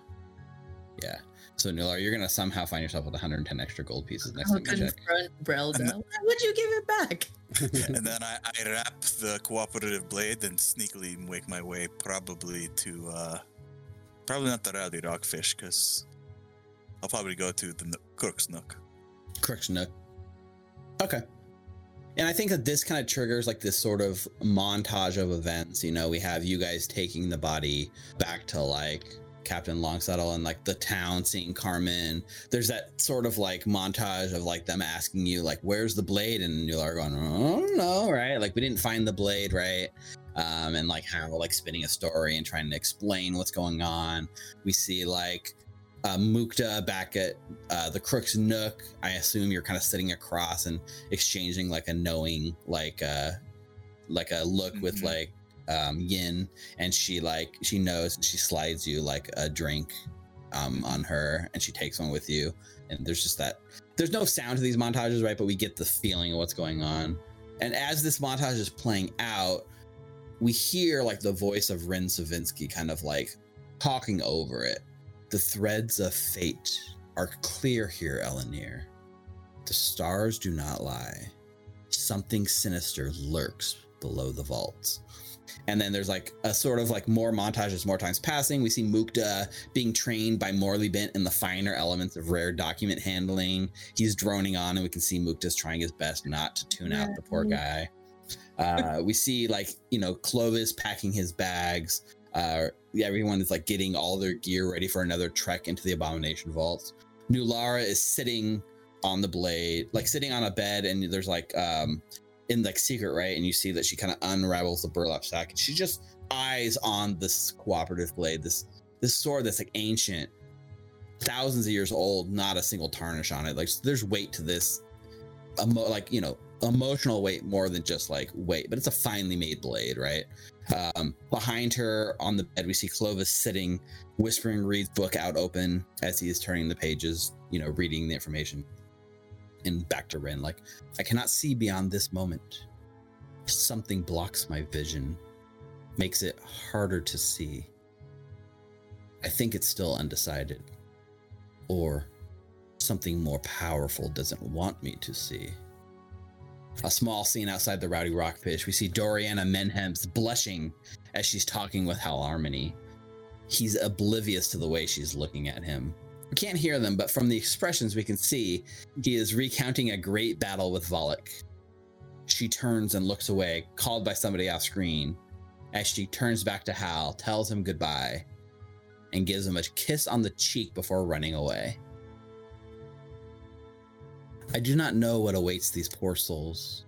yeah. So Nular, you're gonna somehow find yourself with 110 extra gold pieces next I'll time you check. confront Brelda. And- Why would you give it back? and then I, I wrap the cooperative blade and sneakily make my way probably to uh probably not the rowdy rockfish because I'll probably go to the Nook- Crook's Nook. Correction nook. Okay. And I think that this kind of triggers like this sort of montage of events. You know, we have you guys taking the body back to like Captain Longsaddle and like the town seeing Carman. There's that sort of like montage of like them asking you like, "Where's the blade?" and you're like going, "I don't know," right? Like we didn't find the blade, right? Um, and like how like spinning a story and trying to explain what's going on. We see like uh, Mukta back at uh, the Crook's Nook. I assume you're kind of sitting across and exchanging like a knowing, like uh, like a look with Mhm. like um, Yin, and she like she knows and she slides you like a drink um, on her, and she takes one with you. And there's just that. There's no sound to these montages, right? But we get the feeling of what's going on. And as this montage is playing out, we hear like the voice of Wrin Sivinxi kind of like talking over it. The threads of fate are clear here, Elenir. The stars do not lie. Something sinister lurks below the vaults. And then there's like a sort of like more montages, more times passing. We see Mukta being trained by Morlibint in the finer elements of rare document handling. He's droning on, and we can see Mukta's trying his best not to tune out the poor guy. Uh, we see like you know Clovis packing his bags. Uh, everyone is like getting all their gear ready for another trek into the Abomination Vaults. lara is sitting on the blade, like sitting on a bed, and there's like um, in like secret, right? And you see that she kind of unravels the burlap sack and she just eyes on this cooperative blade, this this sword that's like ancient, thousands of years old, not a single tarnish on it. Like there's weight to this, emo- like you know, emotional weight more than just like weight, but it's a finely made blade, right? Um, behind her on the bed, we see Clovis sitting, whispering Reed's book out open as he is turning the pages, you know, reading the information. And back to Rin, like, I cannot see beyond this moment. Something blocks my vision, makes it harder to see. I think it's still undecided. Or something more powerful doesn't want me to see. A small scene outside the Rowdy Rockfish. We see Doriana Menhems blushing as she's talking with Hal Harmony. He's oblivious to the way she's looking at him. We can't hear them, but from the expressions we can see, he is recounting a great battle with Volok. She turns and looks away, called by somebody off screen. As she turns back to Hal, tells him goodbye, and gives him a kiss on the cheek before running away. I do not know what awaits these poor souls,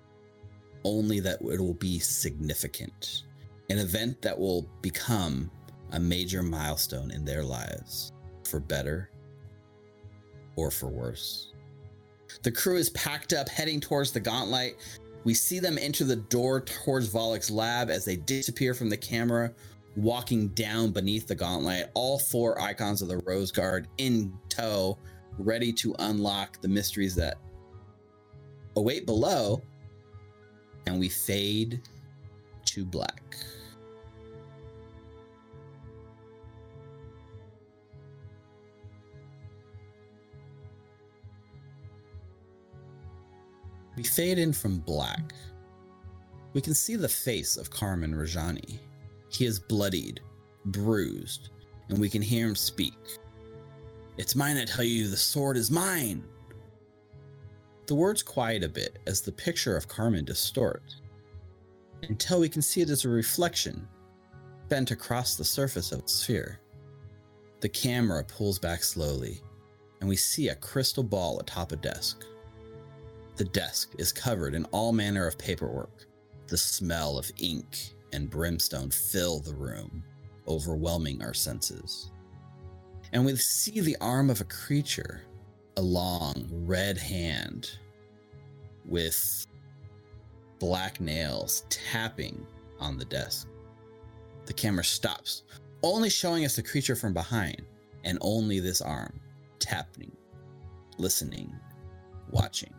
only that it will be significant, an event that will become a major milestone in their lives, for better or for worse. The crew is packed up, heading towards the Gauntlight. We see them enter the door towards Volok's lab as they disappear from the camera, walking down beneath the Gauntlight. All four icons of the Rose Guard in tow, ready to unlock the mysteries that await below, and we fade to black. We fade in from black. We can see the face of Carman Rajani. He is bloodied, bruised, and we can hear him speak. It's mine, I tell you, the sword is mine. The words quiet a bit as the picture of Carman distorts, until we can see it as a reflection bent across the surface of the sphere. The camera pulls back slowly, and we see a crystal ball atop a desk. The desk is covered in all manner of paperwork. The smell of ink and brimstone fill the room, overwhelming our senses. And we see the arm of a creature, a long red hand with black nails tapping on the desk. The camera stops, only showing us the creature from behind, and only this arm tapping, listening, watching.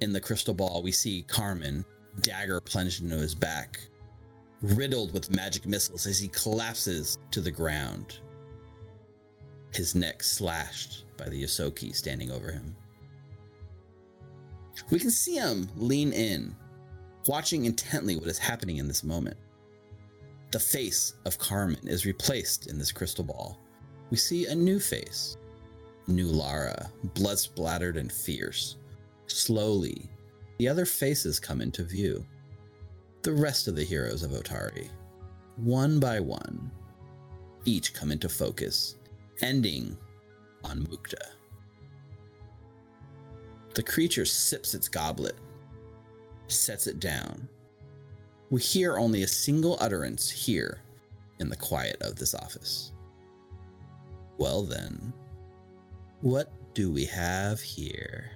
In the crystal ball, we see Carman, dagger plunged into his back, riddled with magic missiles as he collapses to the ground, his neck slashed by the Yosoki standing over him. We can see him lean in, watching intently what is happening in this moment. The face of Carman is replaced in this crystal ball. We see a new face, Nulara, blood splattered and fierce. Slowly, the other faces come into view. The rest of the heroes of Otari, one by one, each come into focus, ending on Mukta. The creature sips its goblet, sets it down. We hear only a single utterance here in the quiet of this office. Well, then, what do we have here?